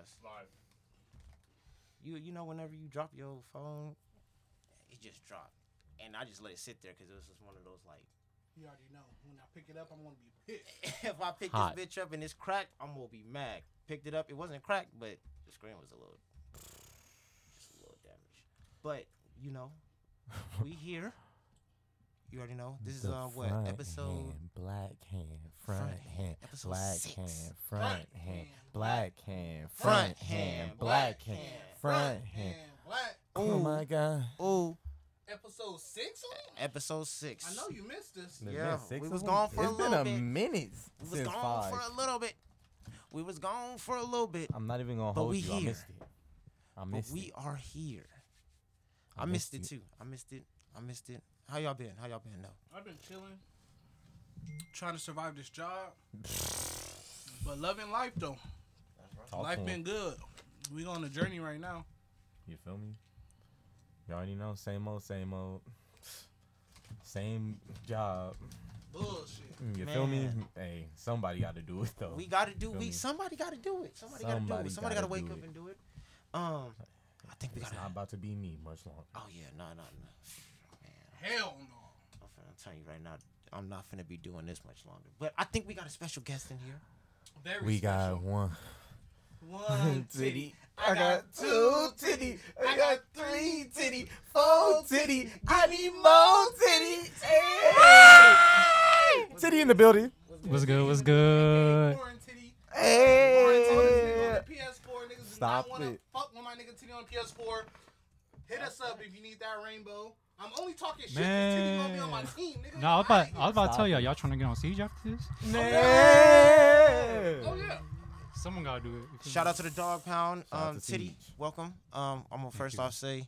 fast. Live. You you know whenever you drop your phone, it just dropped, and I just let it sit there because it was just one of those like. You already know. When I pick it up, I'm gonna be pissed. if I pick Hot. this bitch up and it's cracked, I'm gonna be mad. Picked it up, it wasn't cracked, but the screen was a little, just a little damaged. But you know, we here. You already know. This is The uh what episode hand, black hand, front, Front hand, hand, episode black six. hand, Front front hand, hand, black hand, Front front hand, hand, black black hand, hand, front hand. black. Oh my god. Ooh Episode six on episode six. I know you missed this. There's Yeah, been six we was gone for a It's been little a bit. minute We was gone five. for a little bit. We was gone for a little bit, I'm not even gonna But hold we you. I missed it. I missed but missed we are here. I I missed missed it too. I missed it. I missed it. How y'all been? How y'all been though? I've been chilling, trying to survive this job, but loving life though. Talk life to 'em. been good. We on a journey right now. You feel me? You already know, same old, same old, same job. Bullshit. You feel me? Hey, somebody got to do it though. We got to do. Feel We me? somebody got to do it. Somebody, got to do Somebody it. Somebody got to gotta wake do up it. and do it. Um, I think we it's got to. not about to be me much longer. Oh yeah, no, no, no. Man, Hell no. I'm finna tell you right now. I'm not finna be doing this much longer. But I think we got a special guest in here. Very We special. got one. one titty. I got two titty. I got three titty. Four titty. I need more titty. Hey! Titty in the building. What's good? What's good? Hey! Foreign titty on the PS4. Niggas do Stop it. fuck with my nigga titty on PS4. Hit us up if you need that rainbow. I'm only talking shit 'cause titty gonna be on my Man. team, nigga. No, I was about, I was about to tell y'all. Y'all trying to get on siege after this? Oh yeah. Someone gotta do it. Shout out to the Dog Pound. Shout out Um, to Titty, Siege. welcome. Um, I'm gonna first you. off say,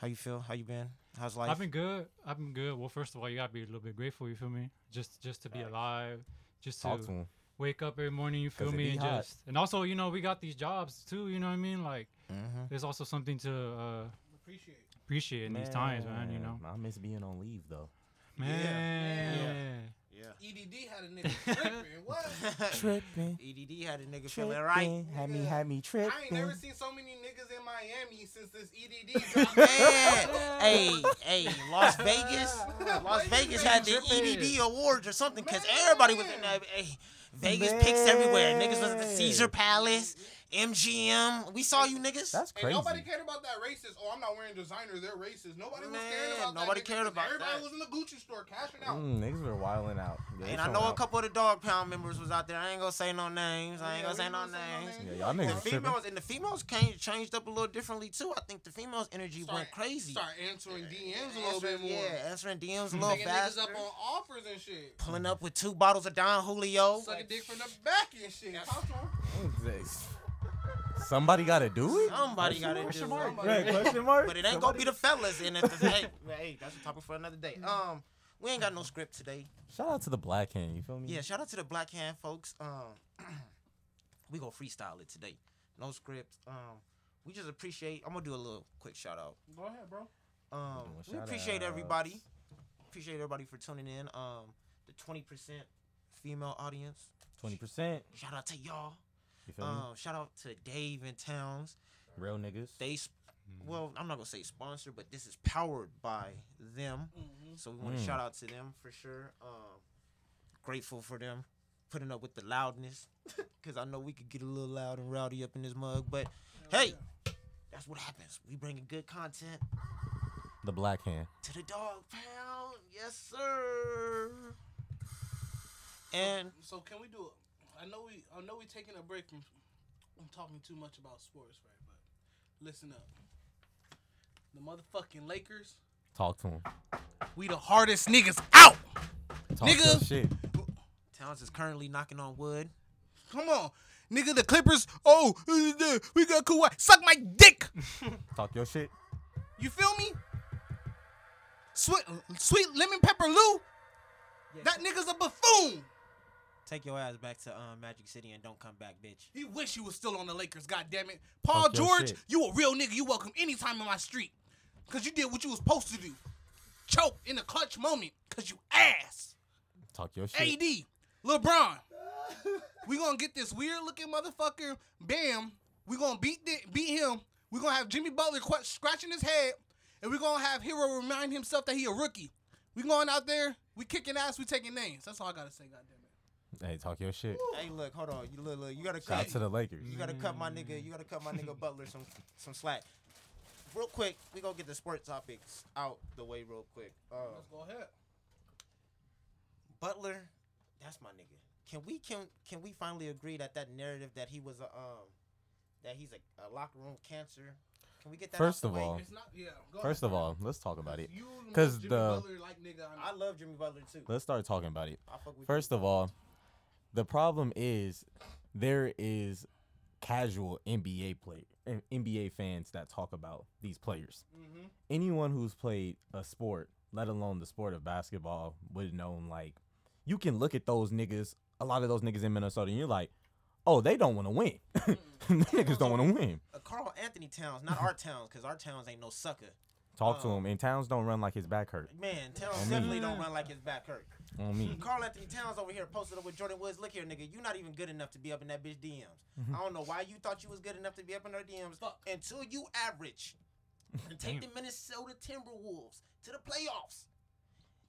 how you feel? How you been? How's life? I've been good. I've been good. Well, first of all, you gotta be a little bit grateful. You feel me? Just, just to be alive. Just to Talk to him. wake up every morning. You feel me? And hot. just, and also, you know, we got these jobs too. You know what I mean? Like, mm-hmm. there's also something to uh, Appreciate. It. appreciate in these times, man. You know, I miss being on leave though. man. Yeah. EDD E had a nigga tripping. What? Tripping. EDD had a nigga feeling right. Tripping. Had me, had me tripping. I ain't never seen so many niggas in Miami since this EDD dropped. Hey, hey, Las Vegas, Las Las Vegas Vegas had the tripping. EDD awards or something because everybody was in that. Hey, Vegas picks everywhere. Niggas was at the Caesar Man. Palace, MGM. We saw you niggas. That's And crazy. nobody cared about that racist. Oh, I'm not wearing designer. They're racist. Nobody was caring Man, about that. nobody cared cared 'cause about Everybody that. was in the Gucci store cashing out. Mm, niggas were wilding out. Yeah, and I showing know a couple of the Dog Pound members was out there. I ain't gonna say no names. I ain't Yeah, gonna say no gonna say no names. names. Yeah, y'all The niggas tripping. females and the females came, changed up a little differently too. I think the females' energy Start- went crazy. Start answering DMs a little bit more. Yeah, answering DMs a little Taking niggas up on offers and shit. Pulling up with two bottles of Don Julio. Suck a dick from the back and shit. Talk to 'em. Somebody got to do it. Somebody got to do Question it. mark? Right, question mark. But it ain't gonna be the fellas in it. hey, hey, that's a topic for another day. Um, we ain't got no script today. Shout out to the black hand. You feel me? Yeah, shout out to the Black Hand folks. Um, we gonna freestyle it today. No script. Um, we just appreciate. I'm gonna do a little quick shout out. Go ahead, bro. Um, we appreciate outs. everybody. Appreciate everybody for tuning in. Um, the 20% female audience. Twenty percent. Shout out to y'all. You feel me? Um, shout out to Dave and Towns. Real niggas. They, sp- well, I'm not gonna say sponsor, but this is powered by them. Mm-hmm. So we want to Mm. shout out to them for sure. Um, grateful for them putting up with the loudness, because I know we could get a little loud and rowdy up in this mug. But hey, that's what happens. We bring bringing good content The black hand. to the dog pound. Yes, sir. And So can we do it? I know we I know we taking a break from, from talking too much about sports, right? But listen up. The motherfucking Lakers, Talk to him. we the hardest niggas out. Talk Nigga. your shit. Towns is currently knocking on wood. Come on. Nigga, the Clippers, oh, we got Kawhi. Suck my dick. Talk your shit. You feel me? Sweet, sweet lemon pepper Lou. That nigga's a buffoon. Take your ass back to um, Magic City and don't come back, bitch. He wish he was still on the Lakers, God damn it. Paul Talk your George, shit. you a real nigga. You welcome anytime in my street. Cause you did what you was supposed to do. Choke in a clutch moment. Cause you ass. Talk your shit. AD, LeBron. we gonna get this weird looking motherfucker Bam We gonna beat the, beat him. We gonna have Jimmy Butler qu- scratching his head, and we gonna have Herro remind himself that he a rookie. We going out there. We kicking ass. We taking names. That's all I gotta say. Goddamn it. Hey, talk your shit. Hey, look, hold on. You look, look. You gotta Shout out to the Lakers. You gotta cut my nigga. You gotta cut my nigga Butler some some slack. Real quick, we gonna get the sports topics out the way real quick. Uh, Let's go ahead. Butler, that's my nigga. Can we can can we finally agree that that narrative that he was a um that he's a, a locker room cancer? Can we get that? First out the of way? all, It's not. Yeah. Go First ahead. of all, let's talk about it. You the 'Cause most Jimmy the- Butler like nigga. I love Jimmy Butler too. Let's start talking about it. I fuck with First Jimmy of all, the problem is there is casual NBA play NBA fans that talk about these players. Mm-hmm. Anyone who's played a sport, let alone the sport of basketball, would have known like you can look at those niggas, a lot of those niggas in Minnesota, and you're like, oh, they don't want to win. Them niggas don't want to win. uh, Carl Anthony Towns, not our Towns, because our Towns ain't no sucker. Talk to Oh. him. And Towns don't run like his back hurt. Man, Towns definitely don't run like his back hurt. On me. Karl-Anthony Towns over here posted up with Jordyn Woods. Look here, nigga, you not even good enough to be up in that bitch DMs. Mm-hmm. I don't know why you thought you was good enough to be up in her DMs Fuck. until you average and take the Minnesota Timberwolves to the playoffs.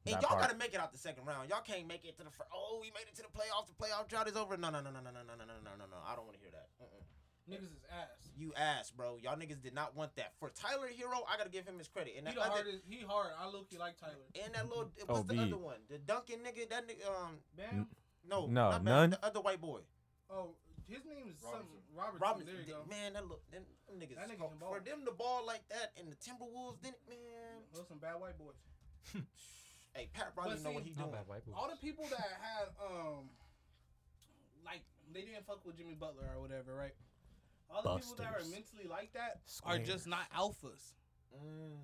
And That y'all part. gotta make it out the second round. Y'all can't make it to the first. Oh, we made it to the playoffs. The playoff drought is over. No, no, no, no, no, no, no, no, no, no, no, no. I don't want to hear that. Mm-mm. Niggas is ass. You ass, bro. Y'all niggas did not want that. For Tyler Herro, I gotta give him his credit. And He that the other, hardest. He hard. I look. he like Tyler. and that little, what's the OB. other one? The Duncan nigga. That nigga. Um, Bam. no, No, not Bam, none? The other white boy. Oh, his name is something. Robertson. Robinson. There you go. Man, that look, them, them niggas. That nigga for- ball. for them to ball like that and the Timberwolves, then man, Those some bad white boys. hey, Pat Riley But know see, what he Not doing. bad white boys. All the people that had um, like they didn't fuck with Jimmy Butler or whatever, right? All the people that are mentally like that are just not alphas. Mm.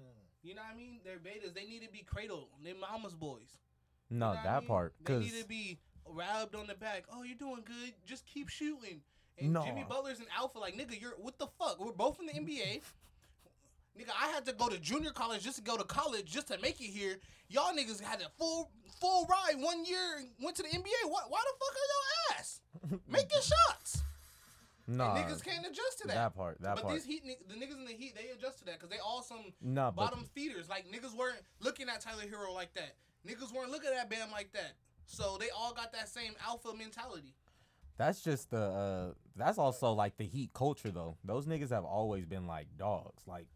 You know what I mean? They're betas. They need to be cradled. They're mama's boys. No, You know what I that mean? part. They Because need to be rubbed on the back. Oh, you're doing good. Just keep shooting. And No. Jimmy Butler's an alpha. Like nigga, you're what the fuck? We're both in the NBA. nigga, I had to go to junior college just to go to college just to make it here. Y'all niggas had a full full ride one year went to the NBA. Why, why the fuck are y'all ass? Making shots. Nah, And niggas can't adjust to that. that part. That but part. these heat, the niggas in the heat, they adjust to that because they all some Nah, but bottom feeders. Like niggas weren't looking at Tyler Herro like that. Niggas weren't looking at Bam like that. So they all got that same alpha mentality. that's just the. Uh, that's also like the Heat culture though. Those niggas have always been like dogs. Like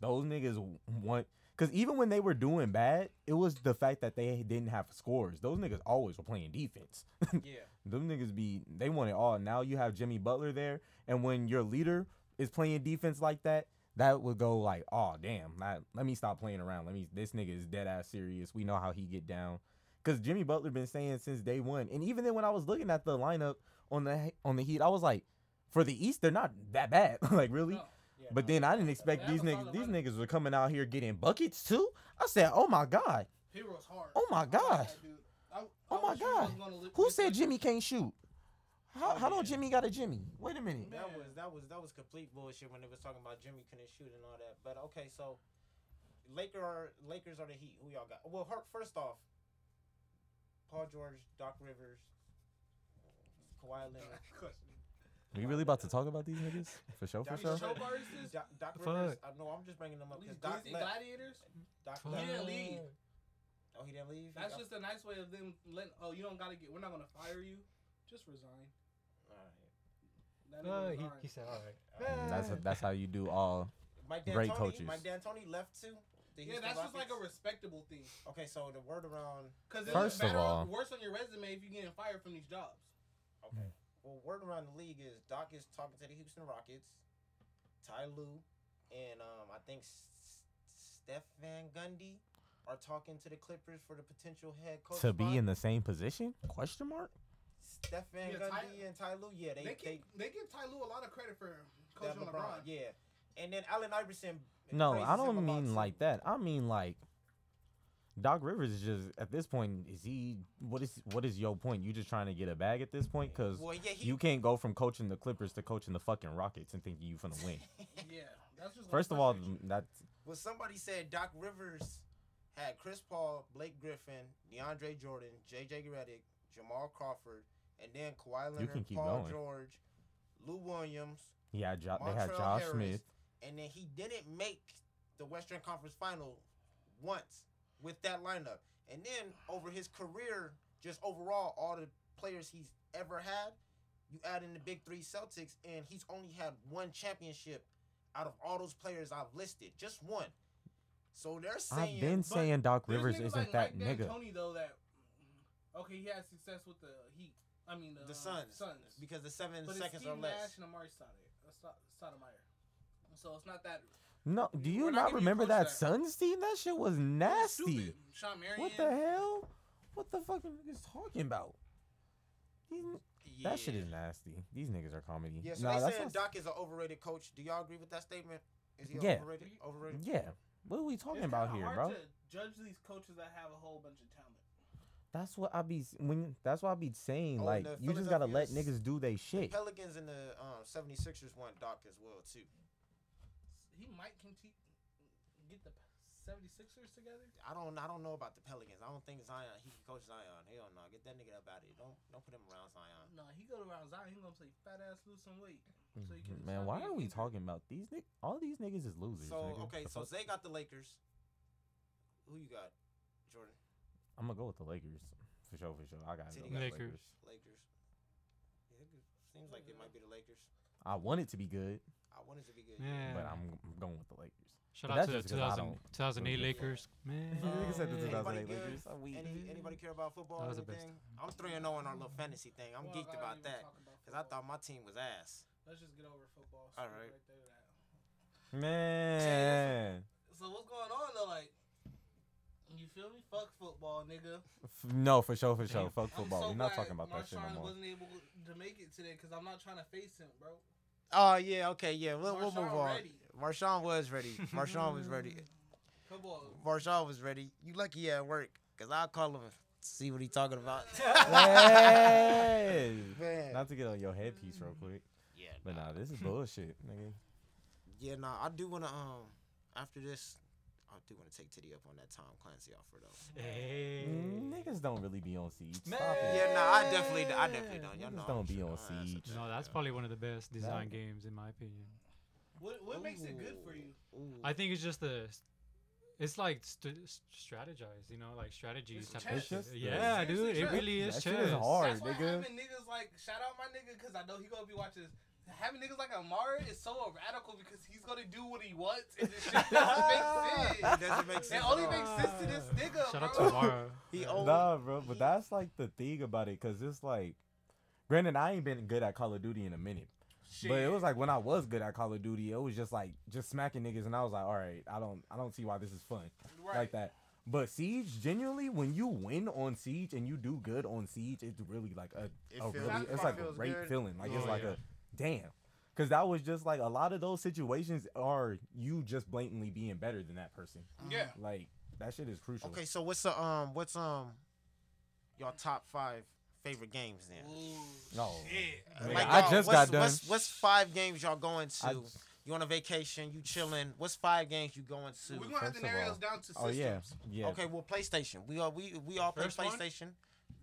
those niggas want. Because even when they were doing bad, it was the fact that they didn't have scores. Those niggas always were playing defense. Yeah. Them niggas be they want it all. Now you have Jimmy Butler there, and when your leader is playing defense like that, that would go like, oh damn, I, let me stop playing around. Let me this nigga is dead ass serious. We know how he get down. Cause Jimmy Butler been saying since day one, and even then when I was looking at the lineup on the on the Heat, I was like, for the East they're not that bad. like really. No. yeah But no. then I didn't expect these niggas. These lineup. niggas were coming out here getting buckets too. I said, oh my god, Herro's hard. Oh my like God. that dude. I- Oh my God. was gonna li- who said Jimmy can't shoot? How, how don't. Jimmy got a Jimmy? Wait a minute. That was that was that was complete bullshit when they was talking about Jimmy couldn't shoot and all that. But okay, so Laker are Lakers are the Heat. Who y'all got? Well, her, first off, Paul George, Doc Rivers, Kawhi Leonard. We really about to talk about these niggas for sure, for Doc- sure. Choke? Doc, Doc Rivers. Uh, fuck? I know I'm just bringing them up These because Doc left. gladiators? Doc Fuck. He left. Didn't. Oh, he didn't leave. He That's just a nice way of them letting. Oh, you don't gotta get. We're not gonna fire you. Just resign. Alright. That Uh, he, he said, all right. That's that's how you do all. Mike Great D'Antoni. coaches. Mike D'Antoni left too. Yeah, Houston that's just like a respectable thing. Okay, so the word around. Because First of better, all- worse on your resume if you're getting fired from these jobs. Okay. Well, word around the league is Doc is talking to the Houston Rockets, Ty Lue, and um, I think S- Steph Van Gundy are talking to the Clippers for the potential head coach. To be in the same position? Question mark. Steph Van Yeah, Gundy Ty- and Ty Lue, yeah, they They, they, keep, they give Ty Lue a lot of credit for that coaching LeBron, LeBron. yeah, and then Allen Iverson. No, I don't mean some- like that. I mean like Doc Rivers is just at this point. Is he? What is what is your point? You just trying to get a bag at this point? Because Well, yeah, you can't go from coaching the Clippers to coaching the fucking Rockets and thinking you finna win. Yeah, that's just. First of all, that's Well, somebody said Doc Rivers had Chris Paul, Blake Griffin, DeAndre Jordan, J.J. Redick, Jamal Crawford, and then Kawhi Leonard, Paul going. George, Lou Williams, had jo- they had Josh Harris, Smith. and then he didn't make the Western Conference Final once with that lineup. And then over his career, just overall, all the players he's ever had, you add in the big three Celtics, and he's only had one championship out of all those players I've listed, just one. So they're saying I've been saying Doc Rivers isn't like that Mike nigga. D'Antoni, though that okay, he had success with the Heat. I mean the, the uh, Suns, Suns. because the seven but seconds it's Steve or less. Nash and Amar'e Stoudemire. uh, Sto- So it's not that No, do you not not remember that that. Suns team? That shit was nasty. Stupid. Shawn Marion. What the hell? What the fuck are niggas talking about? These, Yeah. That shit is nasty. These niggas are comedy. Yeah, so Nah, they that's saying Doc is an overrated coach. Do y'all agree with that statement? Is he Yeah. overrated? Overrated? Yeah. What are we talking It's about kinda here, hard bro? To judge these coaches that have a whole bunch of talent. That's what I be when. That's what I be saying. Oh, like you just gotta let niggas do they The shit. Pelicans and the um, 76ers want Doc as well too. He might continue get the 76ers together. I don't I don't know about the Pelicans. I don't think Zion he can coach Zion. Hell no, get that nigga up out of here. Don't don't put him around Zion. No, he go around Zion. He gonna say fat ass lose some weight. So he can Mhm. Man, why are we talking about these niggas? All these niggas is losers. So nigga. okay, so fuck? Zay got the Lakers. Who you got, Jordan? I'm gonna go with the Lakers for sure. For sure, I got City the got Lakers. Lakers. Lakers. Yeah, it seems like it might be the Lakers. I want it to be good, I want it to be good. Yeah. but I'm I'm going with the Lakers. Shout But out to the just 'cause 2000, 2008 really give a Lakers. Man. Nigga said the Anybody 2008? Lakers. Any, anybody care about football That or was the best? I'm three and zero on our little fantasy thing. I'm Well, geeked I about that because I thought my team was ass. Let's just get over football. All Skip right. Right there to that. Man, So what's going on though? Like, you feel me? Fuck football, nigga. F- no, for sure, for sure. Damn. Fuck football. so We're not talking about that shit no Marshawn more. wasn't able to make it today because I'm not trying to face him, bro. Oh yeah, okay, yeah. We'll, we'll move on. ready. Marshawn was ready. Marshawn was ready. Come on. Marshawn was ready. You lucky he at work, cause I'll call him and see what he talking about. Hey! Man. Not to get on your headpiece real quick, yeah, but nah, this is bullshit, nigga. yeah, nah. I do wanna um after this, I do wanna take Titty up on that Tom Clancy offer though. Hey. Mm, Niggas don't really be on siege. Stop it. Yeah, nah. I definitely, I definitely don't. Y'all Niggas know don't I'm be sure on my ass up Siege. No, that's yeah. probably one of the best design That- games in my opinion. What what makes it good for you? Ooh. I think it's just the, it's like st- strategize, you know, like strategies. It's type chess. of It's shit. just- yeah, Seriously, dude, it really is That chess. shit is hard. That's why nigga. having niggas like shout out my nigga because I know he gonna be watching this. Having niggas like Amari is so radical because he's gonna do what he wants and this shit doesn't make sense. It doesn't make It only makes sense to this nigga, Shout bro. out to Mara. He old. Nah, bro, but that's like the thing about it, cause it's like, granted, I ain't been good at Call of Duty in a minute, but it was like when I was good at Call of Duty, it was just like just smacking niggas, and I was like, all right, I don't, I don't see why this is fun right. like that. But Siege, genuinely, when you win on Siege and you do good on Siege, it's really like a, It a feels- really, it's like a great good. feeling. Like it's Oh, like yeah. a damn. Cause that was just like a lot of those situations are you just blatantly being better than that person. Yeah. Like that shit is crucial. Okay, so what's the um what's um your top five favorite games then? Ooh, No. shit. Nigga, I just what's, got done. What's, what's five games y'all going to? I- you on a vacation? You chilling? What's five games you going to? We're gonna have to First of narrow all- down to systems. Oh yeah, yeah. Okay, well PlayStation. We all we we all play First one? PlayStation.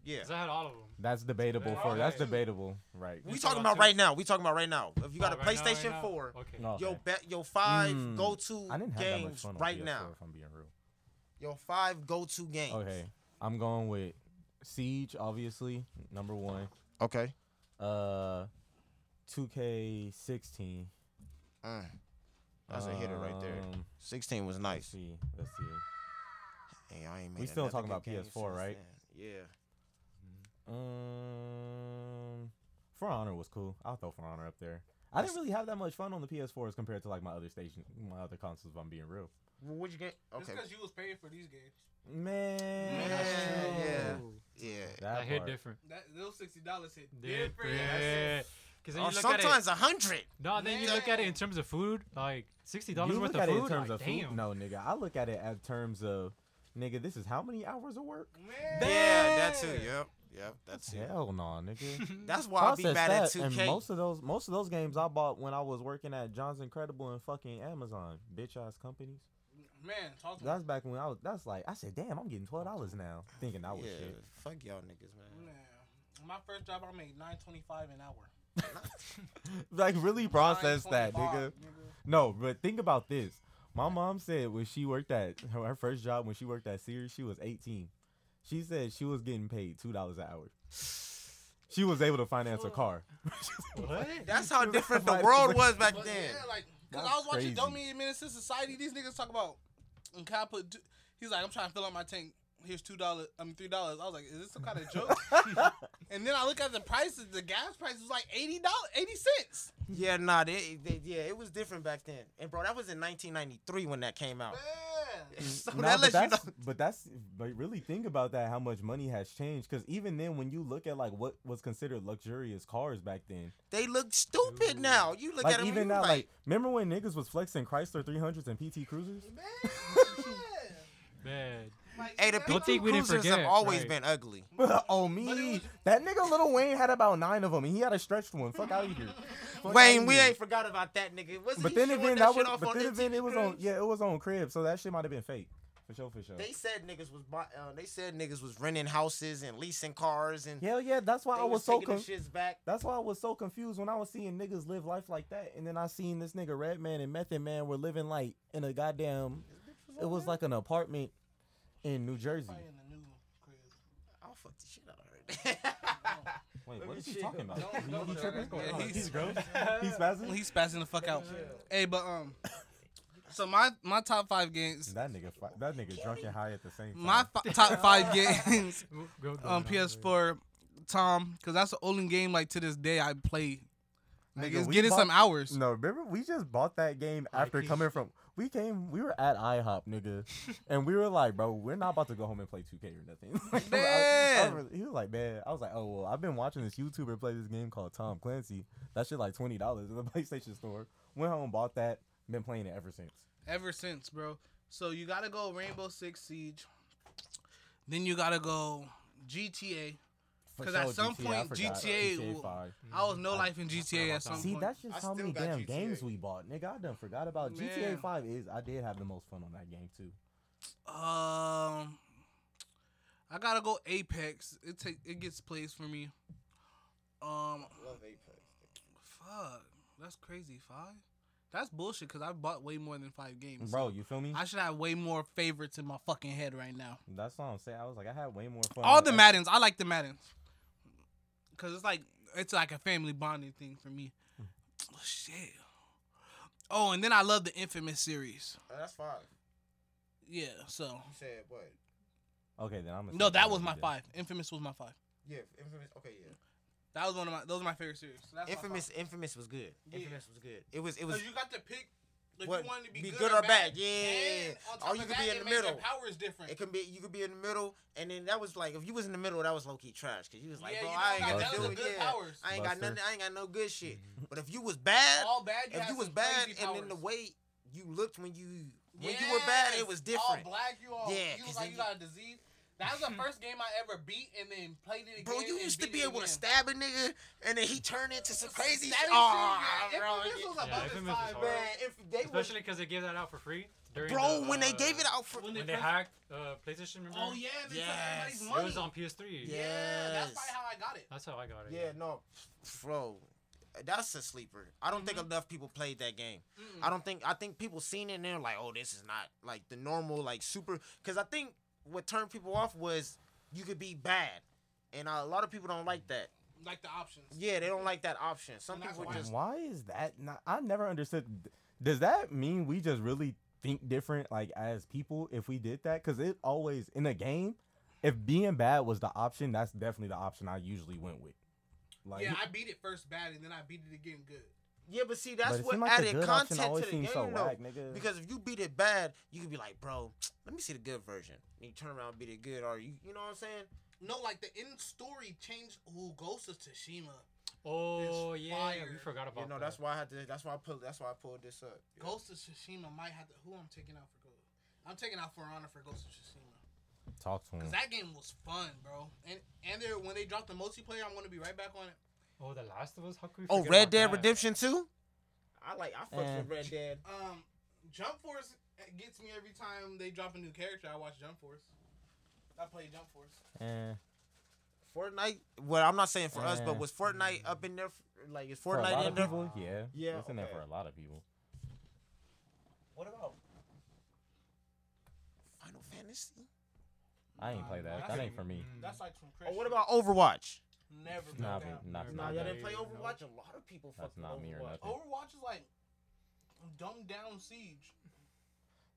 Yeah. 'Cause I had all of them. That's debatable for that's okay. debatable, right? We You talking talking about about right now. We talking about right now. If you got Oh, a right now, right PlayStation 4, Okay. No, your okay. bet your five Mm, go to I didn't have that much games right PS4, now. If I'm being real. Your five go to games. Okay, I'm going with Siege, obviously number one. Okay. Uh, 2K16. Mm. That's a hitter right there. Um, 16 was Let's nice. see. Let's see. Hey, I ain't We still talking about PS4, right? then. Yeah. Um, For Honor was cool. I'll throw For Honor up there. I didn't really have that much fun on the PS4 as compared to like my other station, my other consoles. If I'm being real, Well, what'd you get? It's Okay. because you was paying for these games. man. Yeah. Ooh, Yeah. That hit part. different. That those sixty dollars hit Different. different. Because then Or you look at it. sometimes a hundred. No, then you look at it in terms of food, like sixty dollars You worth look of at food. in terms like, of damn. food. No, nigga. I look at it in terms of, nigga. This is how many hours of work? Man. Yeah, that too. Yep. Yep. That's it. Hell no, nigga. That's why I be Process mad at that, and 2K. most of those, most of those games I bought when I was working at John's Incredible and fucking Amazon, bitch ass companies. Man, talk to me. That's back when I was. That's like I said, damn, I'm getting twelve dollars now. Thinking that was yeah. shit. Fuck y'all niggas, man. Man. My first job, I made nine twenty five an hour. like really process that, 925, nigga. No, but think about this. My mom said when she worked at her, her first job when she worked at Sears, she was 18. She said she was getting paid two dollars an hour. She was able to finance a car. What? That's how different the world was back But then. yeah, like, cause That's I was watching crazy. Don't Mean Menace II Society. These niggas talk about, and Kai put, two- he's like, I'm trying to fill up my tank. Here's two dollars. I mean three dollars. I was like, is this some kind of joke? and then I look at the prices. The gas price was like eighty dollars, eighty cents. Yeah, nah, they, they, yeah, it was different back then. And bro, that was in 1993 when that came out. Man. So Nah, that but lets you know. that's, but that's but really think about that how much money has changed because even then when you look at like what was considered luxurious cars back then They look stupid Ooh. now. You look like at them, even now like, like remember when niggas was flexing Chrysler 300s and PT Cruisers Man. Man. Like, hey, the that Good PT thing we didn't Cruisers have always right. been ugly. oh me that nigga Little Wayne had about nine of them and he had a stretched one fuck out of here Fuck Wayne, we here. ain't forgot about that nigga. Was but then showing again that, that was off but then again it was on yeah it was on crib so that shit might have been fake for sure for sure They said niggas was buy, uh, they said niggas was renting houses and leasing cars and hell yeah that's why I was so taking con- shits back. That's why I was so confused when I was seeing niggas live life like that, and then I seen this nigga Redman and Method Man were living like in a goddamn. It was like an apartment in New Jersey. Probably in the new crib. I'll fuck the shit out of her. Wait, what is what he talking about? Don't- don't he do tripping? Yeah, he's- he's gross. He's spazzing. He's spazzing the fuck out. Hey, but um, so my my top five games, That nigga, fi- that nigga drunk and high at the same time. my fi- top five games Go, go, on PS4, Tom, because that's the only game like to this day I play. Like Nigga, it's getting bought- some hours. No, remember we just bought that game after IHOP. coming from. We came. We were at IHOP, nigga, and we were like, bro, we're not about to go home and play 2K or nothing. Like, I- I- I Man. was- he was like, man, I was like, oh well, I've been watching this YouTuber play this game called Tom Clancy. That shit like twenty dollars in the PlayStation Store. Went home, bought that. Been playing it ever since. Ever since, bro. So you gotta go Rainbow Six Siege. Then you gotta go GTA. For 'Cause at some GTA, point, forgot. GTA GTA 5. I was no life in GTA at some See, point. that's just I how many damn GTA. games we bought, nigga. I done forgot about Man. GTA Five. Is I did have the most fun on that game too. Um, I gotta go Apex. It take it gets plays for me. Um, Love Apex. fuck, that's crazy. Five? That's bullshit. Cause I bought way more than five games. Bro, you feel me? I should have way more favorites in my fucking head right now. That's what I'm saying. I was like, I had way more fun. All the X- Maddens, I like the Maddens. Cause it's like it's like a family bonding thing for me. Hmm. Oh, shit. Oh, and then I love the Infamous series. Oh, that's five. Yeah. So You said what? Okay, then I'm. no, that was my five. Infamous was my five. Yeah, Infamous. Okay, yeah. That was one of my. Those are my favorite series. So that's Infamous. Infamous was good. Yeah. Infamous was good. It was. It was. Cause you got to pick if What, you wanted to be, be good, good or or bad. bad, yeah. And Or oh, you could that, be in the made their middle. powers different. It can be. You could be in the middle, and then that was like if you was in the middle, that was low key trash. Cause you was like, Yeah, bro, you I ain't got got none to do it. good Yeah. powers. I ain't got nothing. I ain't got no good shit. Mm-hmm. But if you was bad, all bad. You if you was bad, crazy and then the way you looked when you when you were bad, it was different. All black, you all. Yeah, you 'cause was like you you- got a disease. That was the first game I ever beat, and then played it again. Bro, you used to be it able to stab a nigga, and then he turned into some crazy That shit. is Aw, shit, bro, Infamous was Yeah, above Infamous its time, man, if they Especially because they gave that out for free. Bro, the, when they uh, gave it out for, when When they they hacked uh, PlayStation, remember? Oh yeah, they took everybody's It money. It was on PS3. Yeah, that's probably how I got it. That's how I got it. yeah, no, bro, that's a sleeper. I don't think Mhm. enough people played that game. Mm-mm. I don't think I think people seen it and they're like, oh, this is not like the normal like super. Because I think what turned people off was you could be bad, and a lot of people don't like that. like the options. Yeah, they don't like that option. Some people why- just Why is that not? I never understood. Does that mean we just really think different, like as people, if we did that? Because it always in a game, if being bad was the option, that's definitely the option I usually went with. Like, yeah, I beat it first bad, and then I beat it again good. Yeah, but see that's it what like added content to the game so though. whack, nigga. Because if you beat it bad, you could be like, bro, let me see the good version. And you turn around and beat it good, or you, you know what I'm saying? No, like the end story changed. who Ghost of Tsushima. Oh yeah, fire. we forgot about You know, that. that's why I had to. That's why I pulled. That's why I pulled this up. Yeah. Ghost of Tsushima might have to. Who I'm taking out for Ghost? I'm taking out For Honor for Ghost of Tsushima. Talk to him. Cause that game was fun, bro. And and there when they dropped the multiplayer, I'm gonna be right back on it. Oh, The Last of Us. How could we? Oh, Red Dead that? Redemption 2? I like. I fucked Eh. with Red Dead. Um, Jump Force gets me every time they drop a new character. I watch Jump Force. I play Jump Force. Eh. Fortnite? Well, I'm not saying for us, but was Fortnite up in there? f- Like, is For a Fortnite lot in of there? people, yeah. Yeah, It's in there for a lot of people. What about Final Fantasy? I ain't play that. That ain't for me. Mm. That's like some Or Christian. what about Overwatch? Never Nah, played me- that. not- Nah, not y'all didn't play No. Overwatch. A lot of people That's fucking not me or Overwatch. Overwatch is like dumbed down siege.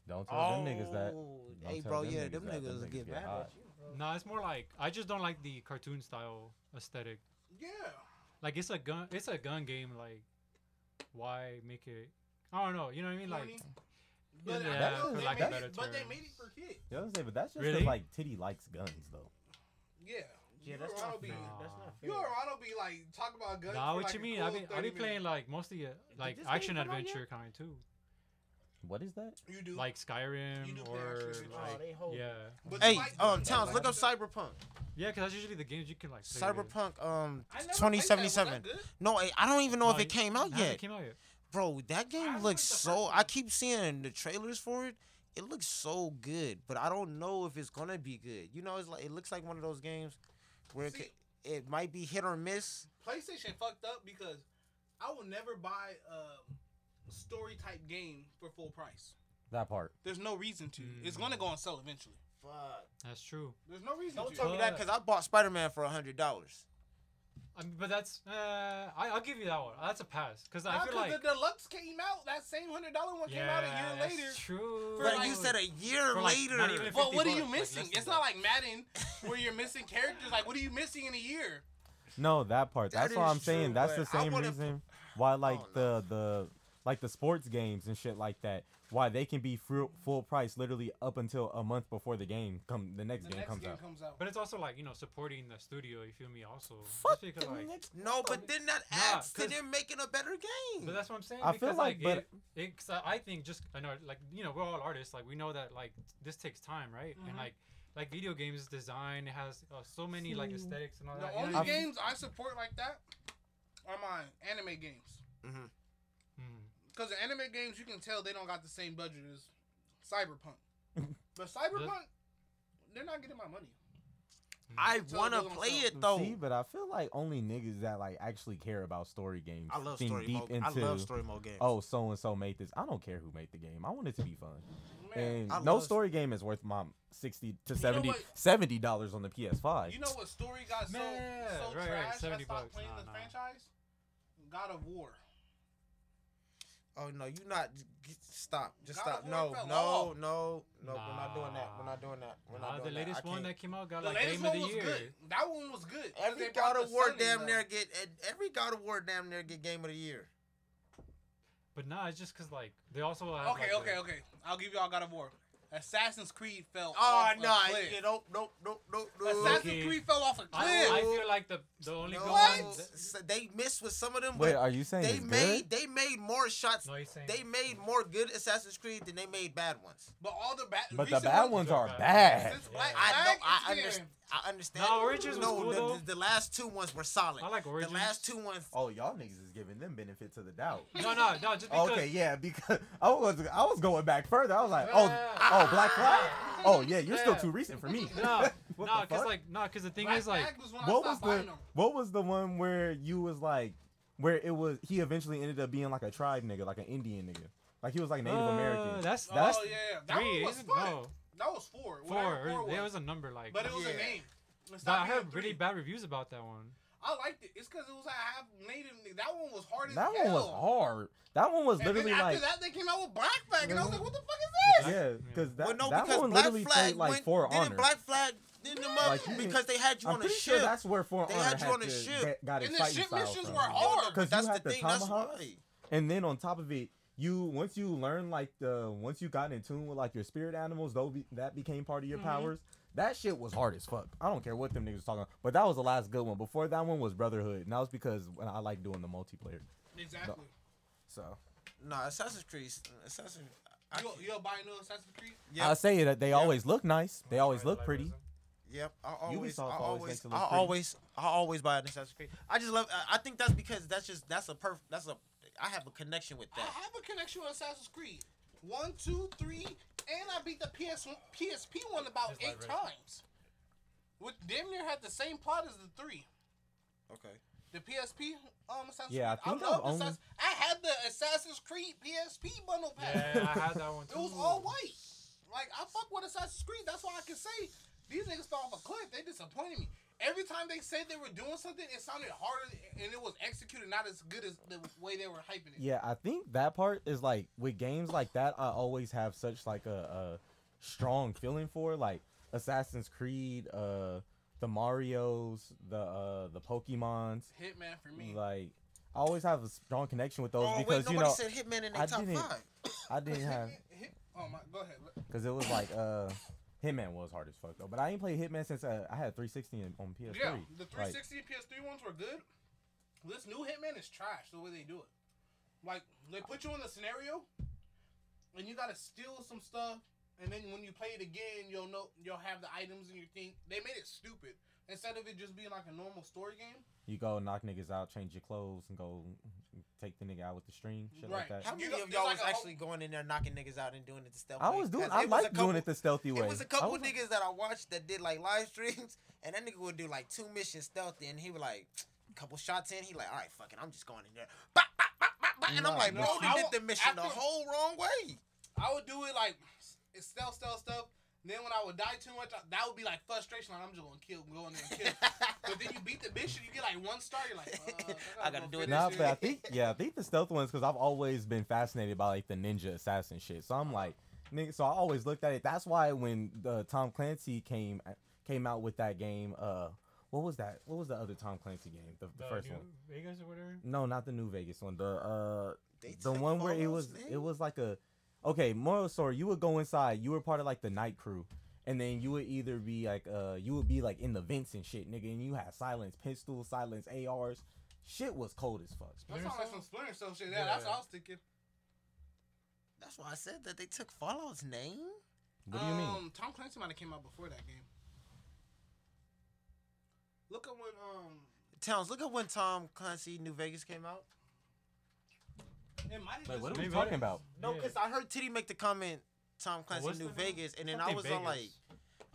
Don't tell them niggas that. Oh, Don't Hey, bro, them yeah, niggas them that. Them niggas niggas get get mad hot. at you, bro. No, it's more like I just don't like the cartoon style aesthetic. Yeah. Like it's a gun, it's a gun game. Like, why make it? I don't know. You know what I mean? Like, Corny. But, Yeah, I for know they lack of made better it, but they made it for kids. You know what I'm saying? But that's just Really? like Titty likes guns though. Yeah. Yeah, that's not Ronald be, fair. Nah. That's not You fair. or Ronald be like talk about guns. nah, for what like you mean? cool I be I be playing minutes. like mostly uh, like action come out yet? adventure kind too, What is that? You do. like Skyrim do or action adventure. Oh, they hold yeah, But Hey, like um, Towns, look up. Cyberpunk. yeah. Because that's usually the games you can like. play with. Cyberpunk, um, I never played that. Was 2077. No, I I don't even know if it came out It yet, came out yet. bro. That game looks so. I keep seeing the trailers for it. It looks so good, but I don't know if it's gonna be good. You know, it's like it looks like one of those games where it, See- ca- it might be hit or miss. PlayStation fucked up because I will never buy a story type game for full price. That part. There's no reason to. It's mm. gonna go on sale eventually. Fuck. That's true. There's no reason Don't to. tell me that because I bought Spider Man for a hundred dollars. I mean, but that's uh, I, I'll give you that one. That's a pass because I Nah, feel 'cause like the deluxe came out. That same hundred dollar one came out a year that's later. True. For But like- you said a year for like later. not even But 50 what are you bucks, like, missing? less than it's not like Madden where you're missing characters. Like, what are you missing in a year? No, that part. That That's what is I'm saying. That's the but I same wanna- reason why like don't know. the the like the sports games and shit like that. Why they can be full, full price literally up until a month before the game come the next The game next comes game out. comes out. But it's also like you know supporting the studio. You feel me? Also, Fuck Just because, like, niggas. no, but then that Nah, adds to 'cause- them making a better game. But that's what I'm saying. I feel because, like, but- it, it, 'cause I I think just I know like you know we're all artists. Like we know that like this takes time, right? Mhm. And like like video games design it has uh, so many like aesthetics and all The that. you know only I mean? games I support like that are my anime games. Mhm. Because the anime games, you can tell they don't got the same budget as Cyberpunk. but Cyberpunk, they're not getting my money. Hmm. I So wanna play don't it though. See, but I feel like only niggas that like actually care about story games I love think story deep mode. into I love story mode games. oh so and so made this. I don't care who made the game. I want it to be fun. Man, And I no love- story game is worth my sixty to know 70 what? 70 dollars on the PS5. you know what story got so, Man, so right, right, trash 70 I stopped bucks. playing Nah, the nah. franchise? God of War. Oh no, you not. g- Stop. Just God stop. of War No, no, no, no. We're not doing that. We're not doing that. We're Nah, not the doing latest that. I one that came out got The like game one of the was year. good. That one was good. 'cause Every God of War damn though. near get. Every God of War damn near get game of the year. But nah, it's just cause like they also have, Okay, like, okay, the- okay. I'll give y'all God of War. Assassin's Creed fell Oh off no! a cliff. You nope, nope, nope, nope, nope. Assassin's Okay. Creed fell off a cliff. I, I feel like the the only No, What? one. s- They missed with some of them, Wait, but are you saying they made good? they made more shots. No, he's saying They made more good Assassin's Creed than they made bad ones. but all the bad. But the bad ones are bad. bad. Since Black Yeah. I know. I understand. I understand. No, Origins was no, cool, the, though. the, the last two ones were solid. I like The last two ones. Oh, y'all niggas is giving them benefit to the doubt. No, no, no. Just because. Okay, yeah, because I was I was going back further. I was like, oh, oh, Black Flag. Oh yeah, you're still too recent for me. No, What no, cause like no, cause the thing Black is like was when I what was the them. what was the one where you was like where it was he eventually ended up being like a tribe nigga, like an Indian nigga, like he was like Native uh, American. That's that's Oh that's yeah, that three. one was isn't- fun. no, That was four. four. Whatever four There was. was a number like. but it was Yeah. a name. It But I being heard really bad reviews about that one. I liked it. It's because it was a half native. That one was hard as that hell. one was hard. That one was And literally then after like that, they came out with Black Flag, and I was Mhm. like, "What the fuck is this?" yeah, because that, well, no, that because one Black literally Flag played like went, For didn't Black Flag didn't them up Like, because they had you I'm on a pretty ship. sure that's where For They Honor had you on a ship. get- got And the ship missions from. were hard. but 'Cause that's the had the thing. That's tomahawk. why. And then on top of it, you once you learn like the once you got in tune with like your spirit animals, though be, that became part of your Mhm. powers. That shit was hard as fuck. I don't care what them niggas talking. About, but that was the last good one. Before that one was Brotherhood, and that was because when I like doing the multiplayer. Exactly. So No, Assassin's Creed. Assassin's. I, You you'll buy a new Assassin's Creed? yeah, I say that they Yeah. always look nice. They always look pretty. Yep, I always, I always always, makes it I look pretty. always, I always buy an Assassin's Creed. I just love. I- I think that's because that's just that's a perf. That's a. I have a connection with that. I have a connection with Assassin's Creed. One, two, three, and I beat the PS PSP one about It's eight times. Which damn near had the same plot as the three. Okay. The PSP um Assassin's Yeah, I Creed. think I've love only- Assassin- I had the Assassin's Creed PSP bundle pack. Yeah, I had that one too. It was all white. Like I fuck with Assassin's Creed. That's why I can say these niggas fell off a cliff. They disappointed me. Every time they said they were doing something, it sounded harder and it was executed not as good as the way they were hyping it. Yeah, I think that part is like with games like that. I always have such like a, a strong feeling for like Assassin's Creed, uh, the Mario's, the uh, the Pokemon's. Hitman for me. Like I always have a strong connection with those oh because wait, you know said Hitman in their I top didn't- five. I didn't have Hit- hit- oh my, go ahead. because it was like uh, Hitman was hard as fuck though. But I ain't played Hitman since uh, I had 360 on PS3. Yeah, the Like, 360 and PS3 ones were good. This new Hitman is trash the way they do it. Like they put you in the scenario, and you gotta steal some stuff, and then when you play it again, you'll know you'll have the items in your thing. They made it stupid instead of it just being like a normal story game. you go knock niggas out, change your clothes, and go take the nigga out with the string, shit like that. How You many know, of y'all like was whole- actually going in there knocking niggas out and doing it the stealth I was doing. I it was a like doing it the stealthy way. It was a couple was- niggas that I watched that did like live streams, and that nigga would do like two missions stealthy, and he would like a couple shots in, he like, all right, fuck it, I'm just going in there, Bop, bop, bop, bop, bop. and I'm like, no, bro, I you did the mission the whole wrong way. I would do it like it's stealth, stealth, stealth. Then when I would die too much, that would be like frustration. Like I'm just gonna kill, go in there and kill. but then you beat the mission, you get like one star. You're like, uh, I gotta do it Nah, but I think yeah, I think the stealth ones because I've always been fascinated by like the ninja assassin shit. So I'm like, nigga. So I always looked at it. That's why when the Tom Clancy came came out with that game, uh, what was that? What was the other Tom Clancy game? The, the The first New one? Vegas or whatever. No, not the New Vegas one. The uh, They the one where it was name? it was like a okay moral story. You would go inside. You were part of like the night crew. And then you would either be like, uh, you would be like in the vents and shit, nigga, and you had silence pistols, silence ARs. Shit was cold as fuck. That sounds like some Splinter Cell shit. Yeah, Yeah. that's what I was thinking. That's why I said that they took Fallout's name. What do you mean? Um, Tom Clancy might have came out before that game. Look at when um, Towns, look at when Tom Clancy New Vegas came out. It might have Like, what are we Maybe talking it- about? No, Yeah. because I heard Titty make the comment Tom Clancy what's New the name? Vegas, and then I Something was Vegas. all like,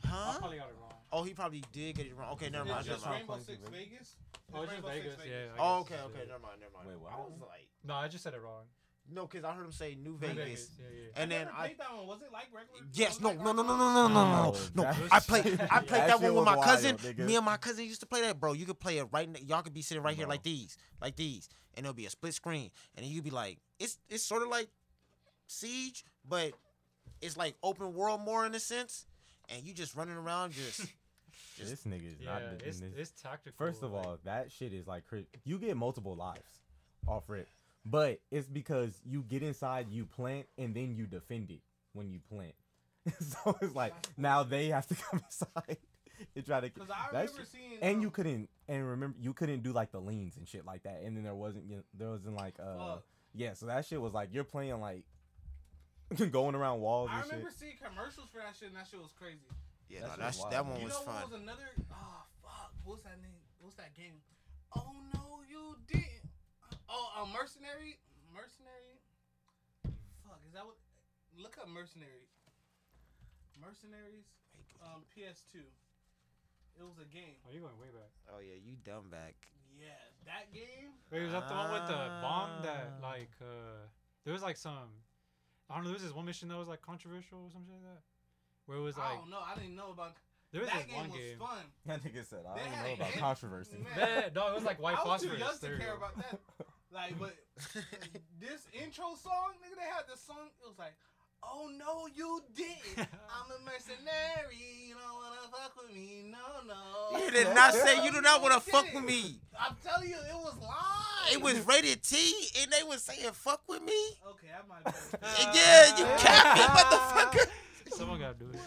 I huh? probably got it wrong. Oh, he probably did get it wrong. Okay, never It's mind. Never just mind. Rainbow Six Vegas. Vegas. Oh, it's just Rainbow Six Vegas. Yeah. I Oh, guess okay, okay, never mind, never mind. Wait, what I was like, No, I just said it wrong. No, because I heard him say New New Vegas, Yeah, yeah. and I then I. played that one. Was it like regular? Yes, no, like no, no, no, no, no, no, oh, no, No, no. I played, I that played that, one with my wild, cousin. nigga. Me and my cousin used to play that, bro. You could play it right. n- Y'all could be sitting right here like these, like these, and it'll be a split screen, and then you'd be like, it's it's sort of like Siege, but it's like open world more in a sense, and you just running around just. This nigga is Yeah, not. it's, this. it's tactical. First of like- all, that shit is like you get multiple lives off rip, but it's because you get inside, you plant, and then you defend it when you plant. so it's like now they have to come inside and try to. Because I remember shit- seeing. and you um, couldn't and remember you couldn't do like the leans and shit like that, and then there wasn't you know, there wasn't like uh Fuck. yeah, so that shit was like you're playing like going around walls I and shit. remember seeing commercials for that shit, and that shit was crazy. Yeah, That no, shit that's was that one you was know fun. what was another? Oh fuck! What's that name? What's that game? Oh no, you didn't. Oh, a mercenary. Mercenary. Fuck, is that what? Look up mercenary. Mercenaries. Um, PS2. It was a game. Oh, you're going way back. Oh yeah, you dumb back. Yeah, that game. Wait, was that the one with the bomb that Ah. like uh there was like some I don't know, there was this one mission that was like controversial or something like that. Where it was like I like don't know. I didn't know about there was that this game. one was game. fun. That nigga said I They don't know about hit- controversy. Man. Yeah, no, it was like white I was too phosphorus. young to care about that. Like, but this intro song, nigga, they had this song. It was like, "Oh no, you didn't. I'm a mercenary. You don't wanna fuck with me. No, no." You did not say you do not want to fuck with me. I'm telling you, it was live. It was rated T, and they was saying fuck with me. Okay, I might. Be yeah, you capping, ah. motherfucker. Someone gotta do it.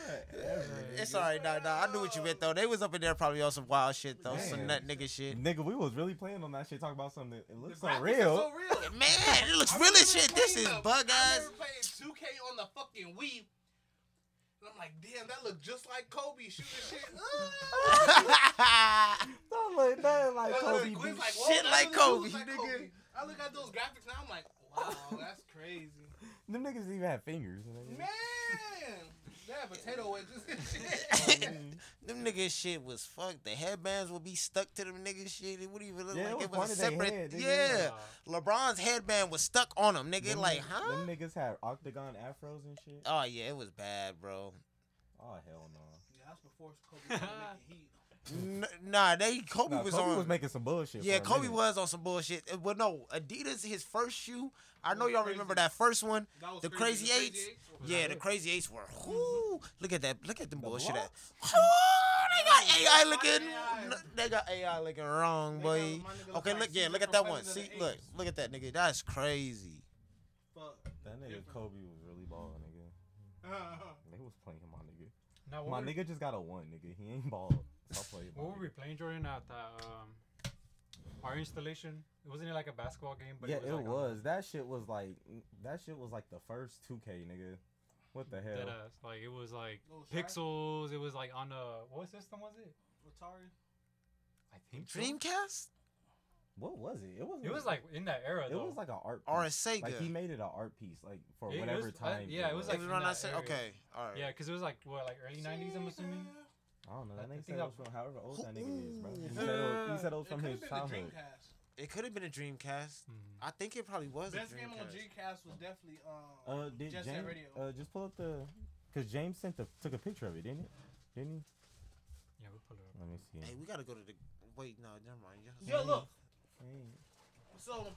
It's alright, nah, nah. I knew what you meant though. They was up in there probably on some wild shit though, some Man. nut nigga shit. Nigga, we was really playing on that shit, talking about something that it looks so real. So real. Man, it looks I real as shit. This is the- bug I eyes. playing 2K on the fucking Wii. And I'm like, damn, that looked just like Kobe shooting shit. Ah! Don't look nothing like I look Kobe. at like, whoa, Shit that like really Kobe, looks like nigga. I look at those graphics now, I'm like, wow, that's crazy. Them niggas even have fingers. nigga. Man! They had potato wedges and shit. them niggas shit was fucked. The headbands would be stuck to them niggas shit. It wouldn't even look Yeah, it like was it was a separate. head, nigga. yeah, Uh, LeBron's headband was stuck on him, nigga. Them like, huh? Them niggas had octagon afros and shit. Oh yeah, it was bad, bro. Oh hell no. Yeah, that's before Kobe started making heat. N- nah, they Kobe Nah, was Kobe on. was making some bullshit. yeah, for Kobe minute. was on some bullshit. Uh, Well, no, Adidas, his first shoe. I know y'all crazy. remember that first one. That was The crazy. Crazy The Eights? was Yeah, the Crazy Eights were. Whoo, look at that. Look at them The bullshit. At. blocks? Oh, they got AI looking. AI. They got AI looking wrong, They boy. got- my nigga look Okay, like look. Yeah, Caesar look at from that one. Planet of See, look, Apes. look at that nigga. That's crazy. Fuck. That nigga Different. Kobe was really balling, nigga. They was playing him, my nigga. now, what My were- nigga just got a one, nigga. He ain't balled. Stop playing. my What were we playing, Jordan, at that um, our installation? It wasn't it like a basketball game? But yeah, it was. it like, was. That shit was like. That shit was like the first 2K, nigga. What the hell? Dead ass. Like it was like Little pixels. It was like on a what system was it? Atari. I think so. Dreamcast What was it? It was. It was like in that era It though. was like an art. or a piece. Sega? Like he made it an art piece, like for It- it whatever was- I- time. yeah, it was like It was in that that. se- area. Okay, all right. yeah, because it was like what like early '90s. I'm assuming. I don't know. That I nigga said it was from however old that nigga is, bro. He said it was, he said it was from his childhood. Dreamcast. It could have been a Dreamcast. Mhm. I think it probably was Best a game on Dreamcast. Dreamcast was definitely um. Uh, did Jet Set James? Radio. Uh, just pull up the, cause James sent the took a picture of it, didn't it? Didn't he? Yeah, we pull it up. Let me see. Hey, we gotta go to the. Wait, no, never mind. Yo, look. Hey. So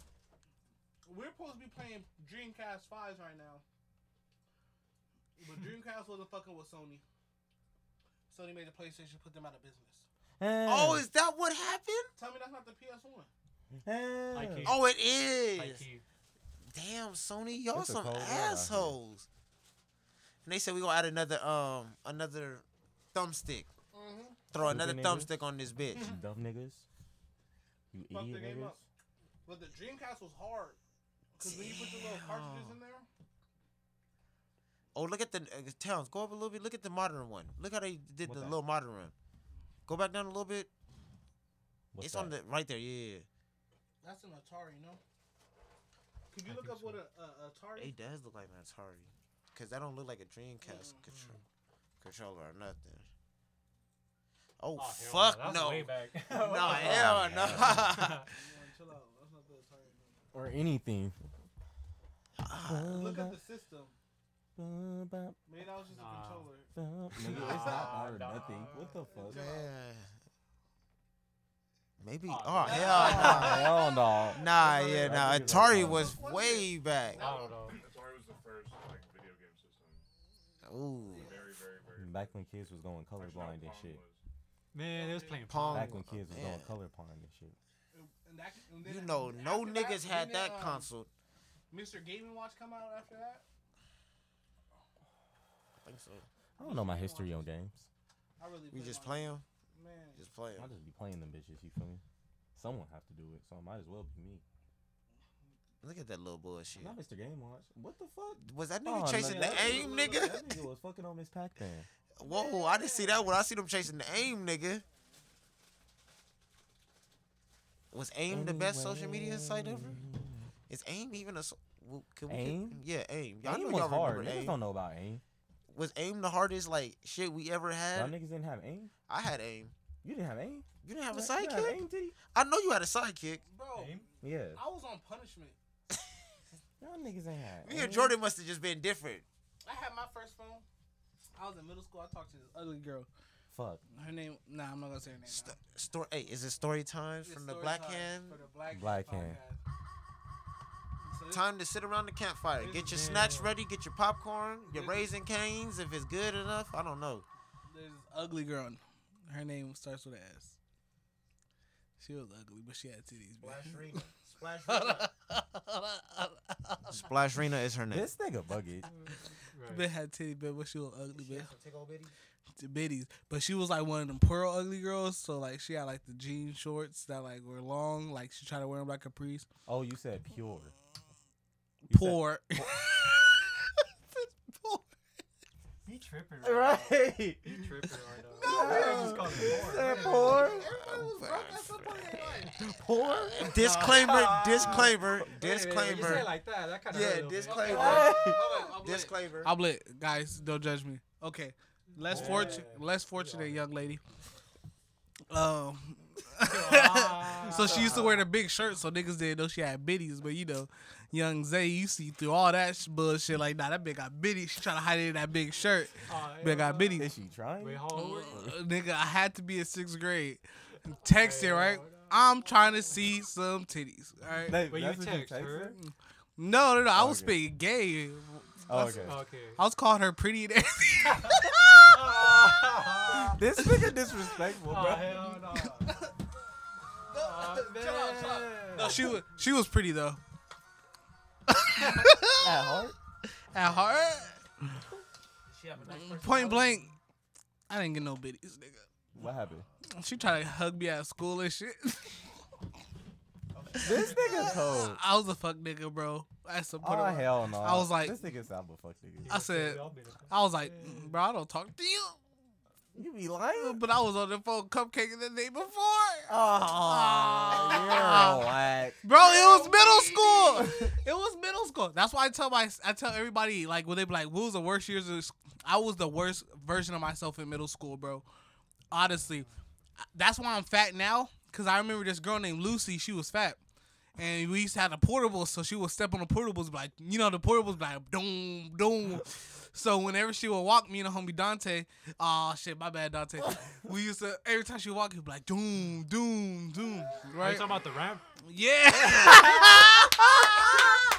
we're supposed to be playing Dreamcast fives right now, but Dreamcast wasn't fucking with Sony. Sony made the PlayStation, put them out of business. Oh, is that what happened? Tell me that's not the PS One. Hey. Oh, it is. Damn, Sony, y'all It's some cold world out here. assholes. And they said we gonna add another um another thumbstick. Mm-hmm. Throw Stupid another niggas. thumbstick on this bitch. Mm-hmm. Dumb niggas. You Fuck the idiot game niggas. up. But the Dreamcast was hard. Cause when you put the little cartridges in there, Oh, look at the uh, towns. Go up a little bit. Look at the modern one. Look how they did What the that? little modern one. Go back down a little bit. What's it's on the right there. Yeah, that's an Atari, you know. Can you I look think up what a, a Atari? it does look like an Atari, cause that don't look like a Dreamcast control, controller or nothing. Oh, oh, fuck no! No, hell no! Man, chill out. That's not the Atari. no. Or anything. Look at the system. Maybe that was just Nah. a controller. Nigga, it's not Nah, or nah. nothing. What the fuck? Man. Maybe. Oh, Oh, no. hell no! Hell no. Nah, yeah, not nah. it. Atari was way back. I don't know. Atari was the first like video game system. Ooh, Very, very, very. Back when kids was going Actually, no, colorblind and shit. Man, they was playing Pong. Pong. Back when kids was Yeah. going colorblind and shit. And that, and then you know, no niggas had that um, console. Mr. Gaming Watch come out after that. I think so. I don't know my history on games. I really. We just play them. Man, Just play them. I them. just be playing them bitches. You feel me? Someone have to do it, so it might as well be me. Look at that little bullshit. Not Mr. Game Watch. What the fuck? Was that nigga Oh, chasing nigga, the that- aim, nigga? That nigga was fucking on Miss Pac-Man. Whoa, I didn't see that one. I see them chasing the aim, nigga. Was AIM the best social media site ever? Is AIM even a? So- well, can we get- AIM? yeah, AIM. Y'all AIM know was y'all hard. remember Niggas AIM. don't know about AIM. Was AIM the hardest like shit we ever had? Y'all niggas didn't have AIM. I had AIM. You didn't have AIM. You didn't have a You had- you had sidekick? AIM, titty? I know you had a sidekick. bro, Aim? Yeah. I was on punishment. Y'all niggas ain't had. Me and Jordan must have just been different. I had my first phone. I was in middle school. I talked to this ugly girl. Fuck. Her name. Nah, I'm not gonna say her name. St- story. Hey, is it story time It's from the Black time Hand? For the Black, Black Hand. Hand. Podcast. So this- Time to sit around the campfire. Get your snacks ready. Get your popcorn. Your This is- Raising Cane's. If it's good enough, I don't know. There's this ugly girl. Her name starts with an S. She was ugly, but she had titties. man. Splash Rena. Splash Rena is her name. This nigga buggy. Right. Bitch had titties, but but she was ugly, bitch. Take old bitty. to biddies, but she was like one of them pearl ugly girls. So like she had like the jean shorts that like were long, like she tried to wear them like capris. Oh, you said pure. You said- Poor. Poor. He tripping right. Right. He tripping right now. No, Yeah, just call You him poor. poor. Everybody was broke at some point in their life. Poor. Disclaimer. Disclaimer. Wait, wait, wait, You say Disclaimer. it like that. That kind of Yeah, hurt a little bit. disclaimer. Hold on, I'm lit. Disclaimer. I'm lit, guys. Don't judge me. Okay, less fortunate, less fortunate young lady. Um, so she used to wear the big shirt, so niggas didn't know she had bitties. But you know, young Zay, you see through all that sh- bullshit like, nah, that bitch got bitties. She trying to hide it in that big shirt. Bitch got bitties. Is she trying? Wait, hold on. Uh, nigga, I had to be in sixth grade. Text it right. I'm trying to see some titties. All right. That- Wait, you that's what text her? No, no, no. I was Okay. speaking gay. Oh, okay. Okay. I was calling her pretty and everything. this nigga disrespectful, Oh, bro. hell no. no, she was she was pretty though. At heart? At heart, point blank, I didn't get no bitties, nigga. What happened? She tried to hug me at school and shit. This nigga cold. I was a fuck nigga, bro. I some Oh hell no. I was like- this nigga sound a fuck nigga. I said, I was like, "Mm, bro, I don't talk to you. You be lying? But I was on the phone cupcaking the day before. Oh, whack. Bro, it was middle school. It was middle school. That's why I tell my I tell everybody like when they be like, "What was the worst years of?" I was the worst version of myself in middle school, bro. Honestly, that's why I'm fat now. Cause I remember this girl named Lucy. She was fat, and we used to have the portables. So she would step on the portables, like you know, the portables, like doom, doom. So whenever she would walk, me and the homie Dante, oh shit, my bad, Dante. We used to every time she would walk, he'd be like doom, doom, doom. Are you Right? talking about the ramp? Yeah.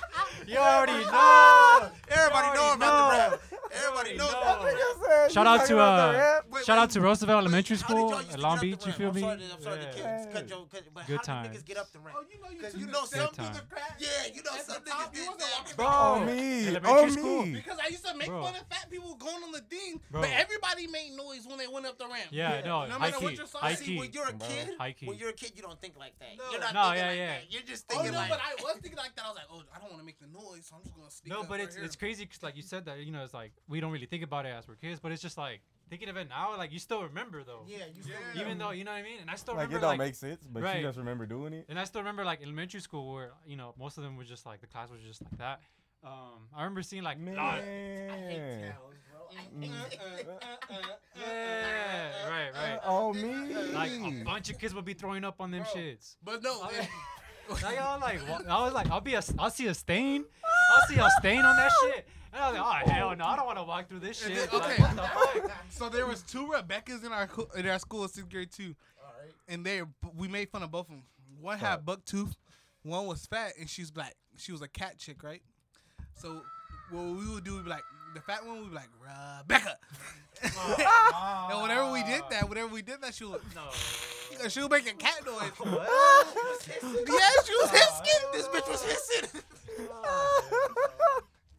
You already know. Everybody know about the know. rap. Everybody know. know. about the rap. Shout out to uh. Wait, shout wait, out to Roosevelt Elementary How did School y'all used to at get Long up the Beach. You ramp? feel I'm me? sorry, I'm sorry to Yeah. cut- cut your- cut- but Good how time. did niggas get up the ramp? Oh, you know you 'Cause took you the know steps some to the niggas- crack. Yeah, you know At some the top, niggas you did wasn't Bro, Oh me, elementary oh school. me. Because I used to make Bro. fun of fat people going on the thing, Bro. but everybody made noise when they went up the ramp. Yeah, no, No high matter what key, your size high is, See, key. when you're a Bro. kid, High key. when you're a kid, you don't think like that. No. You're not No, thinking yeah, like yeah. that. You're just Oh thinking no, like. but I was thinking like that. I was like, oh, I don't want to make the noise, so I'm just gonna sneak No, but right it's here. it's crazy because like you said that you know it's like we don't really think about it as we're kids, but it's just like thinking of it now, like you still remember though. Yeah, you still Yeah. Even though you know what I mean, and I still Like it don't like, make sense, but right. you just remember doing it. and I still remember like elementary school where you know most of them were just like the class was just like that. Um, I remember seeing like Man. lot- Man. yeah, right, right. Oh me. Like a bunch of kids would be throwing up on them Bro. shits. But no, I- Like, I was like, wa- I was like, I'll be a, I'll see a stain, I'll see a stain on that shit, and I was like, oh hell no, I don't want to walk through this And shit. then- Like, what the fuck? so there was two Rebeccas in our co- in our school in sixth grade too, and they we made fun of both of them. One had buck tooth, one was fat, and she's black. She was a cat chick, right? So what we would do, we'd be like, the fat one would be like Rebecca, oh, and whenever we did that, whenever we did that, she would no. she would make a cat noise. yeah, yeah, she was hissing. This bitch was hissing.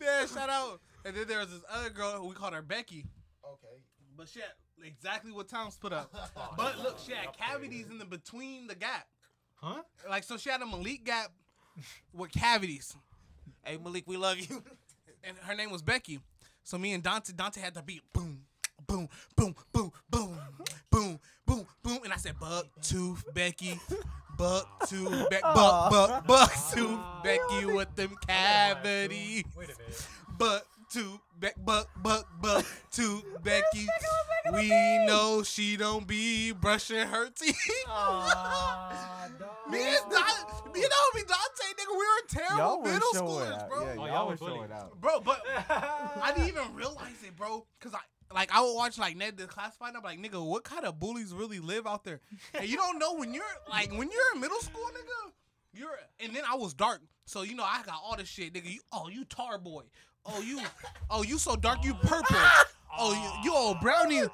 Yeah, shout out. And then there was this other girl we called her Becky. Okay. But she had exactly what Tom's put up. But look, she had cavities in the between the gap. Huh? Like so she had a Malik gap with cavities. Hey Malik, we love you. And her name was Becky. So me and Dante Dante had to beat boom, boom, boom, boom, boom, boom, boom, boom. And I said buck tooth Becky. Buck tooth Beck buck buck buck tooth Becky with them cavities. Wait a minute. Buck to Beck buck buck buck to Becky. We know she don't be brushing her teeth. me and Dante, me and homie Dante, nigga, we were terrible Y'all were middle showing schoolers, out. bro. Yeah, Oh, y'all y'all were were showing bullies. out. Bro, but I didn't even realize it, bro. Cause I like I would watch like Ned's Declassified. I'm like, nigga, what kind of bullies really live out there? And you don't know when you're like when you're in middle school, nigga. You're and then I was dark, so you know I got all this shit, nigga. You, oh, you tar boy. Oh, you, oh, you so dark, you purple. Oh, you, you old brownie. No,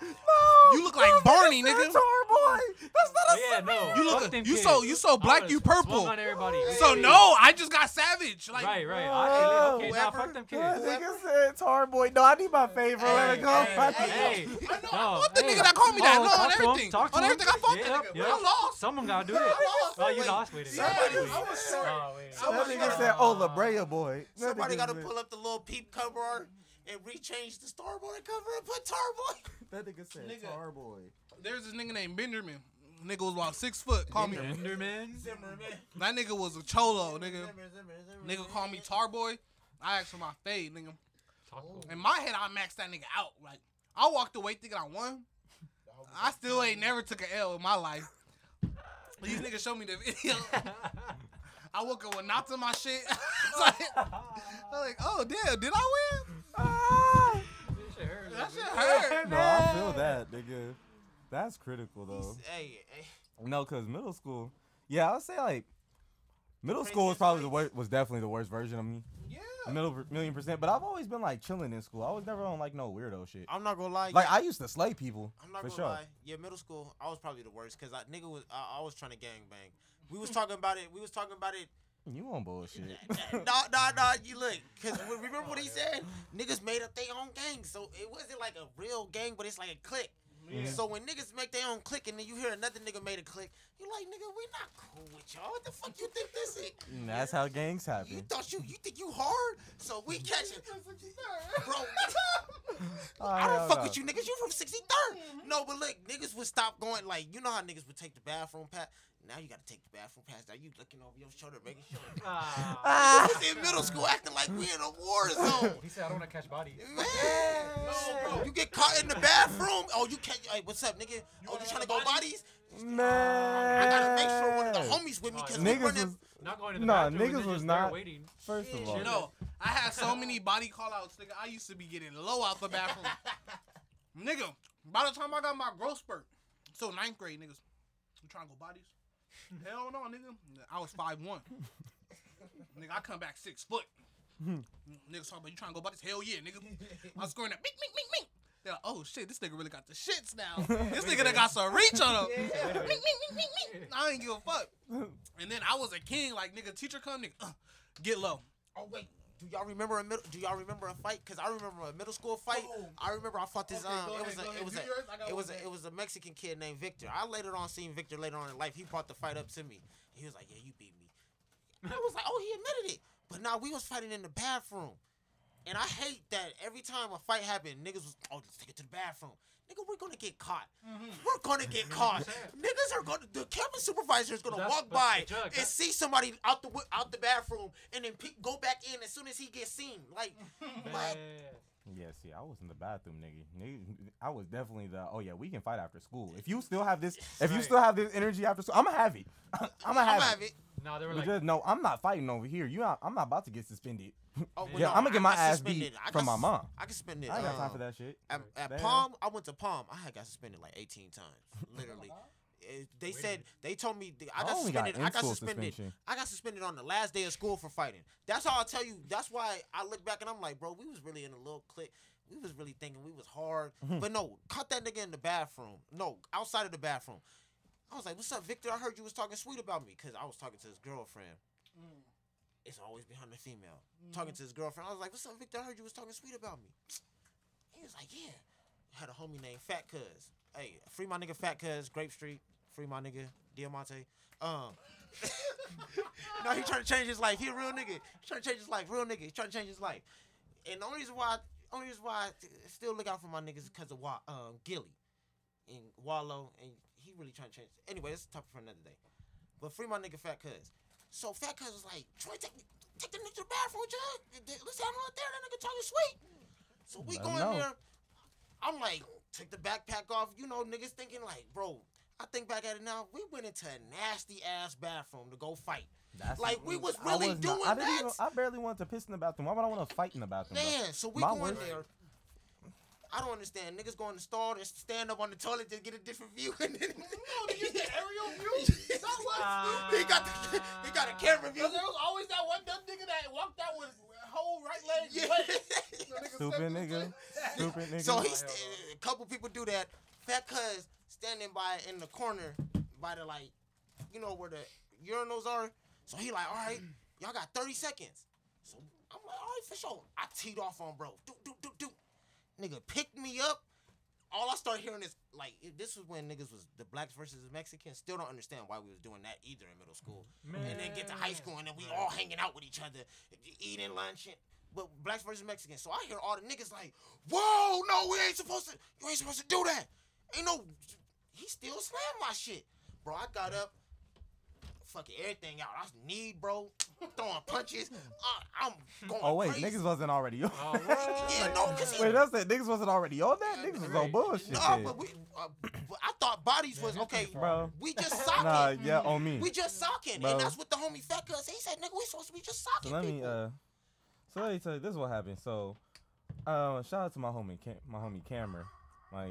you look like Barney, nigga. That's boy. That's not Oh, yeah, no. You fuck look, them you kids. so you so I black, would've you swung purple. on everybody. So Hey. no, I just got savage. Like, Right, right. Oh, okay, nah, whoever- fuck them That kids. nigga said tar boy. No, I need my favorite. Let it go. hey, I hey, Hey, I know. no, I fought the hey. nigga that called me that. Oh, No, talk on to him, everything. talk to on him. everything, I fought Yep, that nigga. yep. I lost. Someone gotta do it. I lost. Oh, you Wait. lost. Wait a. Somebody- I was sorry. Oh, wait. That was nigga sorry. said, "Oh, La Brea boy." That Somebody nigga got to said- pull up the little peep cover and rechange the Starboy cover and put Tarboy. That nigga said Nigga. tar boy. There's this nigga named Benjamin. Nigga was about six foot. Call me. Enderman. Zimmer, man. That nigga was a cholo, nigga. Zimmer, Zimmer, Zimmer, Nigga called me Tarboy. I asked for my fade, nigga. Talk to him. In my head, I maxed that nigga out. Like, I walked away thinking I won. I still ain't never took an L in my life. These niggas showed me the video. I woke up with knots in my shit. It's like, I'm like, oh damn, did I win? That shit hurt. That shit hurt. No, I feel that, nigga. That's critical though. Hey, hey, No, cause middle school. Yeah, I would say like middle school was probably the worst. Was definitely the worst version of me. Yeah. Middle million percent. But I've always been like chilling in school. I was never on like no weirdo shit. I'm not gonna lie. Like yeah, I used to slay people I'm not for gonna sure. lie. Yeah, middle school, I was probably the worst because I nigga was I, I was trying to gang bang. We was talking about it. We was talking about it. You on bullshit? nah, nah, nah. You look, cause remember what he said? Niggas made up their own gang, so it wasn't like a real gang, but it's like a clique. Yeah. So when niggas make their own clique and then you hear another nigga made a clique, you like, nigga, we not cool with y'all. What the fuck you think this is? And that's how gangs happen. You thought you you think you hard? So we catch catching, bro. Oh, I don't fuck no. with you niggas. You from 63rd. No, but look, niggas would stop going. Like, you know how niggas would take the bathroom pass? Now you gotta take the bathroom pass. Now you looking over your shoulder, making sure. Ah. We was in middle school acting like we in a war zone. He said, I don't want to catch bodies. Man, no, bro. You get caught in the bathroom. Oh, you can't. Hey, what's up, nigga? Oh, you trying to go bodies? Man, I gotta make sure one of the homies with me because we niggas running. was Not going to the Nah, bathroom. and niggas was not- waiting. first of all. No, I had so many body call outs, nigga. I used to be getting low out the bathroom. nigga, by the time I got my growth spurt, so ninth grade, niggas, you trying to go bodies? Hell no, nigga. I was five one. nigga, I come back six foot. niggas talking about you trying to go about this. Hell yeah, nigga. I was scoring that bing, bing, bing, bing. They're like, oh shit, this nigga really got the shits now. This nigga done got some reach on him. I ain't give a fuck. And then I was a king, like nigga, teacher come, nigga, uh, get low. Oh wait, do y'all remember a middle? Do y'all remember a fight? Cause I remember a middle school fight. Oh. I remember I fought this. Okay, um, it was a, it was Do a, yours, it was a, it was a Mexican kid named Victor. I later on seen Victor later on in life. He brought the fight up to me. He was like, "Yeah, you beat me." I was like, "Oh, he admitted it." But now we was fighting in the bathroom, and I hate that every time a fight happened, niggas was, "Oh, let's take it to the bathroom." Nigga, we're gonna get caught. We're gonna get caught. Niggas are gonna. The campus supervisor is gonna That's- walk by but Jug, and see somebody out the out the bathroom, and then pe- go back in as soon as he gets seen. Like, what? Yeah, see, I was in the bathroom, nigga. nigga. I was definitely the. Oh yeah, we can fight after school. If you still have this, if you still have this energy after school, I'ma have it. I'ma I'm have, have it. it. No, they were But like, just, no, I'm not fighting over here. You, not, I'm not about to get suspended. Oh, Yeah, I'ma get I my ass suspended. beat I from got my mom. I got suspended. I ain't got time um, for that shit. At, at Damn. Palm, I went to Palm. I had got suspended like 18 times, literally. Eh, they Wait said they told me th- I I got only got suspended. I got suspended. suspension. I got suspended on the last day of school for fighting. That's how I'll tell you. That's why I look back and I'm like, bro, we was really in a little clique. We was really thinking we was hard, Mm-hmm. but no, caught that nigga in the bathroom. No, outside of the bathroom. I was like, "What's up, Victor? I heard you was talking sweet about me because I was talking to his girlfriend. It's always behind the female. Talking to his girlfriend. I was like, "What's up, Victor? I heard you was talking sweet about me." He was like, "Yeah." I had a homie named Fat Cuz. Hey, free my nigga Fat Cuz, Grape Street. Free my nigga Diamante. Um. no, he trying to change his life. He a real nigga. He trying to change his life. Real nigga. He trying to change his life. And the only reason why, only reason why I still look out for my niggas is because of um Gilly and Wallow, and really trying to change. Anyway, that's a topic for another day. But free my nigga Fat Cuz. So Fat Cuz was like, Troy, take, take the nigga to the bathroom, Jug. Let's have him out there. That nigga talking sweet. So we go in there. I'm like, take the backpack off. You know, niggas thinking like, bro. I think back at it now. We went into a nasty ass bathroom to go fight. That's Like, we was I really not- doing I didn't that? Even, I barely wanted to piss in the bathroom. Why would I want to fight in the bathroom? bro? Man, so we My go in there. I don't understand. Niggas go in the stall and stand up on the toilet to get a different view, and then No, they get the aerial view. That was he got the, he got a camera view. Because there was always that one dumb nigga that walked out with whole right leg Yeah. nigga Stupid nigga. Stupid nigga. So hell he's a couple people do that. Fat cuz standing by in the corner by the like, you know where the urinals are. So he like, all right, y'all got 30 seconds. So I'm like, all right, for sure. I teed off on bro. Do do do do. Nigga picked me up. All I start hearing is like, this was when niggas was the blacks versus the Mexicans. Still don't understand why we was doing that either in middle school. And then get to high school and then we all hanging out with each other, eating lunch and but blacks versus Mexicans. So I hear all the niggas like, "Whoa, no, we ain't supposed to. You ain't supposed to do that. Ain't no." He still slammed my shit, bro. I got up, fucking everything out. I need, bro. Throwing punches. Uh, I'm going Oh wait, crazy. niggas wasn't already on. Oh. Yeah, no, cause he, Wait, that's it. Niggas wasn't already on that. Niggas was on bullshit. no, but we, uh, but I thought bodies was okay. bro. We just socking. Nah, yeah, on me. We just socking, Bro. and that's what the homie fat cuz he said. Nigga, we supposed to be just So socking let me uh so let me tell you this is what happened. So uh shout out to my homie Cam- my homie Cameron. My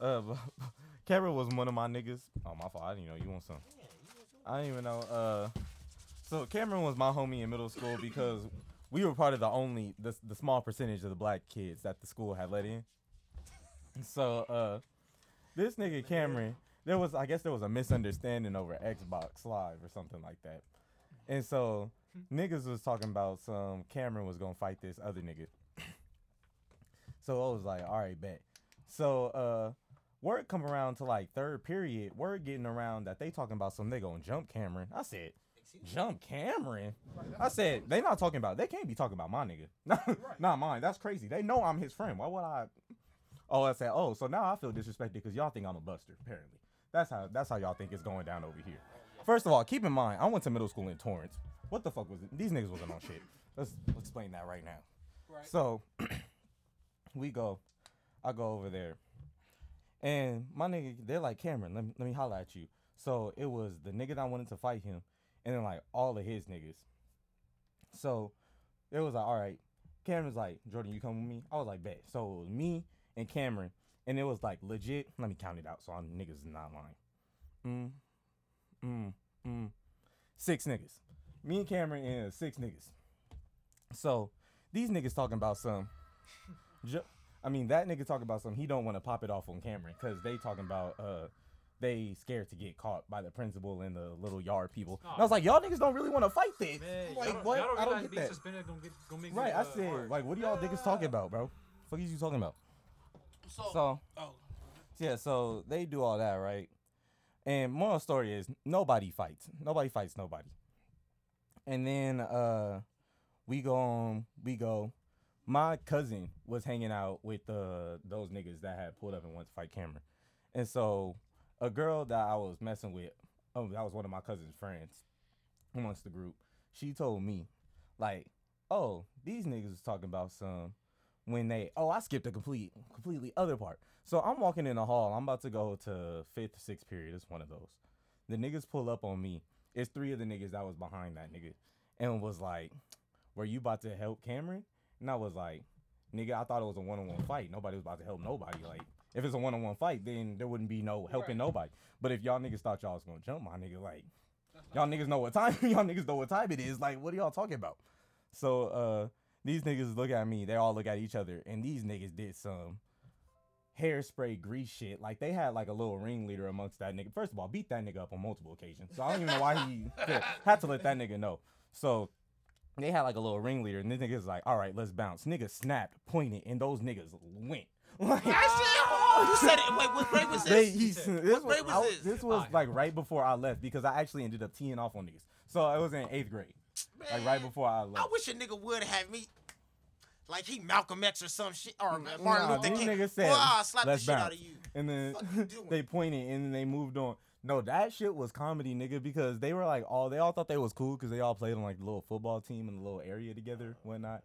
uh Cameron was one of my niggas. Oh my fault, I didn't know you want some. I didn't even know uh so Cameron was my homie in middle school because we were part of the only the, the small percentage of the black kids that the school had let in. So uh this nigga Cameron, there was I guess there was a misunderstanding over Xbox Live or something like that. And so niggas was talking about some Cameron was gonna fight this other nigga. so I was like, all right, bet. So uh word come around to like third period, word getting around that they talking about some nigga gonna jump Cameron. I said, jump Cameron. I said they not talking about they can't be talking about my nigga. not mine. That's crazy. They know I'm his friend. Why would I Oh, I said, oh, so now I feel disrespected because y'all think I'm a buster, apparently. That's how that's how y'all think it's going down over here. First of all, keep in mind, I went to middle school in Torrance. What the fuck was it? These niggas wasn't on shit. Let's, let's explain that right now. Right. So we go. I go over there. And my nigga, they're like, Cameron, let me, let me holler at you. So it was the nigga that wanted to fight him, and then like all of his niggas. So it was like, all right. Cameron's like, Jordan, you come with me? I was like, bet. So it was me and Cameron, and it was like legit. Let me count it out so I'm niggas is not lying. Mm, mm, mm. Six niggas. Me and Cameron and six niggas. So these niggas talking about some. I mean, that nigga talking about some. He don't want to pop it off on Cameron because they talking about uh, they scared to get caught by the principal and the little yard people. And I was like, y'all niggas don't really want to fight this. Man, like, y'all what? Y'all don't I don't get that. suspended gonna, get, gonna make Right, it, I uh, said, hard. like, what are y'all niggas talking about, bro? Fuck is you talking about? So, So oh, yeah, so they do all that, right? And moral story is nobody fights. Nobody fights nobody. And then uh we go on, we go. My cousin was hanging out with uh those niggas that had pulled up and wanted to fight Cameron. And so a girl that I was messing with, oh, that was one of my cousin's friends amongst the group. She told me, like, oh, these niggas was talking about some when they oh I skipped a complete completely other part. So I'm walking in the hall. I'm about to go to fifth, sixth period. It's one of those. The niggas pull up on me. It's three of the niggas that was behind that nigga, and was like, "Were you about to help Cameron?" And I was like, "Nigga, I thought it was a one-on-one fight. Nobody was about to help nobody. Like, if it's a one-on-one fight, then there wouldn't be no helping nobody. But if y'all niggas thought y'all was gonna jump my nigga, like, y'all niggas know what time y'all niggas know what time it is. Like, what are y'all talking about? So uh these niggas look at me, they all look at each other, and these niggas did some hairspray grease shit. Like they had like a little ringleader amongst that nigga. First of all, beat that nigga up on multiple occasions. So I don't even know why he yeah, had to let that nigga know. So they had like a little ringleader, and this nigga's like, all right, let's bounce. Nigga snapped, pointed, and those niggas went. Like, That shit hard. You said it. Wait, what grade was they, this? he, said- this What was, grade was I- this? this was Ah, like right before I left because I actually ended up teeing off on niggas. So it was in eighth grade, like right before I left. I wish a nigga would have me. Like he Malcolm X or some shit, or Martin Nah, Luther these King. niggas said, Boy, I'll slap the "Let's shit out bounce." of you. and then Fuck you they pointed and then they moved on. No, that shit was comedy, nigga, because they were like all they all thought they was cool because they all played on like the little football team in the little area together, whatnot,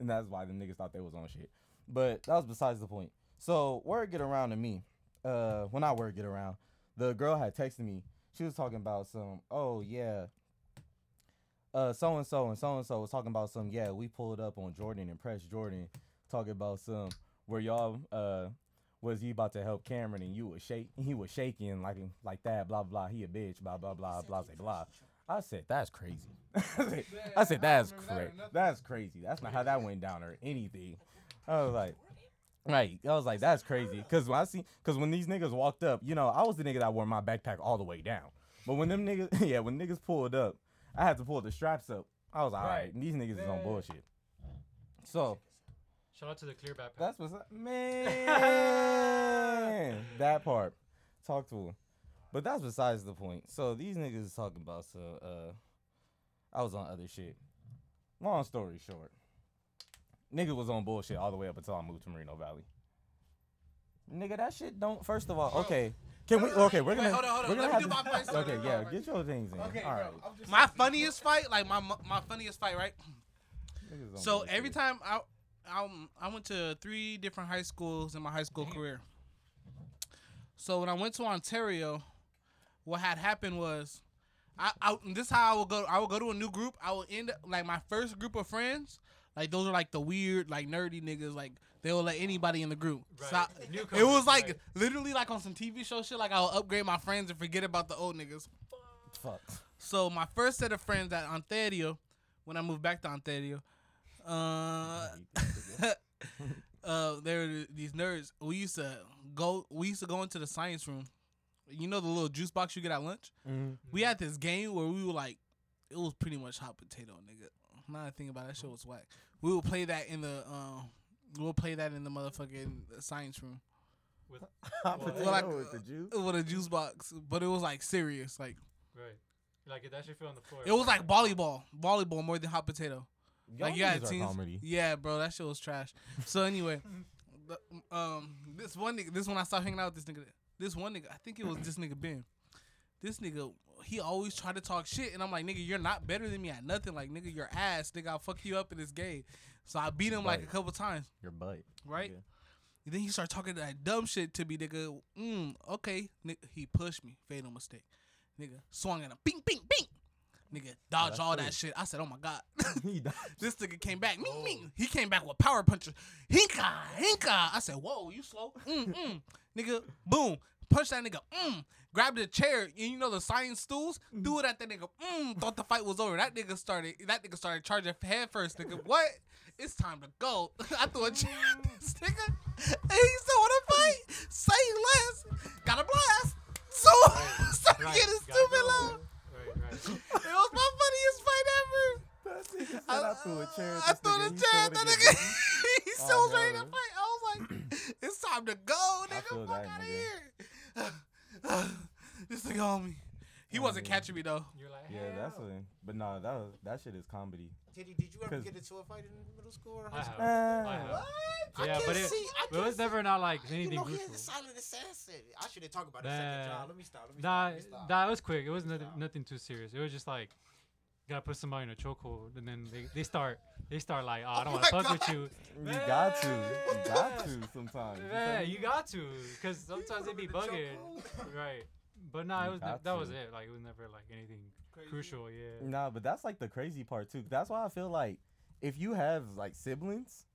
and that's why the niggas thought they was on shit. But that was besides the point. So word get around to me. Uh, when I word get around, the girl had texted me. She was talking about some. Oh yeah. Uh, so and so and so and so was talking about some. Yeah, we pulled up on Jordan and pressed Jordan, talking about some where y'all uh was he about to help Cameron and you was shake he was shaking like like that blah blah he a bitch blah blah blah blah blah blah. I said that's crazy. I said, that's remember that or crazy. That's crazy. That's not how that went down or anything. I was like, right. I was like, that's crazy. Cause when I see, cause when these niggas walked up, you know, I was the nigga that wore my backpack all the way down. But when them niggas, yeah, when niggas pulled up, I had to pull the straps up. I was like, all right, Right. these niggas is on bullshit. So Shout out to the clear backpack. that's what's up, man. that part, talk to him. But that's besides the point. So these niggas is talking about so uh, I was on other shit. Long story short, nigga was on bullshit all the way up until I moved to Moreno Valley. Nigga, that shit don't. First of all, okay. Can we? Okay, we're gonna. hold on, hold on. We're gonna Let me do to- my fight. Okay, yeah. Get your things in. Okay, all bro, right. I'm just my funniest fight, like my my funniest fight, right? Niggas don't So bullshit. every time I, I I went to three different high schools in my high school career. So when I went to Ontario, what had happened was, I, I this is how I would go. I would go to a new group. I would end up like my first group of friends. Like those are like the weird, like nerdy niggas. Like they will let anybody in the group. So I- Right. it was like right. literally like on some TV show shit. Like I'll upgrade my friends and forget about the old niggas. Fuck. So my first set of friends at Ontario, when I moved back to Ontario, uh, uh, there were these nerds. We used to go. We used to go into the science room. You know the little juice box you get at lunch. Mhm. We had this game where we were like, it was pretty much hot potato, nigga. Now I think about it, that show was whack. We will play that in the um, we'll play that in the motherfucking science room With, Hot Well, potato like, with the juice. with a juice box, but it was like serious, like right. Like if that shit fell on the floor. it was like volleyball, volleyball more than hot potato. Like you Y'all had niggas are teams. comedy. Yeah, bro, that shit was trash. So anyway, the, um, this one nigga, this one I started hanging out with this nigga, this one nigga, I think it was this nigga Ben. This nigga, he always tried to talk shit, and I'm like, nigga, you're not better than me at nothing. Like, nigga, your ass, nigga, I'll fuck you up in this game. So I beat him like a couple times, Your butt. right? nigga. And then he started talking that dumb shit to me, nigga. Mm, okay, Ni- he pushed me, fatal mistake, nigga. Swung at him, bing, bing, bing. Nigga, dodge that's all true. that shit. I said, oh my god. This nigga came back. Ming, ming. He came back with power punches. Hinka, hinka. I said, whoa, you slow. Mm, mm. nigga, boom. Punch that nigga. Mm. Grabbed the chair. And you know the science stools? Threw it at that nigga. Mm. Thought the fight was over. That nigga started. That nigga started charging head first. Nigga, what? It's time to go. I threw a chair at this nigga. And he still want to fight. Say less. Got a blast. So started Right, getting stupid loud. Right, right. It was my funniest fight ever. Said I threw a chair. at I threw nigga, the he chair at that nigga. he Oh, still was ready to fight. I was like, it's time to go, nigga. Fuck out of here. This nigga on me. He Oh, wasn't yeah. catching me though. You're like, Yeah, that's hell. a. But no, that was, that shit is comedy. Diddy, did you ever 'Cause- get into a fight in middle school or I high school? have. I Uh, have. What? I Yeah, can't but it- see. I But it was see. never not like anything. You anything know, he is a silent assassin. I should have talked about it Nah. second job. Let me stop. Let me Nah, stop. Let me stop. nah, it was quick. It was nothing, nothing too serious. It was just like, gotta put somebody in a chokehold, and then they, they start they start like, ah, oh, I don't Oh want to my fuck with God. you. You got to. You got to sometimes. You feel Yeah, me? you got to, because sometimes they be put in the bugging. Right. But nah, You it was ne- that was it. Like it was never like anything crucial. Yeah. Nah, but that's like the crazy part too. That's why I feel like if you have like siblings,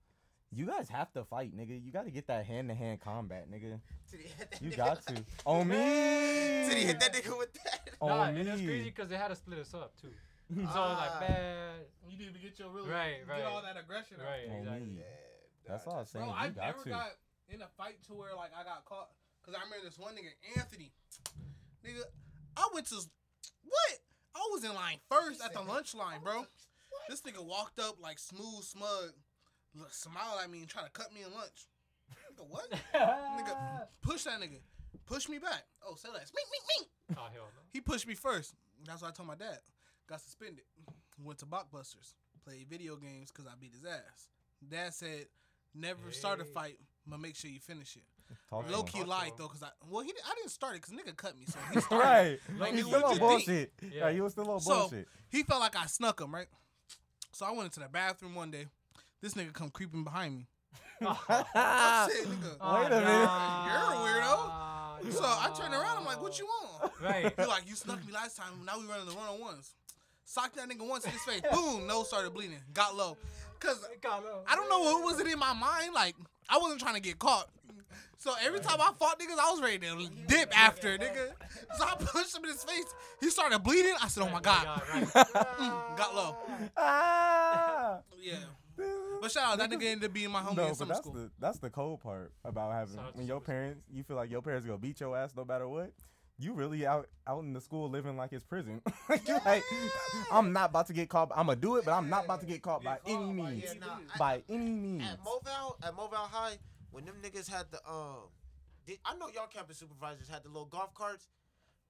you guys have to fight, nigga. You got to get that hand to hand combat, nigga. Did he hit that You got to. On me. Did he hit that nigga with that? On Nah, me. and it was crazy because they had to split us up too. So it was Ah. like bad. You need to get your really Right, get all that aggression out. Right. On Exactly. me. That's all I'm saying. Bro, you I got never to. got in a fight to where like I got caught. Cause I remember this one nigga, Anthony. Nigga, I went to what? I was in line first at the lunch line, bro. This nigga walked up like smooth, smug, look, smiled at me and tried to cut me in lunch. Nigga, what? nigga, push that nigga. Push me back. Oh, say less. Mink, mink, mink. Oh hell no. He pushed me first. That's what I told my dad. Got suspended. Went to Blockbusters. Played video games because I beat his ass. Dad said, never start a fight, but make sure you finish it. Talk Low key Talk lied though, cause I well he did, I didn't start it because nigga cut me, so he started. Right. Like, you still what on you bullshit. Yeah. Yeah, you was still on So- bullshit. He felt like I snuck him, right? So I went into the bathroom one day. This nigga come creeping behind me. I said, nigga, Oh, Wait a minute. You're a weirdo. So I turned around. I'm like, what you want? Right. He like, you snuck me last time. Now we running the run on ones. Socked that nigga once in his face. Boom, nose started bleeding. Got low. Cause I don't know what was it in my mind. Like I wasn't trying to get caught. So every time I fought niggas, I was ready to dip after nigga. So I punched him in his face. He started bleeding. I said, "Oh my god." Mm, got low. ah. Yeah. But shout out, that nigga ended up being my homie No, in but summer that's school. the that's the cold part about having Shout out to when your parents you feel like your parents gonna beat your ass no matter what. You really out out in the school living like it's prison. you like, I'm not about to get caught. I'm gonna do it, but I'm not about to get caught by caught any means. Yeah, nah, I- By any means. At Moval, at Moval High, when them niggas had the um, did, I know y'all campus supervisors had the little golf carts.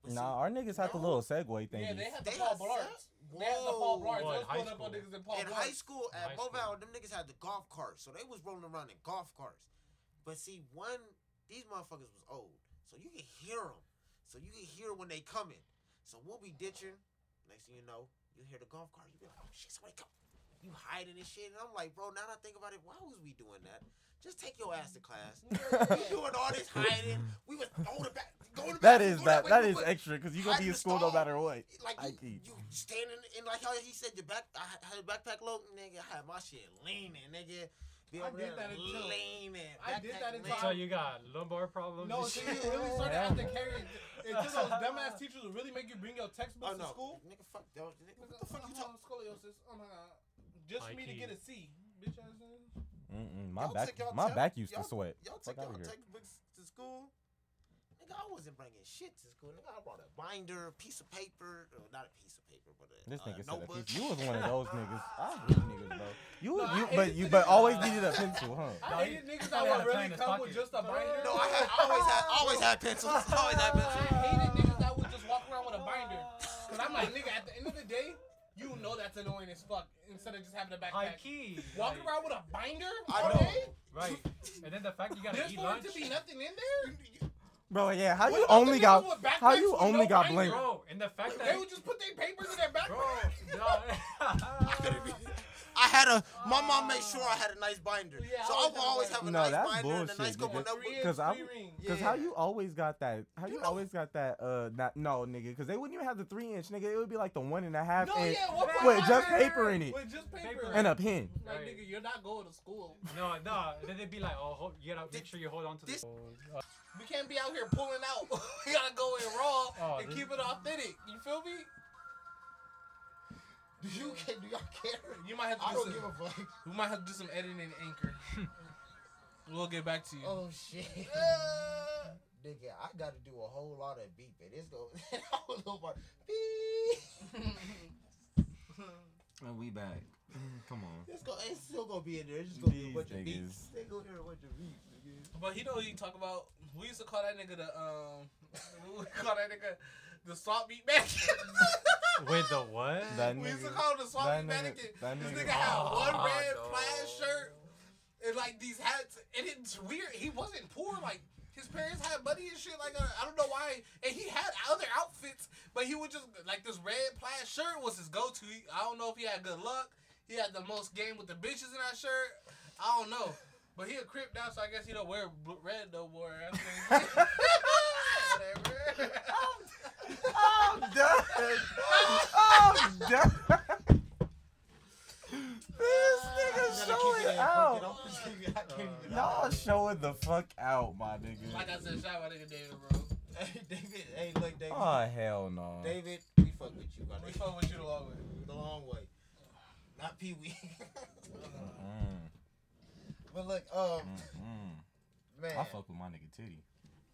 but see, Nah, our niggas had the little Segway thingies. Yeah, they had the They Paul had Blart. sets? They had the Paul Whoa. Blart. Boy, They in high up on school. niggas in Paul in Blart. high school at high Moval, school. them niggas had the golf carts, so they was rolling around in golf carts. But see, one these motherfuckers was old, so you can hear them. So you can hear when they coming. So we'll be ditching. Next thing you know, you hear the golf cart. You be like, oh shit, somebody come. You hiding and shit, and I'm like, bro. Now that I think about it, why was we doing that? Just take your ass to class. you doing all this hiding. We was going to back. Going to That back, is that that we is extra because you gonna be in school no matter what. like I you, keep. you standing in like how he said the back I had- a backpack low, nigga. I had my shit leaning, nigga. Be I did there that until- leaning. I did backpack that until So leaning. you got lumbar problems. No, and so you really started Hell having to no. carry until those dumbass teachers would really make you bring your Oh textbooks no, to school. nigga, fuck those. Nigga, what Nigga, the fuck you talking? Scoliosis. Oh, my god. Just for me to get a C. Bitch ass nigga. Mm-mm, my Y'all back my test- back used to y'all- sweat. Y'all Fuck take outta y'all textbooks to school. Nigga, I wasn't bringing shit to school. Nigga, I brought a binder, a piece of paper, uh, not a piece of paper, but a, This a nigga said a notebook. piece. You was one of those niggas. I hate niggas, bro. You, No, I you, hated but you, but niggas- always needed a pencil, huh? I No, hated niggas he that would really plan in his come with pocket. just a binder. No, I had I always had always had pencils. always had I pencils. hated niggas that would just walk around with a binder. Cause I'm like, nigga, at the end of the day, you know that's annoying as fuck. Instead of just having a High backpack. key. Walking like, around with a binder I all know. day? Right. And then the fact you gotta There's eat for lunch. it to be nothing in there? Bro, yeah. How you only got? with How you only got binder? blink? Bro, and the fact that They would just put their papers in their backpack. Bro, no. I had a my mom made sure I had a nice binder, Yeah, I so I always will have always binder. have a No, nice that's binder and a nice bullshit, couple nigga. notebooks. Cause I- three rings. Cause Yeah. how you always got that? How you You know- always got that? Uh, not no, nigga. Cause they wouldn't even have the three inch, nigga. It would be like the one and a half No, inch yeah, one point with just inch. paper in it With just paper. Paper. and a pen. Like, Right. nigga, you're not going to school. No, no. Then they'd be like, oh, hold, you gotta make sure you hold on to This- the. We can't be out here pulling out. we gotta go in raw Oh, and this- keep it authentic. You feel me? Do you care? Do y'all care? You might have to I do don't some. give a fuck. We might have to do some editing in Anchor. we'll get back to you. Oh shit. Nigga, I gotta do a whole lot of beeping. It's going. I don't know about beep. And we back. Come on. It's go. It's still gonna be in there. It's just gonna be a These bunch of niggas. beeps. They gonna hear a bunch of beeps. Nigga. But he know he talk about. We used to call that nigga the um. we call that nigga the swap meet mannequin. With the what? That we used to call him the swap that meet nigga- mannequin. that this nigga- nigga had Oh, one red no. plaid shirt and like these hats, and it's weird. He wasn't poor. Like his parents had money and shit. Like uh, I don't know why. And he had other outfits, but he would just like this red plaid shirt was his go-to. He, I don't know if he had good luck. He had the most game with the bitches in that shirt. I don't know. But he a crip now, so I guess he don't wear red no more. That's crazy. Whatever. I'm done. I'm done. this nigga showing out. Y'all showing the fuck out, my nigga. like I said, shout out my nigga David, bro. Hey David. Hey look, David. Oh hell no. David, we fuck with you, my We fuck with you the long way. The long way. Not Pee Wee. But look, um, man. I fuck with my nigga Titty.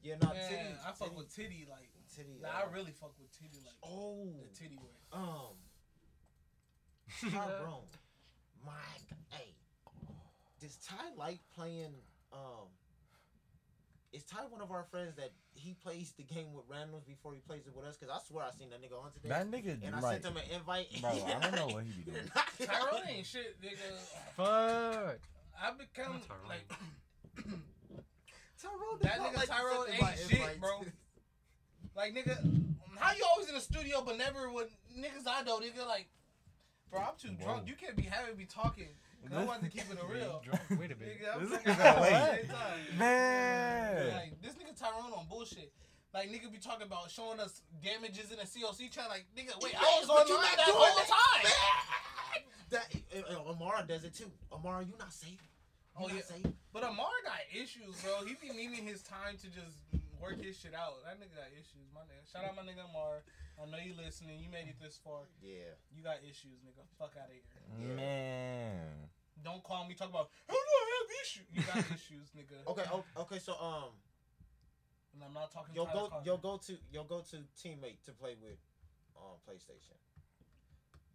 Yeah, not Man, titty. I fuck titty, with titty like. Titty. Nah, uh, I really fuck with titty like Oh, the titty way. um, Tyrone, my hey, does Ty like playing? Um, is Ty one of our friends that he plays the game with randoms before he plays it with us? Cause I swear I seen that nigga on today. That nigga, and I right? sent him an invite. Bro, I don't know what he be doing. Tyrone ain't shit, nigga. Fuck. I become Not Tyrone. like Tyrone, that nigga like to Tyrone ain't shit, invites. bro. Like nigga, how you always in the studio but never with niggas I know, nigga? Like, bro, I'm too Whoa. drunk. You can't be having me talking. 'cause I want to keep it real. Drunk. Wait a minute. Nigga, This nigga's late. Man. Like this nigga Tyrone on bullshit. Like nigga be talking about showing us damages in a COC chat. Like nigga, wait, I was not that doing whole time. That uh, Amara does it too. Amara, you not safe. You Oh, not yeah. safe. But Amar got issues, bro. He be needing his time to just work his shit out. That nigga got issues, my nigga. Shout out my nigga Amar. I know you listening. You made it this far. Yeah. You got issues, nigga. Fuck out of here. Yeah. Man. Don't call me talk about how do I have issues. You got issues, nigga. Okay. o- Okay. So um, And I'm not talking. you'll Tyler go. Carter. You'll go to. You'll go to teammate to play with on PlayStation.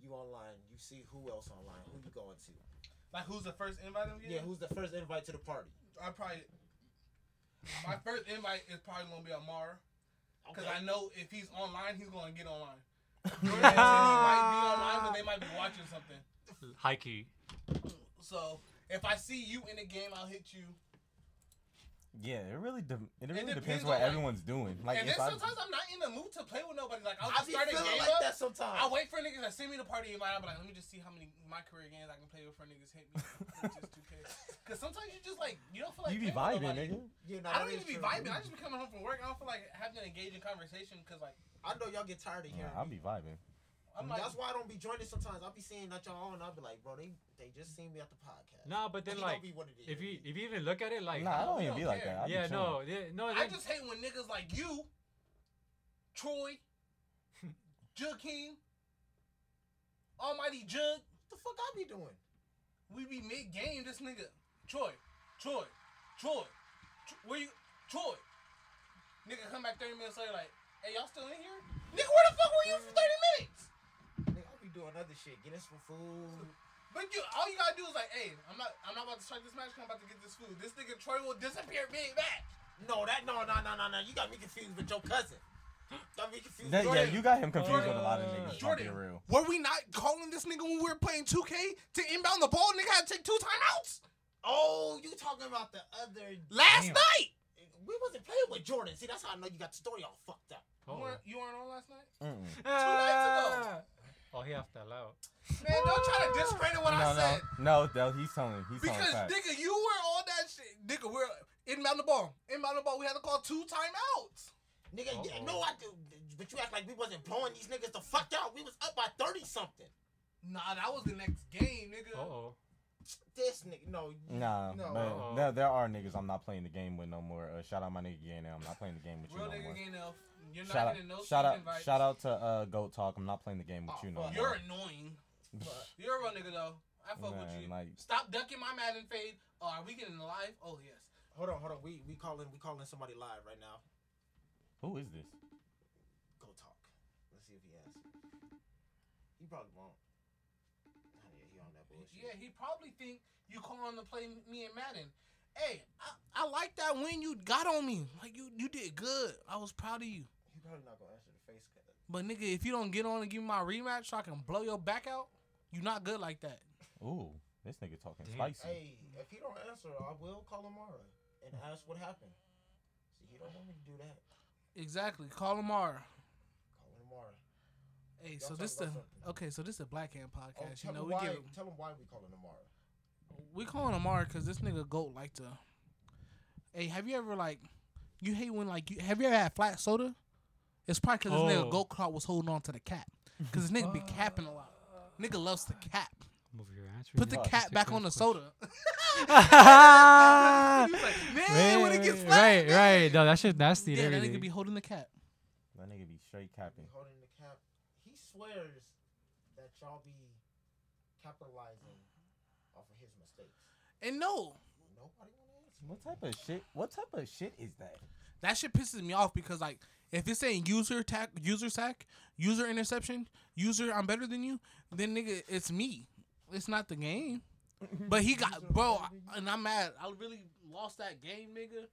You online. You see who else online. Who you going to? Like who's the first invite? I'm Yeah. getting? Who's the first invite to the party? I probably. My first invite is probably gonna be Amar. Because I know if he's online, he's gonna get online. Jordan might be online, but they might be watching something. High key. So if I see you in the game, I'll hit you. Yeah, it really de- it really depends depends what like- everyone's doing. Like and if then I, sometimes I'm not in the mood to play with nobody. Like I'll just be start a game like up. that sometimes. I wait for niggas that send me the party invite. I'll be like, let me just see how many my career games I can play before niggas hit me. just 2K. Cause sometimes you just like you don't feel like you be vibing, nigga. Yeah, nah, I don't that even is be true. vibing. I just be coming home from work. I don't feel like having an engaging conversation because like I know y'all get tired of hearing. Nah, I'll be vibing. I'm like, That's why I don't be joining sometimes. I'll be seeing that y'all on. I'll be like, bro, they they just seen me at the podcast. Nah, but then He don't like be what it is. if you if you even look at it like Nah, I don't even don't be like that. I be yeah chilling. no yeah, no I then- just hate when niggas like you, Troy, Jug King, Almighty Jug, what the fuck I be doing? we be mid game. This nigga, Troy, Troy, Troy, Tr- where you, Troy? Nigga come back 30 minutes later like, hey y'all still in here? Nigga, where the fuck were you for 30 minutes? Nigga, I be doing other shit, getting some food. But you, all you gotta do is like, hey, I'm not, I'm not about to start this match. I'm about to get this food. This nigga Troy will disappear mid match. No, that no, no, no, no, no. You got me confused with your cousin. Got me confused. That- yeah, you got him confused with a lot of Uh, niggas. Jordan, real. were we not calling this nigga when we were playing 2K to inbound the ball? Nigga had to take two timeouts Oh, you talking about the other last Damn. night. We wasn't playing with Jordan. See, that's how I know you got the story all fucked up. You Uh-oh. weren't, you weren't on last night? Mm-mm. Ah! Oh, he have to allow. Man, don't try to discredit what no, I said. no, no, no. He's telling. He's telling Because facts. nigga, you were on that shit. Nigga, we're inbound the ball. Inbound the ball. We had to call two timeouts. Nigga, yeah, Uh-oh. no, I do. But you act like we wasn't blowing these niggas the fuck out. We was up by 30 something. Nah, that was the next game, nigga. Uh oh. This nigga, no. Nah, no. but Uh-oh. there, there are niggas I'm not playing the game with no more. Uh, shout out my nigga Gay I'm not playing the game with you Real no nigga more. game now. You're not Shout out, getting no shout out, invites. shout out to uh, Goat Talk. I'm not playing the game with Oh, you no more. You're annoying. You're a real nigga though. I fuck with you. like, Stop ducking my Madden fade. Oh, are we getting live? Oh yes. Hold on, hold on. We we calling we calling somebody live right now. who is this? Go talk. Let's see if he answers. He probably won't. Oh, yeah, he on that bullshit. Yeah, he probably think you calling to play me and Madden. Hey, I, I like that win you got on me. Like you you did good. I was proud of you. He probably not gonna answer the face cut. But nigga, if you don't get on and give me my rematch so I can blow your back out, you not good like that. Ooh, this nigga talking Damn. spicy. Hey, if he don't answer, I will call Amara and ask what happened. See, he don't want me to do that. Exactly. Call Amara. Call Amara. Hey, Y'all so this the something. okay. So this is a Black Hand Oh, podcast. tell you know, we why. give Tell him why we calling Amara. we calling Amara because this nigga goat like to. Hey, have you ever like, you hate when like you have you ever had flat soda? It's probably because this Oh. nigga goat clout was holding on to the cap. Because this nigga be capping a lot. Nigga loves to cap. Move your answer. Put the Fuck. cap back on the soda. right, like, man, when it gets flat, right, man." right. No, that shit nasty. and Yeah, that everything. nigga be holding the cap. That nigga be straight Be capping. holding the cap. He swears that y'all be capitalizing off of his mistakes. And no, Nobody want to answer. What type of shit? What type of shit is that? that shit pisses me off because like if it's saying user attack, user sack, user interception, user I'm better than you, then nigga it's me. It's not the game. But he got bro, and I'm mad. I really lost that game, nigga.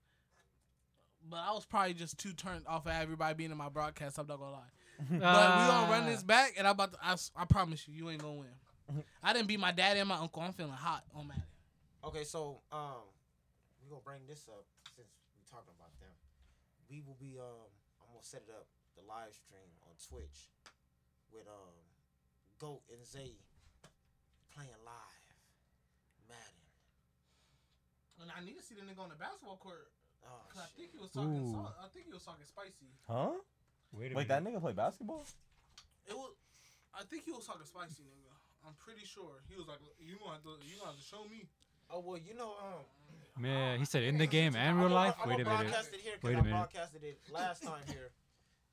But I was probably just too turned off of everybody being in my broadcast. I'm not gonna lie. But we gonna run this back, and I'm about to. I promise you, you ain't gonna win. I didn't beat my dad and my uncle. I'm feeling hot on Madden. Okay, so um, we gonna bring this up since we talking about them. We will be um, I'm gonna set it up the live stream on Twitch with um, Goat and Zay playing live Madden. And I need to see the nigga on the basketball court. Oh Cause I think he was talking. Ooh. So, I think he was talking spicy. Huh? Wait a Wait, that nigga play basketball? It was. I think he was talking spicy, nigga. I'm pretty sure he was like, "You gonna have to, you gonna have to show me." Oh well, you know um. Man, he said in the game and I'm real a- life. I'm Wait a gonna minute. broadcast it here 'cause Wait a minute. broadcasted it last time here.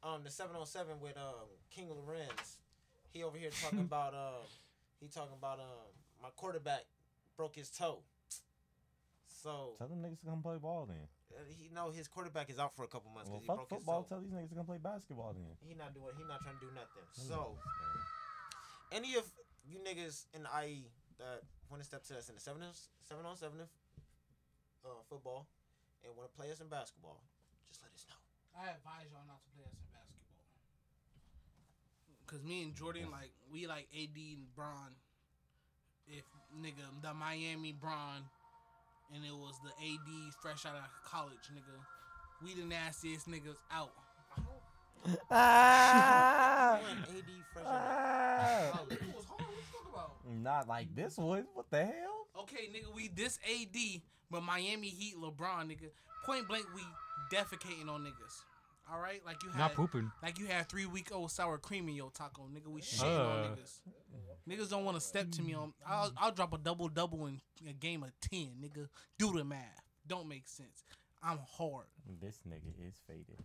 Um, the 707 with um King Lorenz. He over here talking about um he talking about um my quarterback broke his toe. So Tell them niggas to come play ball then. uh, he know his quarterback is out for a couple months Well, because he fuck broke football. his toe. Tell these niggas to come play basketball then. He not doing. He not trying to do nothing. Them So niggas, man. any of you niggas in the IE that want to step to us in the seven on seven on seven uh, football and want to play us in basketball, just let us know. I advise y'all not to play us in basketball. Cause me and Jordan, like, we like AD and Bron. If nigga the Miami Bron and it was the AD fresh out of college, nigga. We the nastiest niggas out. Ah! AD fresh out of college. It was hard. What you talking about? Not like this one. What the hell? Okay, nigga, we this AD, but Miami Heat LeBron, nigga. Point blank, we defecating on niggas. All right, like you had, Not pooping. like you had three week old sour cream in your taco, nigga. We shitting Uh. on niggas. Niggas don't want to step to me on. I'll, I'll drop a double double in a game of ten, nigga. Do the math. Don't make sense. I'm hard. This nigga is faded.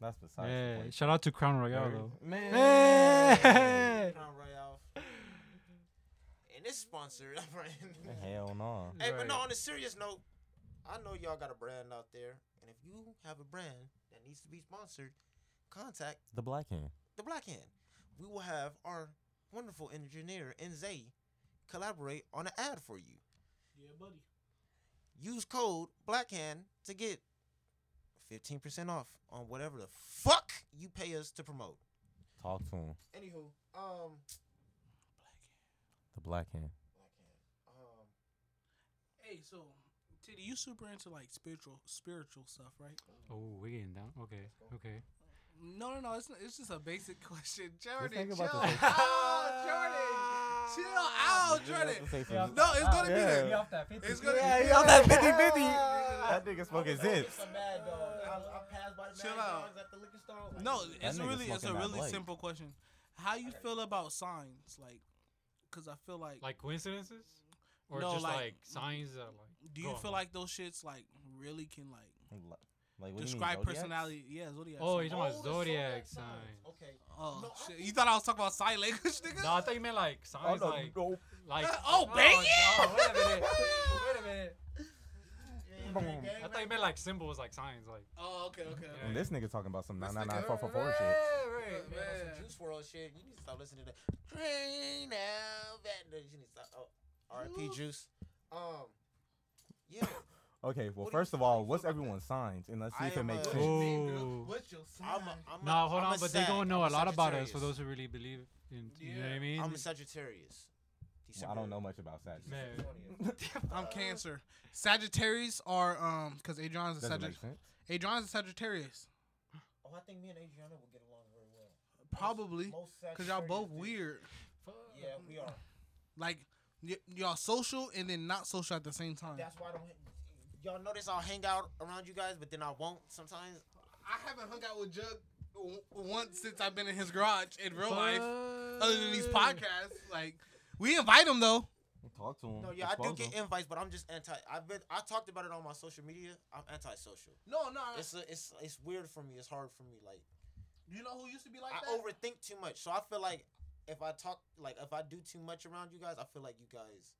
That's besides Yeah. the point. Shout out to Crown Royal though. Man. Hey! Crown Royal. And it's sponsored. Hell no. Hey, but no, on a serious note, I know y'all got a brand out there, and if you have a brand that needs to be sponsored, contact The black hand. the Black Hand. We will have our wonderful engineer Nzay collaborate on an ad for you. Yeah, buddy. Use code Blackhand to get 15% off on whatever the fuck you pay us to promote. Talk to him. Anywho, um, The black hand. Um, Hey, so Tiddy, you super into like spiritual spiritual stuff, right? Oh, we getting down. Okay. Okay. No, no, no. It's it's just a basic question, Jordan. nigga Chill about to out, Jordan. Chill out, Jordan. No, it's gonna be Yeah. there. He off that 50. It's gonna Yeah, be he on that 50 50. That nigga smoking zips. mad dog. I, I passed by the Chill out. Dogs at the liquor store. I was like, No, it's really it's a really simple question. How you feel about signs, like? Cause I feel like, Like coincidences? Or No, just like- like, signs that like. do you feel on. like those shits like really can like Like, what do you mean, describe personality? Yeah, zodiac. Oh, signs. you're talking about Oh, the zodiac signs. signs. Okay. Oh No, shit! You thought I was talking about sign language, nigga? No, I thought you meant like signs Oh, no, like no. like. Oh, bang oh, no, wait a minute. Wait a minute. Yeah, Boom. gang, gang, I thought you meant like symbols, like signs, like. Oh, okay, okay. okay. And this nigga talking about some This nigga- 999 shit. Hey, man, man, man. some Juice WRLD shit. You need to stop listening to that. Train now, that you need to stop. Oh, R.I.P. Juice. Um, yeah. Okay, well, What first of all, what's feel about everyone's signs? And let's see I if it makes sense. What's your sign? I'm a, I'm a, No, hold I'm on, but they Sag. gonna know I'm a lot about us for those who really believe in. You know what I mean? I'm a Sagittarius. Well, I don't know much about Sagittarius. I'm Cancer. Sagittarius are um because Adrian's a Doesn't make Sagittarius. sense. Adrian's a Sagittarius. Oh, I think me and Adriana will get along very well. Probably Most because y'all both Sagittarius do. weird. Yeah, we are. Like y- y'all social and then not social at the same time. That's why I don't. Y'all notice I'll hang out around you guys, but then I won't sometimes. I haven't hung out with Jug w- once since I've been in his garage in real life, other than these podcasts. Like we invite him though. Talk to him. No, yeah, I do get him. invites, but I'm just anti. I've been. I talked about it on my social media. I'm anti-social. No, no. It's a, it's it's weird for me. It's hard for me. Like you know who used to be like I that? overthink too much, so I feel like if I talk, like if I do too much around you guys, I feel like you guys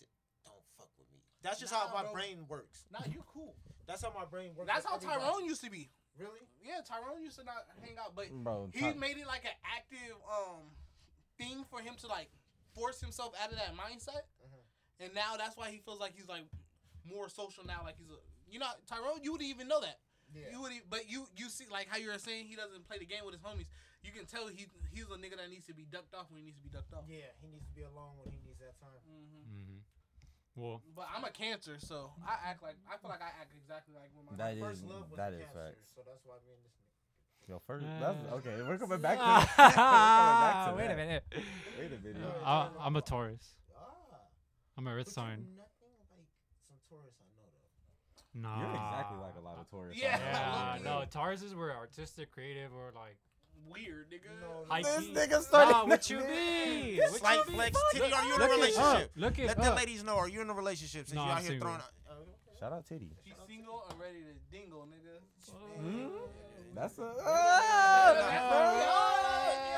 d- don't fuck with me. That's just how my bro. brain works. Nah, you cool. That's how my brain works. That's how everybody. Tyrone used to be. Really? Yeah, Tyrone used to not hang out, but Bro, he Ty- made it like an active um thing for him to like force himself out of that mindset. Mhm. And now that's why he feels like he's like more social now. Like he's a you know Tyrone, you wouldn't even know that. Yeah. You would, but you you see like how you were saying he doesn't play the game with his homies. You can tell he he's a nigga that needs to be ducked off when he needs to be ducked off. Yeah, he needs to be alone when he needs that time. hmm hmm Well, But I'm a cancer, so I act like I feel like I act exactly like when my That First is- love was that a is cancer, facts. so that's why me and this nigga. Yo, first, Uh, that's, okay, we're coming back to. we're coming back to Wait a that. minute. Wait a minute. Yeah. I, I'm a Taurus. Ah, I'm a but Earth you sign. Nothing like some Taurus I know though. Nah. You're exactly like a lot of Taurus. Yeah. Yeah, Yeah. no, Tauruses were artistic, creative, or like weird nigga. No, high This key. nigga started. Nah, what you mean? What Slight you mean? flex. Tiddy, are you in a Look it relationship? up. Look it Let the up. ladies know. Are you in a relationship? Since No, you I'm out here single. throwing. Uh, Shout out Tiddy. She's single and ready to dingle, nigga. Hmm? That's a. I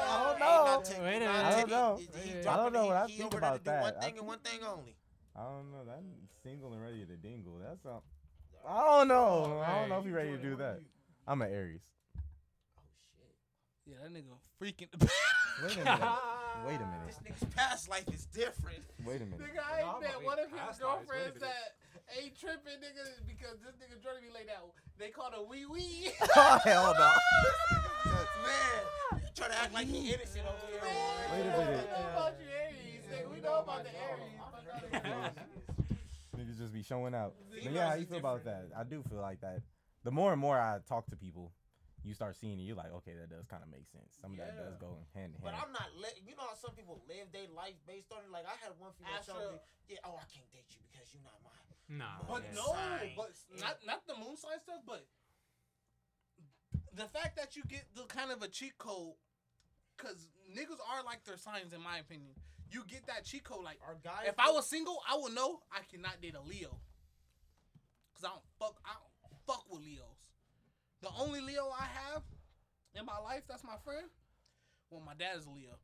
I don't know. I don't know. Wait. I don't know what I he, he think about to One that. I thing and one thing only. I don't know. That single and ready to dingle. That's a. I don't know. I don't know if you ready to do that. I'm an Aries. Oh shit! Yeah, that nigga freaking. Wait a minute. Wait a minute. This nigga's past life is different. Wait a minute. nigga, I ain't I'm one of his past lives. Wait girlfriends that ain't tripping, nigga, because this nigga Jordan be laid out. They call her wee wee. oh hell no. Man, you try to act like he innocent over here. Wait a minute. We know about you Aries, nigga. We know about the Aries. Niggas just be showing out. But yeah, how you feel about that? I do feel like that. The more and more I talk to people, you start seeing it. You're like, okay, that does kind of make sense. Some of that does go hand in hand. But. I'm not. Li- you know how some people live their life based on it. Like I had one female Ask tell me, "Yeah, oh, I can't date you because you're not mine." Nah. But yeah. no, Sign. but not not the moon sign stuff, but the fact that you get the kind of a cheat code, because niggas are like their signs, in my opinion. You get that cheat code, like Our guys. if I was single, I would know I cannot date a Leo, cause I don't fuck, I don't fuck with Leos. The only Leo I have in my life that's my friend, well, my dad is a Leo,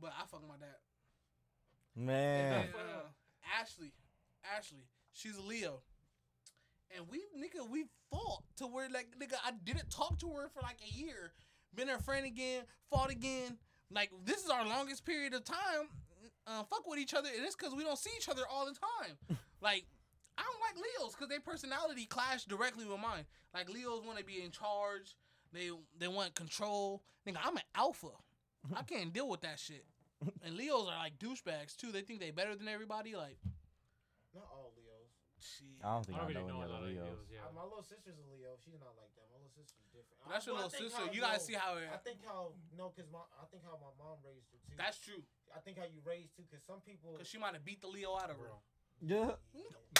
but I fuck my dad. Man, And, uh, Ashley, Ashley, she's a Leo. And we nigga, we fought to where like nigga, I didn't talk to her for like a year. Been her friend again, fought again. Like this is our longest period of time. Uh, fuck with each other, and it's because we don't see each other all the time. like I don't like Leos because their personality clash directly with mine. Like Leos want to be in charge. They they want control. Nigga, I'm an alpha. I can't deal with that shit. And Leos are like douchebags too. They think they better than everybody. Like, Leos. shit. I don't think I I, don't know really know any a lot other of Leos. Leos. Yeah. Uh, my little sister's a Leo. She's not like that. My little sister's different. But that's your I- I little sister. how- You gotta no, see how it. I think how no, cause my I think how my mom raised her too. That's true. I think how you raised too, cause some people. Cause she might have beat the Leo out of her. Bro. Yeah,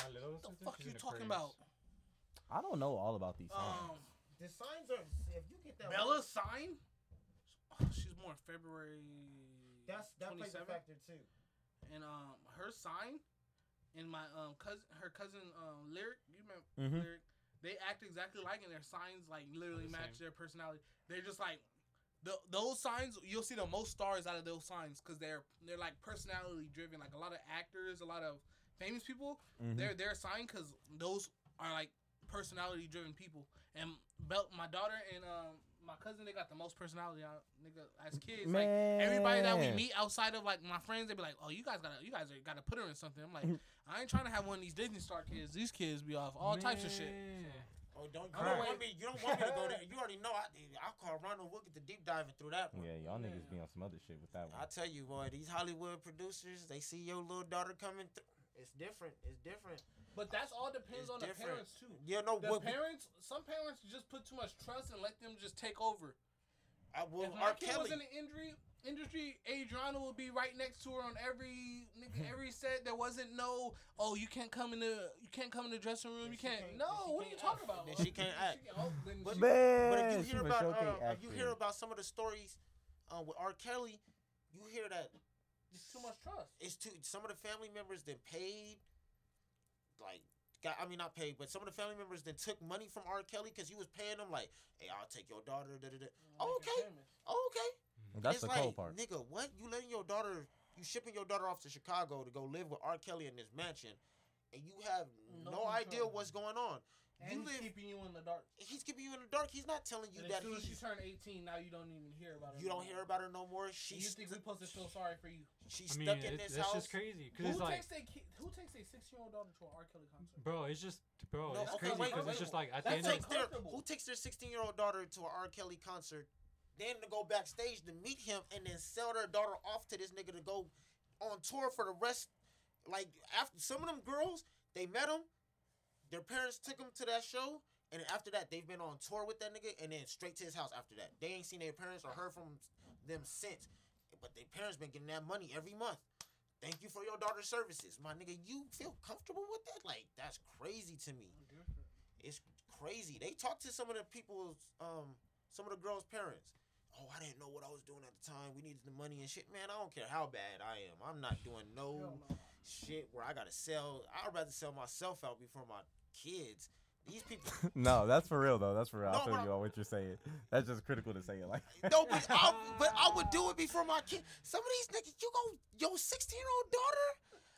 My little What the sister, fuck she's you talking about? I don't know all about these signs. Um, the signs are. If you get that. Bella's sign. Oh, she's born February. That's that plays a 27. factor too. And um, her sign, and my um cousin, her cousin um lyric. You remember Mhm. lyric? They act exactly like, and their signs like literally the match same. their personality. They're just like. The, those signs you'll see the most stars out of those signs because they're they're like personality driven like a lot of actors a lot of famous people Mhm. they're they're assigned because those are like personality driven people. And Bel- my daughter and um my cousin they got the most personality out nigga as kids. Like everybody that we meet outside of like my friends, they be like, "Oh, you guys gotta you guys are, gotta put her in something." I'm like, I ain't trying to have one of these Disney Star kids. These kids be off all types of shit. Man. Oh, don't you I'm don't want me? You don't want me to go there. You already know. I I'll call Ronald. We'll get the deep diving through that one. Yeah, y'all niggas be on some other shit with that one. I tell you, boy, these Hollywood producers, they see your little daughter coming through. It's different. It's different. But that's all depends on different. the parents too. Yeah, no, The what? parents, some parents just put too much trust and let them just take over. I will. if my R. kid Kelly. was in the industry, industry, Adriana would be right next to her on every nigga, every set. There wasn't no, oh, you can't come in the, you can't come in the dressing room. Then You can't. can't- no, then she what are you can't talking about? Then she can't act. oh, then But- Man, But if you hear about, uh, if you hear about some of the stories uh, with R. Kelly, you hear that it's too much trust. it's too. Some of the family members then paid, like, got. I mean, not paid, but some of the family members then took money from R. Kelly because he was paying them. Like, hey, I'll take your daughter. Da, da, da. Oh, okay. Oh, okay. Mm, that's it's the like, cold part. nigga, what? You letting your daughter? You shipping your daughter off to Chicago to go live with R. Kelly in this mansion, and you have No no, idea what's going on. And you he's live. keeping you in the dark. He's keeping you in the dark. He's not telling you And that as soon as she turned 18, now you don't even hear about her. You no don't more. hear about her no more. And She's you think we stu- supposed to feel sorry for you? she's I mean, stuck in it, this that's house. just crazy. Cause Who it's like, takes their ki- who takes their 16 year old daughter to an R. Kelly concert? bro, it's just, bro, No, it's okay, crazy wait, because wait, it's just like at the end of takes their. Who takes their 16 year old daughter to an R. Kelly concert, then to go backstage to meet him, and then sell their daughter off to this nigga to go on tour for the rest? Like after some of them girls, they met him, their parents took them to that show, and after that they've been on tour with that nigga, and then straight to his house after that. They ain't seen their parents or heard from them since, but their parents been getting that money every month. Thank you for your daughter's services, my nigga. You feel comfortable with that? Like that's crazy to me it's crazy. They talked to some of the people's, um, some of the girls' parents. Oh, I didn't know what I was doing at the time. We needed the money and shit. Man, I don't care how bad I am. I'm not doing no no. shit where I gotta sell. I'd rather sell myself out before my kids. These people. no, that's for real though. That's for real. No, I feel but you on what you're saying. That's just critical to say it like. no, but I, but I would do it before my kid. Some of these niggas, you go, yo, 16 year old daughter.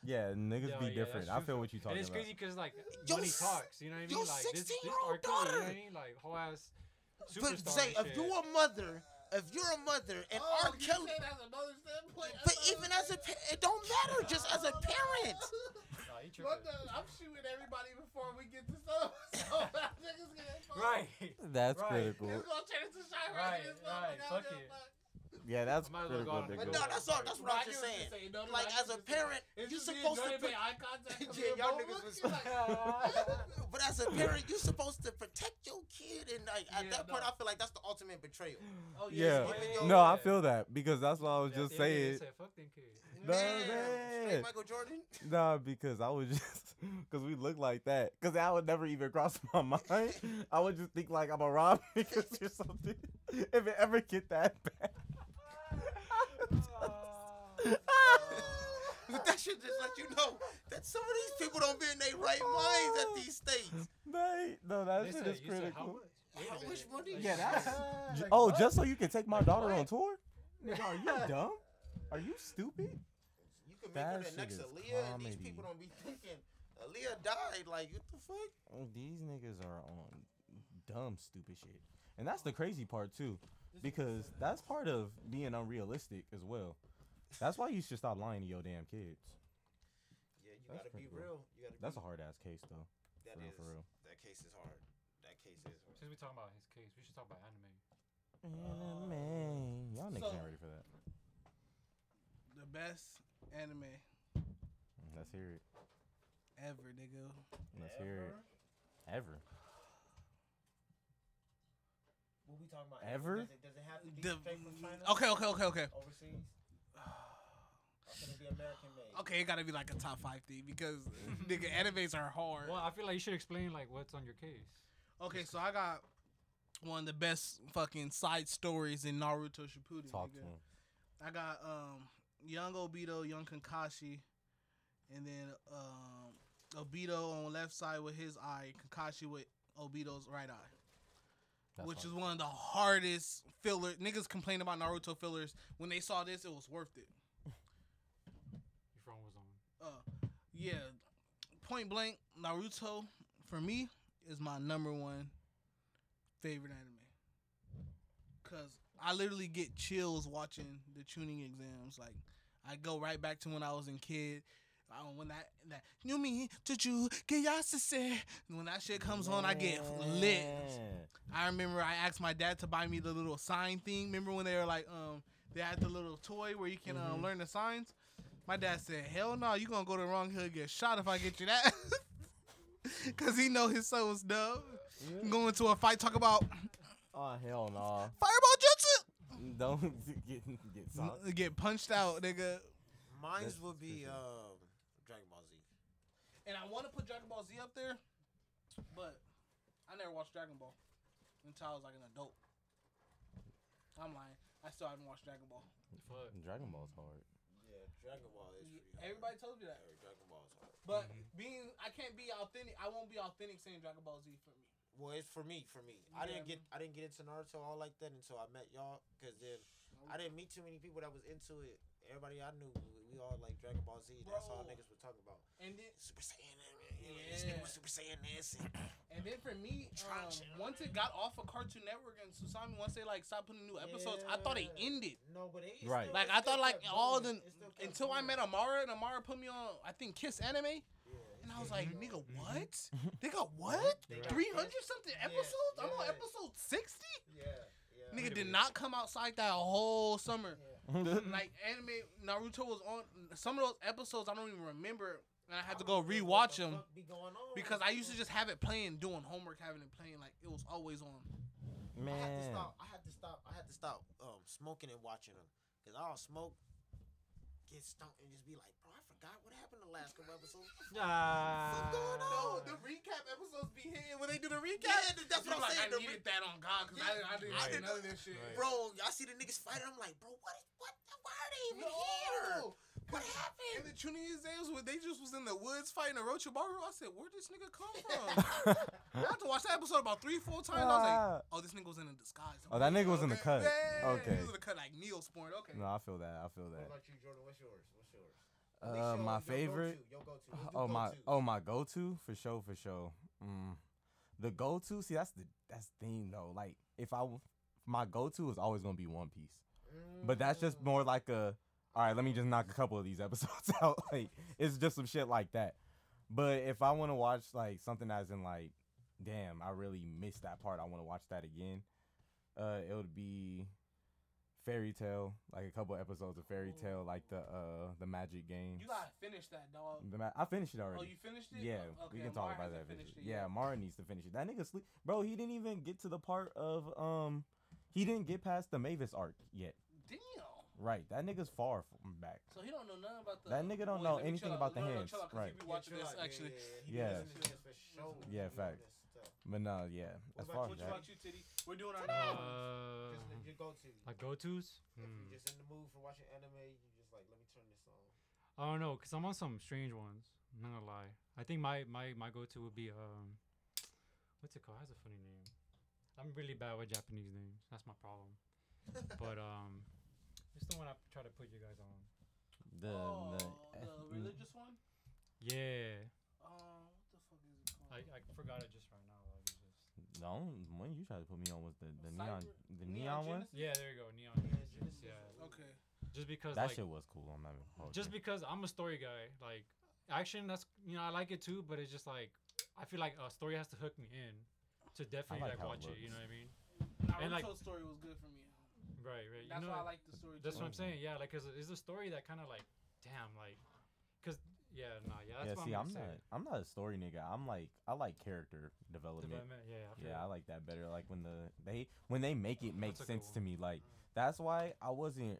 Yeah, niggas Yeah, be yeah, different. I feel what you And talking it's about. crazy because like Yo, when he talks, you know what I mean? yo, Like this, this 16-year-old R. Kelly, you know daughter. what I mean? Like whole ass superstar. But say, if shit. you're a mother, if you're a mother, and Oh, R. you Kelly. say that's another standpoint. But even as a, pa- it don't matter. Just as a parent. Nah, What tripping. the, I'm shooting everybody before we get to stuff. So niggas get Right. That's Right. critical. It's gonna turn into shy Right, in right, fuck it. Yeah, that's I might as well go critical. out on to a But good no, that's all. That's what I I'm just saying. you're saying. No, no, Like as a what you're saying. parent, you're supposed to. enjoying Put, eye contact. 'cause Yeah, y'all niggas was like- but as a parent, you're supposed to protect your kid, and like at Yeah, that point. I feel like that's the ultimate betrayal. Oh, Yeah. Even though- No, I feel that because that's what I was Yeah, just at the end of the day, saying. they said, Fuck them kids. No, Damn, man. straight Michael Jordan. Nah, because I was just because we look like that. Because that would never even cross my mind. I would just think like I'm a rob niggas or something. If it ever get that bad. But that should just let you know that some of these people don't be in their right minds at these states. Mate, no, that They shit said- is you said critical. how much? How much money? Like, Yeah, that's. shit. J- Like, oh, what? just so you can take my daughter What? on tour? Nigga, are you dumb? Are you stupid? You can make her the next is Aaliyah, and these people don't be thinking Aaliyah died. Like, what the fuck? Oh, these niggas are on dumb, stupid shit. And that's the crazy part, too. Because that's part of being unrealistic as well. That's why you should stop lying to your damn kids. Yeah, you That's gotta be pretty real. You gotta. That's be, a hard ass case, though. That for real, for real. That case is hard. That case is hard. Since we talking about his case, we should talk about anime. Anime. Y'all niggas So- ain't ready for that. The best anime Let's hear it. ever, nigga. Let's hear it. Ever. What we talking about? Ever? Does it, does it have to be The, from China? okay, okay, okay, okay. Overseas? Or can it be American made? Okay, it gotta be like a top five thing because nigga animes are hard. Well, I feel like you should explain like what's on your case. Okay, so I got one of the best fucking side stories in Naruto Shippuden. Talk nigga. to him. I got um young Obito, young Kakashi, and then um Obito on left side with his eye, Kakashi with Obito's right eye. That's which hard. is one of the hardest filler niggas complain about Naruto fillers. When they saw this, it was worth it. Your phone was on. Uh yeah. Point blank, Naruto for me is my number one favorite anime. Cause I literally get chills watching the Chunin exams. Like I go right back to when I was in kid. Uh, when that that you mean did you get say when that shit comes on, I get lit. I remember I asked my dad to buy me the little sign thing. Remember when they were like, um, they had the little toy where you can uh, learn the signs. My dad said, "Hell no, you gonna go to the wrong hill get shot if I get you that." Cause he know his son was dumb. going to a fight, talk about Oh hell no! fireball jutsu, Don't get get socked. get punched out, nigga. Mine's That's would be um, Dragon Ball Z. And I want to put Dragon Ball Z up there, but I never watched Dragon Ball until I was like an adult. I'm lying. I still haven't watched Dragon Ball. Fuck. Dragon Ball's hard. Yeah, Dragon Ball is pretty hard. Everybody told you that. Dragon Ball is hard. But being, I can't be authentic. I won't be authentic saying Dragon Ball Z for me. Well, it's for me. For me, I didn't Yeah. get I didn't get into Naruto all like that until I met y'all. Cause then I didn't meet too many people that was into it. Everybody I knew, we, we all like Dragon Ball Z. That's all niggas were talking about. And then, Super Saiyan, you know, this nigga was Super Saiyan this. And and then for me, um, once it got off of Cartoon Network and Toonami, once they like stopped putting new episodes, I thought it ended. no, but it, Right. Still, Like it I thought, like all the It still until I met Amara and Amara put me on. I think Kiss Anime, Yeah, and I was like, nigga, what? They got what? Three hundred something Yeah, episodes? I'm on episode sixty. Yeah, yeah. Nigga did not come outside that whole summer. Yeah. Like anime Naruto was on some of those episodes I don't even remember, and I had to go don't rewatch them be going on. because I used to just have it playing, doing homework, having it playing. Like it was always on. Man, I had to Man, stop. I had to stop. I had to stop um, smoking and watching them because I'll smoke, get stoned, and just be like, bro, I forgot what happened the last couple episodes. Ah. going on? the recap episodes be hitting when they do the recap. Yeah, that's what I'm like, saying, I the needed re- that on God because I, I didn't Right. see none of this shit. Right. Bro, I see the niggas fighting. I'm like, bro, what? Is, what? Why are they even here? No. What In happened? the Chunin exams, when they just was in the woods fighting a Orochimaru, I said, "Where'd this nigga come from?" I had to watch that episode about three, four times. I was like, Ah. "Oh, this nigga was in a disguise." Oh, that nigga was in the cut. Yeah, Okay. he was in the cut like Neosporin. Okay. no, I feel that. I feel that. What about you, Jordan? What's yours? Uh, my favorite. Your go-to. Let's do Oh my, oh my go-to for sure, for sure. Mm. The go-to, see, that's the that's the thing though. Like, if I my go-to is always gonna be One Piece, but that's just more like a, all right, let me just knock a couple of these episodes out. Like, it's just some shit like that. But if I want to watch like something that's in like, damn, I really missed that part. I want to watch that again. Uh, it would be Fairy Tail, like a couple episodes of Fairy Tail, like the uh the Magic games. You gotta finish that, dog. The ma- I finished it already. Oh, you finished it? Yeah, Oh, we can talk Mar about that. finished it Yeah, yet. Mara needs to finish it. That nigga sleep, bro. He didn't even get to the part of um, he didn't get past the Mavis arc yet. Damn. Right, that nigga's far from back. So he don't know nothing about the. That nigga don't Boy, know anything about the No, no, hands, chill out, 'cause right. He be watching this actually. Yeah. yeah, Yeah, fact. But no, yeah, as about far you, as What that, about you, Tiddy? We're doing our. Uh, Just your go-to. like go tos. If Hmm. you're just in the mood for watching anime, you just like, let me turn this on. I don't know, cause I'm on some strange ones. I'm not gonna lie. I think my my my go to would be um, what's it called? It has a funny name. I'm really bad with Japanese names. That's my problem. but um, it's the one I try to put you guys on. the oh, the, the religious one. Yeah, Um, what the fuck is it called? I, I forgot I just right now. Like, it's just... the only one you tried to put me on was the the Cyber- neon the Neon neon one. Genesis? Yeah, there you go. Neon. Genesis. Genesis, Yeah, Okay. just because That like, shit was cool. I'm not even hold just you. because I'm a story guy. Like action, that's you know I like it too, but it's just like I feel like a story has to hook me in to definitely like like, how it watch it. You know what I mean? Naruto's like- story was good for me. Right, right. That's you know, why I like the story. That's too. what I'm saying. Yeah, like, cause it's a story that kind of like, damn, like, cause yeah, no, yeah. That's yeah, what see, I'm, I'm not. I'm not a story nigga. I'm like I like character development. Development, yeah, I Yeah, I like that better. Like when the they when they make it make sense to me. Like that's why I wasn't.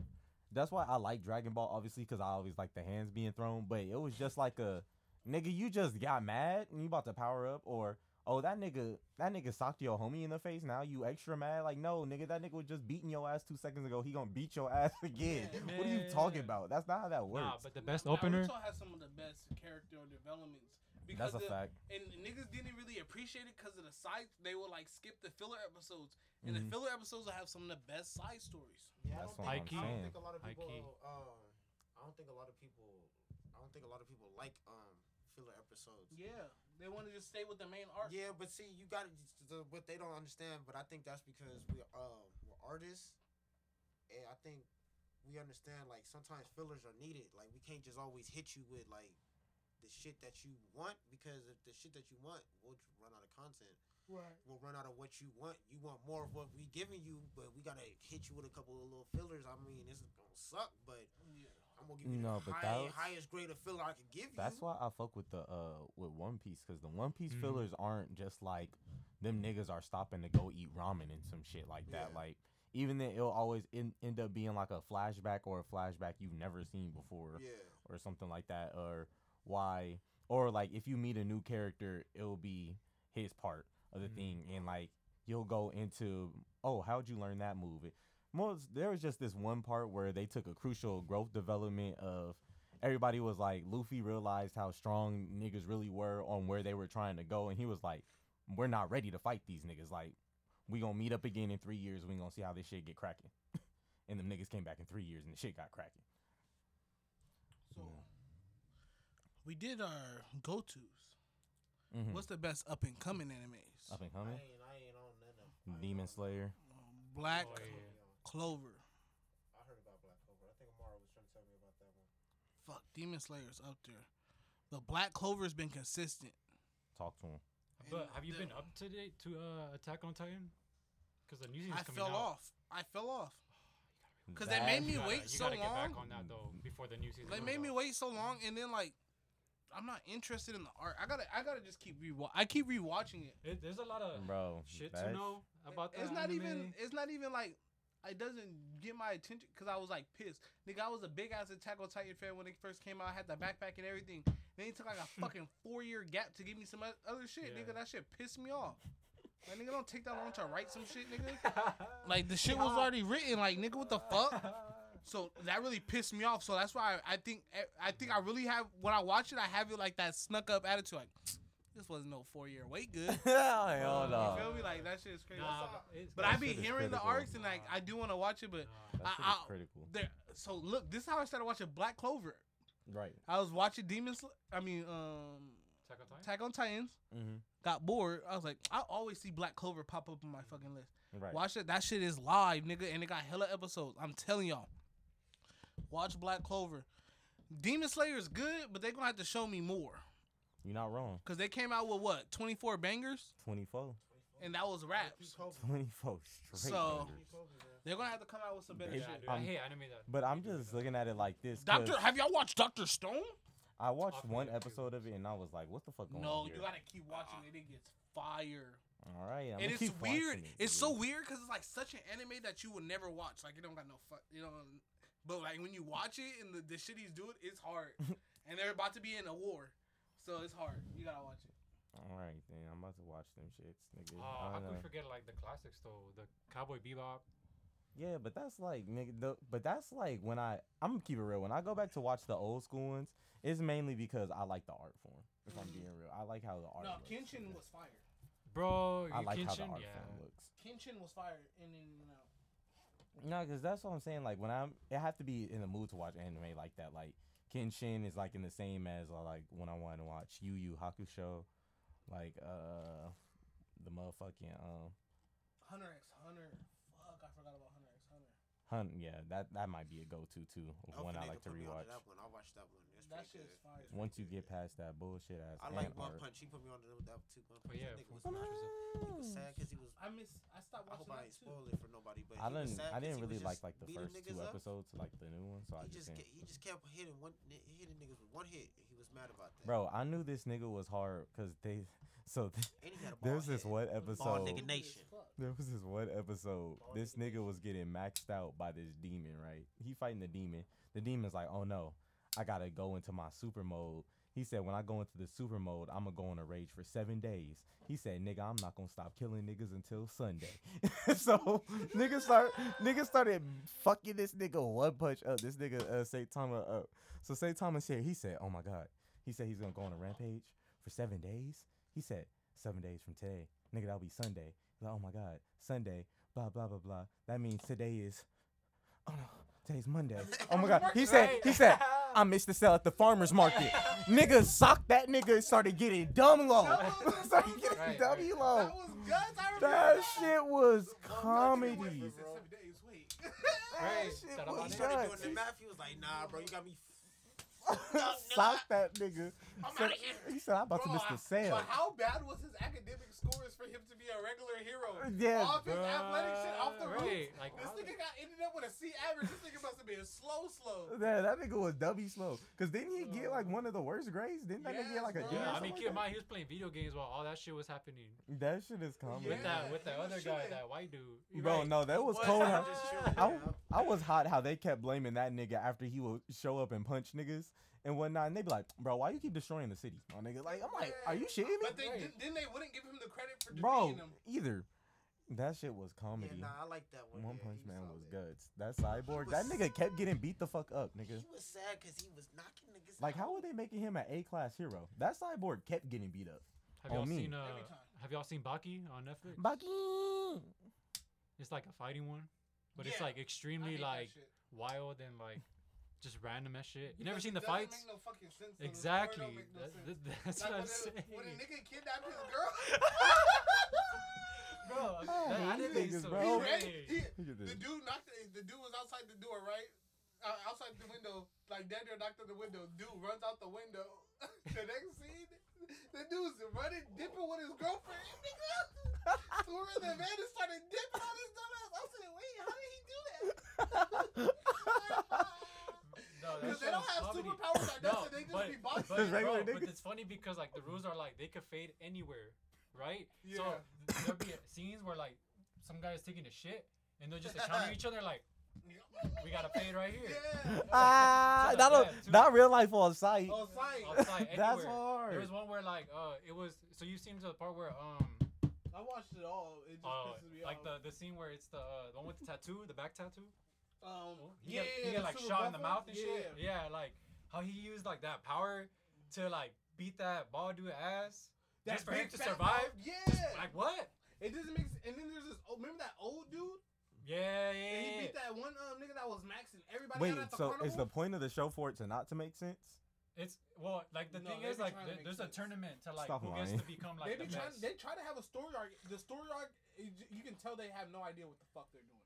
That's why I like Dragon Ball, obviously, because I always like the hands being thrown. But it was just like a nigga, you just got mad and you about to power up, or oh that nigga that nigga socked your homie in the face. Now you extra mad. Like no nigga, that nigga was just beating your ass two seconds ago. He gonna beat your ass again. Yeah, what are you talking about? That's not how that works. Nah, but the best opener. Naruto has some of the best character developments. Because That's a the- fact. And niggas didn't really appreciate it because of the side. They would like skip the filler episodes, and Mhm. the filler episodes will have some of the best side stories. Yeah, That's I what don't think, I don't think a lot of people. Uh, I don't think a lot of people. I don't think a lot of people like um filler episodes. Yeah, they want to just stay with the main arc. Yeah, but see, you got to what they don't understand. But I think that's because we um we're artists, and I think we understand like sometimes fillers are needed. Like we can't just always hit you with like the shit that you want because if the shit that you want, we'll run out of content. Right. We'll run out of what you want. You want more of what we giving you, but we gotta hit you with a couple of little fillers. I mean, it's gonna suck, but Yeah. I'm gonna give you No, the but high, that's- highest grade of filler I could give you. That's why I fuck with the uh with One Piece because the One Piece Mhm. fillers aren't just like them niggas are stopping to go eat ramen and some shit like that. Yeah. Like even then it'll always in, end up being like a flashback or a flashback you've never seen before Yeah. or something like that or why or like if you meet a new character it'll be his part of the Mhm. thing and like you'll go into oh how'd you learn that move it most there was just this one part where they took a crucial growth development of everybody was like luffy realized how strong niggas really were on where they were trying to go and he was like we're not ready to fight these niggas. Like we gonna meet up again in three years. We gonna see how this shit get cracking. And them niggas came back in three years and the shit got cracking. So we did our go tos. Mhm. What's the best up and coming animes? up and I coming ain't, I ain't on none of I demon slayer. Black. Oh, yeah. Clover. I heard about Black Clover. I think Amara was trying to tell me about that one. Fuck, Demon Slayer's up there. The Black Clover's been consistent. talk to him But have you the- been up to date to uh, Attack on Titan? Because the new season's I coming fell out. off. I fell off. 'Cause they That- made me You gotta, wait you so gotta get back on that though before the new season. They comes made me wait so long, and then like, I'm not interested in the art. I gotta, I gotta just keep re. I keep rewatching it. It, there's a lot of bro shit to know about that. It's not even. It's not even like. It doesn't get my attention because I was like pissed. Nigga, I was a big ass Attack on Titan fan when it first came out. I had the backpack and everything. Then he took like a fucking four year gap to give me some other shit. Yeah. Nigga, that shit pissed me off. Like nigga, don't take that long to write some shit, nigga. Like the shit was already written. Like nigga, what the fuck? So that really pissed me off. So that's why I, I think I think I really have when I watch it, I have it like that snuck up attitude. Like this wasn't no four year wait good. Hell You no. feel me? Like that shit is crazy. Nah, but it's- But I be hearing the arcs and like I do want to watch it, but That I, shit is I, critical. there. So look, this is how I started watching Black Clover. Right. I was watching Demons. I mean, um, Attack on Titan. Attack on Titans. Mm-hmm. Got bored. I was like, I always see Black Clover pop up on my fucking list. Right. Watch it. That shit is live, nigga, and it got hella episodes. I'm telling y'all. Watch Black Clover. Demon Slayer is good, but they're gonna have to show me more. You're not wrong. Cause they came out with what, 24 bangers? 24. And that was raps. 24 straight. So- bangers. They're gonna have to come out with some better They- Yeah, shit. dude, I I'm- hate anime that. But I'm just looking at it like this. 'cause Doctor, have y'all watched Doctor Stone? I watched Off one of it, episode of it and I was like, what the fuck going No, on you gotta keep watching it. It gets fire. All right, I'm and it's keep weird. it, It's dude. so weird because it's like such an anime that you would never watch. Like it don't got no fuck, you know. But like when you watch it and the, the shit he's doing, it's hard. and they're about to be in a war, so it's hard. You gotta watch it. All right, then I'm about to watch them shits, nigga. Oh, I how don't can we forget like the classics though? The Cowboy Bebop. Yeah, but that's like nigga. The, but that's like when I I'm gonna keep it real. When I go back to watch the old school ones, it's mainly because I like the art form. If I'm being real, I like how the art. No, looks, Kenshin nigga. was fire. Bro, I you like how the art yeah. form looks. Kenshin was fire in and out. No, because that's what I'm saying. Like when I'm, I have to be in the mood to watch anime like that. Like Kenshin is like in the same as uh, like when I want to watch Yu Yu Hakusho, like uh the motherfucking um Hunter x Hunter. Fuck, I forgot about Hunter x Hunter. Hun. Yeah, that that might be a go to too. Of one I like to can put me onto rewatch. That one. I watched that one. It's That pretty shit's good. fire. Once pretty you get past that bullshit ass. I like ant One art. Punch. He put me on the, that too. One But Punch. yeah, That nigga was, Full he Metal was was sad because he was. I miss. I stopped I hope watching I that ain't too. spoil it for nobody, but I didn't. sad I 'cause didn't really like like the first two up. episodes, like the new one. So I He just just didn't. he just kept hitting one hitting niggas with one hit. He was mad about that. Bro, I knew this nigga was hard because they. So and he had a bald there's this head. one Ball episode. nigga nation. There was this one episode. This nigga nigga was getting maxed out by this demon, right? He fighting the demon. The demon's like, oh no, I gotta go into my super mode. He said, when I go into the super mode, I'm gonna go on a rage for seven days. He said, nigga, I'm not gonna stop killing niggas until Sunday. so nigga start nigga started fucking this nigga one punch up. This nigga uh Thomas up. So Saint Thomas here, he said, oh my god. He said he's gonna go on a rampage for seven days. He said, seven days from today. Nigga, that'll be Sunday. Like, oh my god, Sunday, blah blah blah blah. That means today is oh no, today's Monday. Oh my god. He said he said I missed the sale at the farmer's market. nigga socked that nigga and started getting dumb low. That was- started that was- getting Right, dummy That low. was guts. I remember That that. shit was comedy. said seven days. That shit He was nigga. started doing the math. He was like, Nah, bro, you got me. Sock that nigga. I'm Said- outta here. he said I'm about to miss the sale. But how bad was his academic scores for him to be a regular hero? Uh, yeah, Off his athletic shit, off the Bruh, roof. right, like, this how nigga got ended up with a C average. This nigga must have been slow, slow. Yeah, that nigga was dummy slow. Cause didn't he get like one of the worst grades? Didn't that nigga get like a Yes, D? bro. or Yeah, I mean, like keep in mind he was playing video games while all that shit was happening. That shit is comedy. With that, with that he was other guy, that white dude. You Bro, right. no, that was What? cold. I'm how- just chilling, I. I was hot how they kept blaming that nigga after he would show up and punch niggas and whatnot. And they be like, bro, why you keep destroying the city? My nigga, like, I'm like, are you shitting me? But they Right. then they wouldn't give him the credit for Bro, defeating him. either. That shit was Yeah, comedy. nah, I like that one. One yeah, Punch Man was solid. guts. That cyborg, that nigga kept getting beat the fuck up, nigga. He was sad because he was knocking niggas Like, out. how are they making him an A class hero? That cyborg kept getting beat up. Have y'all me. seen uh, Have y'all seen Baki on Netflix? Baki. It's like a fighting one, but it's like extremely like wild and like just random ass shit. You never seen the fights? Make no fucking sense. and the story Exactly. make no That- sense. that- that's like what I'm when, saying. when a nigga kidnapped his girl, Bro, I that hate anime niggas, is so bro. he ran, he, the dude knocked. The dude was outside the door, right? Uh, outside the window, like damn near knocked on the window. Dude runs out the window. the next scene, the dude's running, dipping with his girlfriend. Nigga, we in the van and started dipping on his dumbass. I said, wait, how did he do that? No, Because they don't have comedy. superpowers like that, No, so they just but, be boxing. but, regular bro, but it's funny because like the rules are like they could fade anywhere, right? So Yeah. th- there'll be scenes where like some guy is taking a shit and they'll just encounter each other like we got to fade right here. Yeah. Ah, So not, like a- that, not real life on site. On site. Outside, That's anywhere. hard. There was one where like uh it was so you've seen to the part where um I watched it all. It just uh pisses me like off. the the scene where it's the uh, the one with the tattoo, the back tattoo. Um, He yeah, get, he get like super shot in the mouth one? and shit. Yeah, like how he used like that power to like beat that ball dude ass That just for him to survive. mouth, Yeah. Like what? it doesn't make sense. And then there's this. Oh, remember that old dude? Yeah, yeah. And he beat that one um, nigga that was maxing everybody Wait, out at the so carnival. is the point of the show for it to not to make sense? It's well, like the No, thing is like th- make there's a tournament to like Stop who gets to become they like be the trying. best. They try to have a story arc. The story arc, you can tell they have no idea what the fuck they're doing.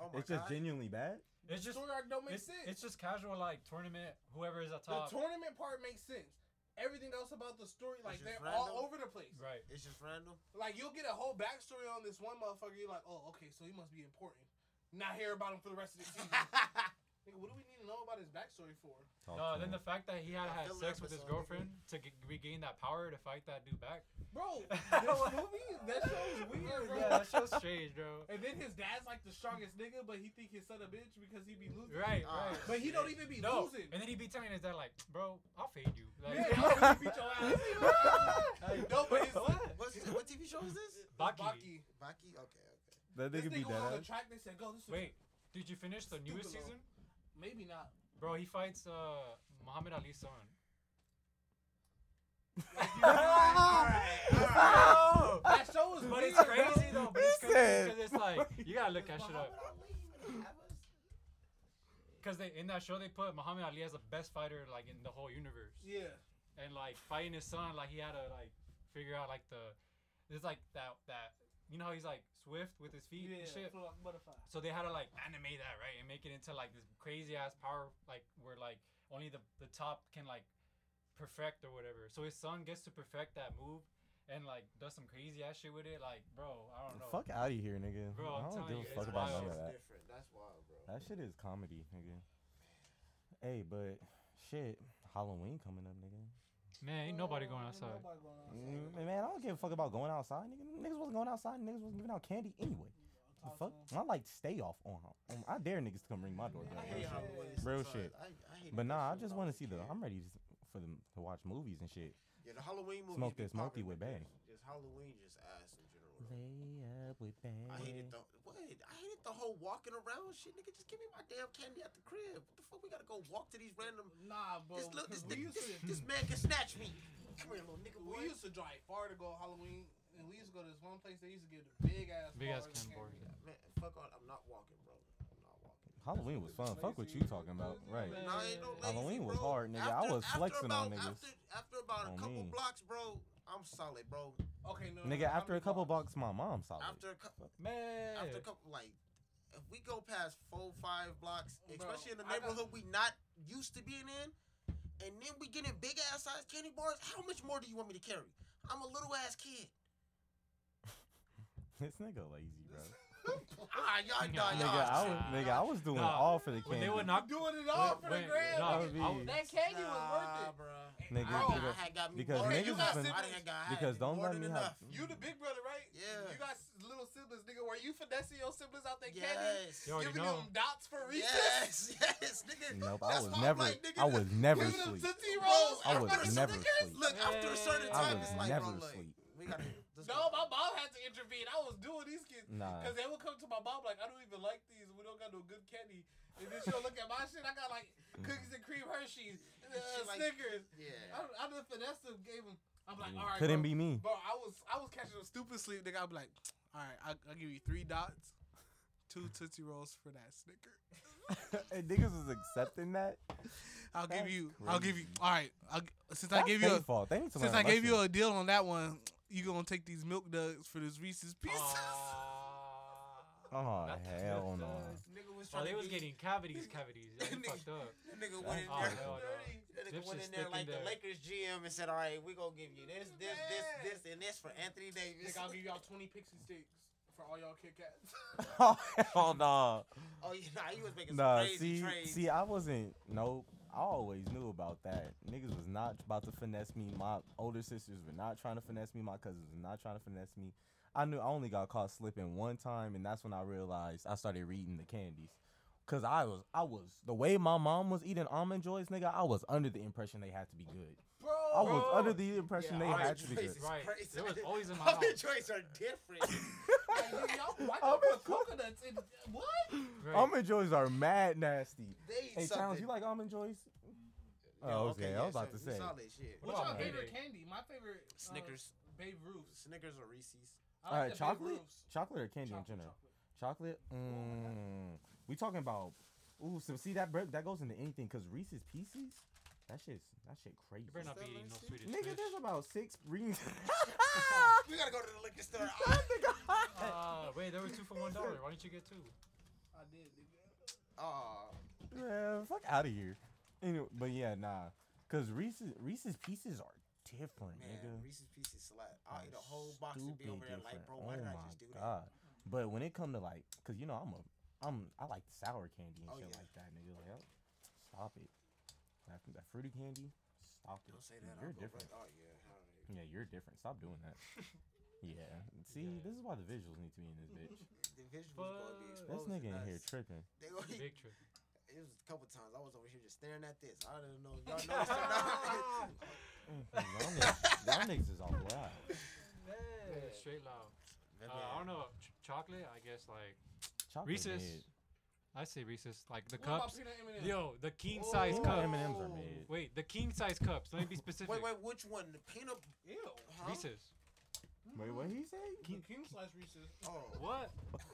Oh my It's just God. genuinely bad. It's just story arc don't make it's, sense. it's just casual like tournament. Whoever is at the tournament part makes sense. Everything else about the story, like just they're random. all over the place. right? It's just random. Like you'll get a whole backstory on this one motherfucker. You're like, oh, okay, so he must be important. not hear about him for the rest of the season. Nigga, what do we need to know about his backstory for? Talk No, to then him. the fact that he had Yeah, had sex with his girlfriend to g- regain that power to fight that dude back. Bro, this movie, that show's weird, bro. yeah, that's so strange, bro. And then his dad's like the strongest nigga, but he think his son a bitch because he be losing. Right, Ah. right. But he don't even be No, losing. and then he be telling his dad like, "Bro, I'll fade you." Like, Yeah, I'll beat your ass. Like, no, but his what? What TV show is this? Baki. Baki. Baki. Okay, okay. that This nigga be nigga on dead the track. They said, "Go." This is Wait, did you finish the newest season? Maybe not. Bro, he fights uh Muhammad Ali's son. That show was But weird, it's crazy though. But it's crazy Listen. because it's like you gotta look that shit up. Because they in that show they put Muhammad Ali as the best fighter like in the whole universe. Yeah. and like fighting his son, like he had to like figure out like the it's like that that you know how he's like swift with his feet Yeah. and shit. feel like butterfly. So they had to like animate that right and make it into like this crazy ass power like where like only the the top can like perfect or whatever. So his son gets to perfect that move and like does some crazy ass shit with it. Like bro, I don't know. Fuck out of here, nigga. Bro, I'm I don't telling give you, a fuck it's about wild. none of that. different. That's wild, bro. That shit is comedy, nigga. Hey, but shit, Halloween coming up, nigga. Man, ain't nobody going outside. nobody going outside. Mm, man, I don't give a fuck about going outside, nigga. Niggas wasn't going outside. Niggas wasn't giving out candy anyway. The fuck? I like to stay off on. on I dare niggas to come ring my doorbell. I hate Yeah. Real shit. I, I hate But nah, I just want to see the. I'm ready to, for them to watch movies and shit. care. Yeah, the Halloween movie. Smoke this smoky with bang. Just Halloween, just ass in general. Lay up with bang. I hated the what? I hated the whole walking around shit, nigga. Just give me my damn candy at the crib. What the fuck? We gotta go walk to these random. Nah, bro. this, look, this, because we nigga, this, to, this man can snatch me. Come here, little nigga boy. we used to drive far to go Halloween, and we used to go to this one place. They used to give the big ass, Big ass candy bars. candy. Man, fuck all. I'm not walking, bro. I'm not walking. Halloween was fun. Fuck what you talking about, right? Nah, ain't no lazy, Halloween was bro. hard, nigga. I was flexing about, on niggas. After, after about a couple me. blocks, bro, I'm solid, bro. Okay, no. no, Nigga, no, after a couple blocks? bucks, my mom solid. After a couple, Man, after a couple, like, if we go past four, five blocks, Bro, especially in the I got- neighborhood we not used to being in, and then we getting big ass size candy bars, how much more do you want me to carry? I'm a little ass kid. this nigga lazy, bro. Ah, y'all, y'all, nigga, y'all. I was, nigga, I was doing Nah, all for the when candy. they would knock doing it all for the when- grand. nah, That would be- was- that candy was worth it. bro. Nigga, Bro, because- I had got me because more niggas than got enough. siblings. I didn't got, I had Because don't more let than me enough. have- You the big brother, right? Yeah. You got s- little siblings, nigga. Were you finessing your siblings out their candy? Yes. You already Giving know. them dots for recess? Yes, yes, nigga. Nope, I That's was why I'm never, like, nigga, I was never Giving them asleep. Tootsie Rolls? I was after a never certain- asleep. Look, after a certain I time, was it's like, never bro, like, asleep. we gotta. Let's No, go. my mom had to intervene. I was doing these kids. Nah. Because they would come to my mom like, I don't even like these. We don't got no good candy. And then she'll look at my shit. I got like cookies and cream Hershey's, uh, Shit like- Snickers. Yeah. I, I just finessed them, gave them. I'm like, all right. Couldn't bro. be me. Bro, I was I was catching a stupid sleep, nigga. I'd be like, all right, I, I'll give you three dots, two Tootsie Rolls for that Snicker. and niggas was accepting that. I'll give That's you, I'll give you, all right. I'll, g- since I gave you a, fault. They need since I gave you a deal on that one, you gonna take these milk duds for this Reese's Pieces. Oh Not hell no. Nigga was Oh, they to was get- getting cavities, cavities. Yeah, Nigga- fucked up. That nigga went in Oh, there. hell no. That nigga Zips went in there like in the. Lakers GM and said, "All right, we gonna give you this, this, this, this, and this for Anthony Davis." Nigga, I'll give y'all 20 pixie sticks for all y'all Kit Kats. oh hell no. Oh yeah, nah, he was making some Nah, crazy see, trades. see, I wasn't. Nope. I always knew about that. Niggas was not about to finesse me. My older sisters were not trying to finesse me. My cousins were not trying to finesse me. I knew I only got caught slipping one time, and that's when I realized I started reading the candies. Cause I was, I was the way my mom was eating almond joys, nigga. I was under the impression they had to be good. Bro, I was Bro. under the impression they Almond had to be good. is Right. crazy. It was always in my Almond house. Joys are different. Like, nigga, y'all, why I'm you in put coconuts in? What? Right. Almond joys are mad nasty. they eat Hey, something. Challenge, you like almond joys? Yeah, Oh, okay. I was about to say. solid shit. What What's about your favorite candy? My favorite uh, Snickers, Babe Ruth's. Snickers or Reese's. I Uh, like the Babe chocolate, Ruth's. chocolate or candy Chocolate, in general. chocolate. Chocolate. Mm, we talking about. Ooh, so see that bre- that goes into anything because Reese's Pieces. That shit's that shit crazy. You better not be eating no. Swedish Nigga, fish. there's about six Reese's. we gotta go to the liquor store. Uh, wait, there was two for one dollar. Why didn't you get two? I did, nigga. Aw. Man, fuck out of here. Anyway, but yeah, nah, cause Reese's Reese's Pieces are different, Man, nigga. Reese's Pieces slap. I'll Are eat a whole box and be stupid over there like, different. bro, why did oh I my just do that? God. But when it come to like, cause you know I'm a I'm I like sour candy and Oh, shit yeah. like that, nigga. Like, oh, stop it. That, that fruity candy, stop it. Don't say that. You're I'll different. right- Oh yeah. hell Yeah, yeah. you're different. Stop doing that. yeah. See, this is why the visuals need to be in this bitch. The visuals gonna be exposed. This nigga in and here tripping. They gonna, Big trick. it was a couple times I was over here just staring at this. I don't know if y'all noticed or not. Mm, Y'all niggas, y'all niggas is all loud. Yeah, straight loud. Uh, I don't know. Ch- chocolate, I guess like Chocolate Reese's. Mid. I say Reese's. Like the What about cups. peanut M&Ms? Yo, the king size Peanut cup. M&Ms are mid. Wait, the king size cups. Let me be specific. Wait, wait, which one? The peanut? Ew. Huh? Reese's. Wait, what he say? King, king slice Reese's. Oh. What?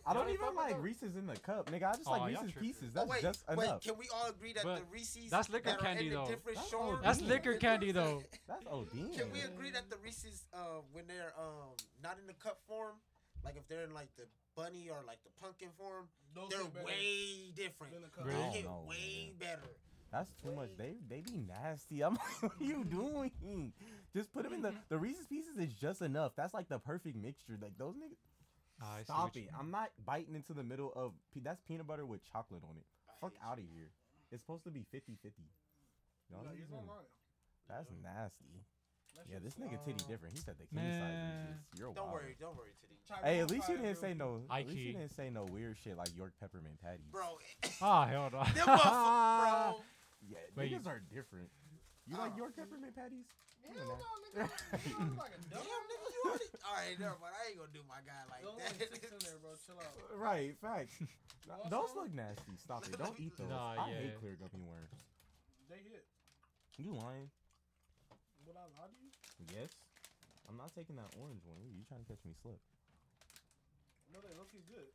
I don't Y'all even fuck with like those? Reese's in the cup, nigga. I just Aw, like y'all Reese's tripping. pieces. Oh, That's wait, just wait. enough. Can we all agree that But the Reese's that's liquor that are candy, in the though. different That's short- OD. That's liquor candy, different- That's OD. Can we agree that the Reese's, uh, when they're um not in the cup form, like if they're in like the bunny or like the pumpkin form, Those they're way different. the. They Really? I hit don't know, way better. That's too much. They they be nasty. I'm like, what are you doing? Just put them in the the Reese's pieces is just enough. That's like the perfect mixture. Like those niggas. I Stop it. I'm not biting into the middle of pe- that's peanut butter with chocolate on it. I Fuck out of here. It's supposed to be 50 50. Y'all No, niggas you're in- not lying. That's nasty. That Yeah, shit's this nigga titty different. He said the king size Man. Reese's. You're Don't wild. worry, don't worry, Tiddy. Tyrone Hey, at least you didn't say no. High At least you key. didn't say no weird shit like York peppermint patties. Bro, Ah, hell no. them motherfuckers, bro. Yeah, Wait, niggas are different. You like Oh. York peppermint patties? Hell no, nigga. You look like a Damn, dumb nigga, you already. All right, never mind. I ain't gonna do my guy like Those that. only six in there, bro. Chill out. Right, facts. want those some? look nasty. Stop it. Don't eat those. Nah, I hate yeah. clear gummy worms. They hit. You lying? Would I lie to you? Yes. I'm not taking that orange one. You trying to catch me slip? No, they look good.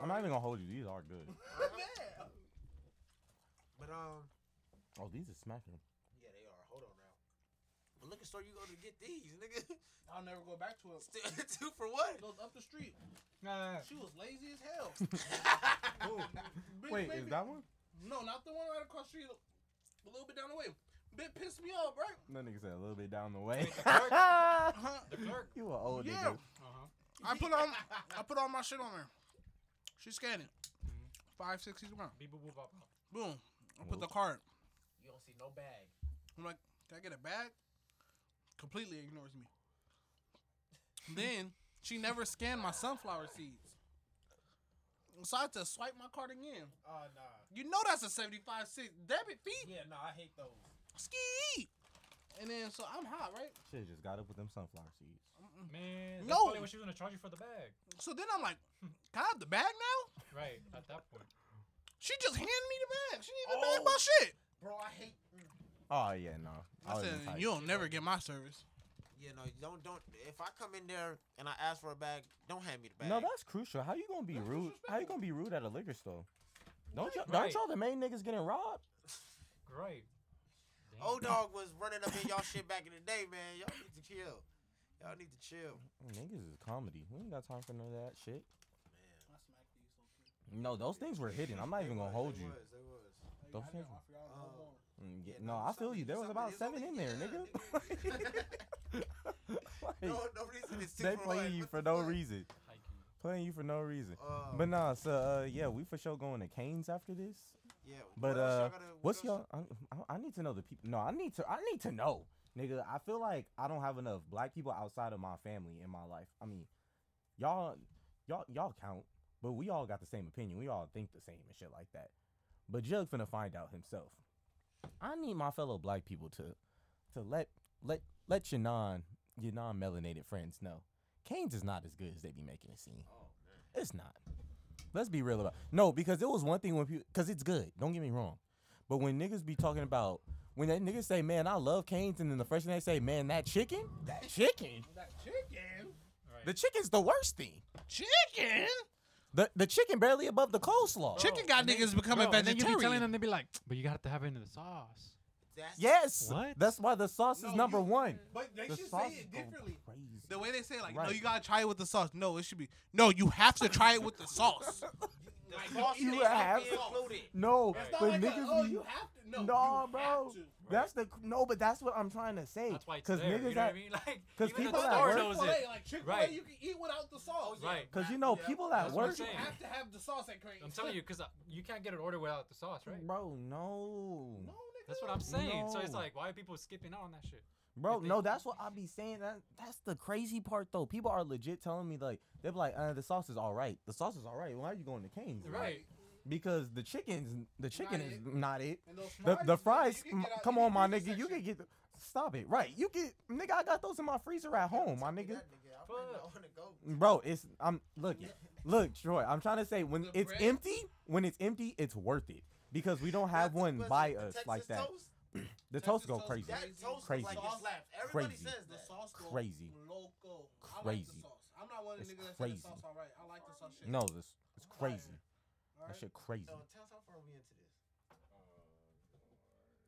I'm not even gonna hold you. These are good. Man. But um, Oh, these are smacking. yeah, they are. Hold on now. What liquor store you go to get these, nigga? I'll never go back to it. Still two for what? It goes up the street. Nah, She was lazy as hell. Big Wait, baby- is that one? No, not the one right across the street. A little bit down the way. Bit pissed me off, right? That nigga said a little bit down the way. Wait, the clerk? Huh? the clerk. you an old Yeah. nigga. Uh-huh. I put on I put all my shit on there. She scanned it. Mhm. Five sixty one. Beep, boop, boop, bop, bop. Boom. I put the Whoop. card. You don't see no bag. I'm like, can I get a bag? Completely ignores me. then she never scanned my sunflower seeds. So I had to swipe my card again. Oh nah. You know that's a 75 cent debit fee. Yeah, nah. I hate those. Ski. And then so I'm hot, right? Shit just got up with them sunflower seeds. Man, that's No. probably when she was gonna charge you for the bag. So then I'm like, hmm, can I have the bag now? Right, at that point. She just handed me the bag. She didn't even Oh. bag my shit. Bro, I hate. Mm. Oh yeah, no. I was said, in tight. you'll never get my service. Yeah, no, don't don't. If I come in there and I ask for a bag, don't hand me the bag. No, that's crucial. How you gonna be That's rude? How you gonna be rude at a liquor store? Don't y'all, Right. don't y'all the main niggas getting robbed? Great. Damn. Old dog was running up in y'all shit back in the day, man. Y'all need to chill. Y'all need to chill. Niggas is comedy. We ain't got time for none of that shit. I smacked these so quick. No, those things were hidden. I'm not even gonna hold you. Was, they was. Hey, Don't I finish didn't offer y'all no Oh. Mm, yeah, Yeah, no, no, I feel you. There was about seven in there, nigga. Like, No, no reason. It's two they for playing one. you for no reason. Playing you for no reason. Uh, But nah, so uh, yeah, we for sure going to Cane's after this. Yeah. But y'all uh, what's y'all? I, I- need to know the people. No, I need to. I need to know, nigga. I feel like I don't have enough black people outside of my family in my life. I mean, y'all, y'all, y'all count, but we all got the same opinion. We all think the same and shit like that. But Jug finna find out himself. I need my fellow black people to, to let let let your non your non melanated friends know, Cane's is not as good as they be making it seem. Oh. It's not. Let's be real about. No, because it was one thing when people, because it's good. Don't get me wrong, but when niggas be talking about when that niggas say, "Man, I love Cane's," and then the first thing they say, "Man, that chicken, that chicken, That chicken. Right. the chicken's the worst thing. Chicken? The the chicken barely above the coleslaw." Chicken got and then- niggas becoming Bro, and then you be telling vegetarian. them, they be like, but you got to have it in the sauce. That's Yes. What? That's why the sauce No, is number you- one. But they The should sauce say is it going differently. Crazy. The way they say it, like, no, you gotta try it with the sauce. No, it should be, no, you have to try it with the sauce. The Like, sauce you needs to have- be included. No, Right. Not but like a, niggas oh, be- you have to. No, No, you bro. Have to. That's the no, but that's what I'm trying to say. That's why it's Because there. niggas you know what that I mean? Like, 'cause even people the that store work- knows Chick-fil-A, it. like Chick Fil A Right. you can eat without the sauce. Right. Cause you know Yeah. people That's at what I'm work, saying. You have to have the sauce at Crane. I'm telling you, cause uh, you can't get an order without the sauce, right? bro. No, No, nigga. That's what I'm saying. So it's No. like, why are people skipping out on that shit? Bro. They- No, that's what I be saying. That that's the crazy part though. People are legit telling me like they're like, uh, the sauce is all right. The sauce is all right. Why are you going to Cane's? Right. Because the chicken's the chicken is it. not it. And those The fries, the nigga, fries, you can m- out- come on, my nigga. this You can section. get. Stop it. Right. You get, nigga. I got those in my freezer at home, my nigga. I really don't wanna go. Bro, it's I'm look, look, Troy. I'm trying to say when The it's bread? empty, when it's empty, it's worth it because we don't have one by us like that. Toast? The Texas toast go toast crazy. is That Crazy. toast Crazy. like Sauce- slaps. Everybody Crazy. says The sauce go Crazy. loco. I like the sauce. I'm not one of the It's niggas that say the sauce all right. I like the sauce shit. No, this it's crazy. All That shit crazy. So tell us how far we into this. Uh,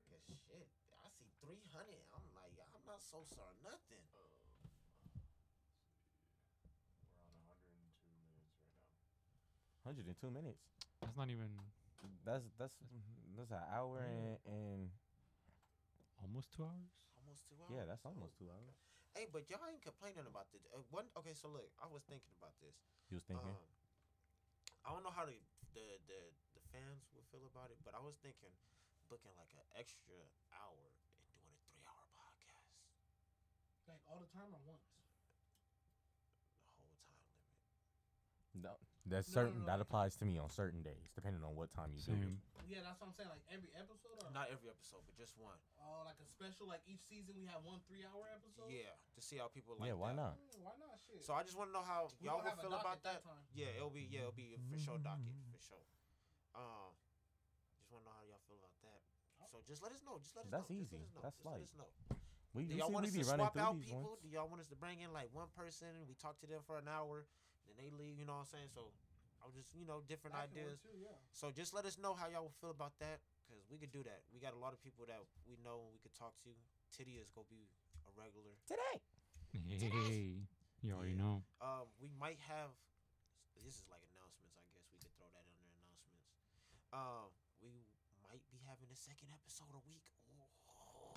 Cause shit, I see 300. I'm like, I'm not so sorry, nothing. Uh, we're on 102 minutes right now. 102 minutes. That's not even That's that's that's an hour mm-hmm. and, and almost two hours. Almost two hours. yeah, that's Oh. almost two hours. Hey, but y'all ain't complaining about this. Uh, one, okay, so look, I was thinking about this. You was thinking. Um, I don't know how the, the the the fans will feel about it, but I was thinking booking like an extra hour and doing a three hour podcast Like all the time or once? the whole time limit. no, that's No, no, certain. no, That no. applies to me on certain days, depending on what time you do it. Same. Yeah, that's what I'm saying. Like every episode or Not every episode, but just one. oh, like a special. Like each season we have one three hour episode. Yeah, to see how people like. yeah, why that. not? Mm, why not? Shit. So I just want to know how We y'all don't will have a feel docket about that that. time. Yeah, it'll be yeah, it'll be a for sure docket for sure. Um, just want to know how y'all feel about that. So just let us know. Just let us That's know. easy. Just let us know. That's just let light. us know. We, Do you y'all see, want we us be to running swap through out these people? ones. Do y'all want us to bring in like one person and we talk to them for an hour, then they leave? You know what I'm saying? So I was just you know different That ideas. Too, yeah. So just let us know how y'all feel about that, cause we could do that. We got a lot of people that we know and we could talk to. Tiddy is gonna be a regular. Today. Hey, you already Yeah. know. Um, we might have. This is like announcements, I guess. We could throw that under announcements. Um, we might be having a second episode a week. Oh.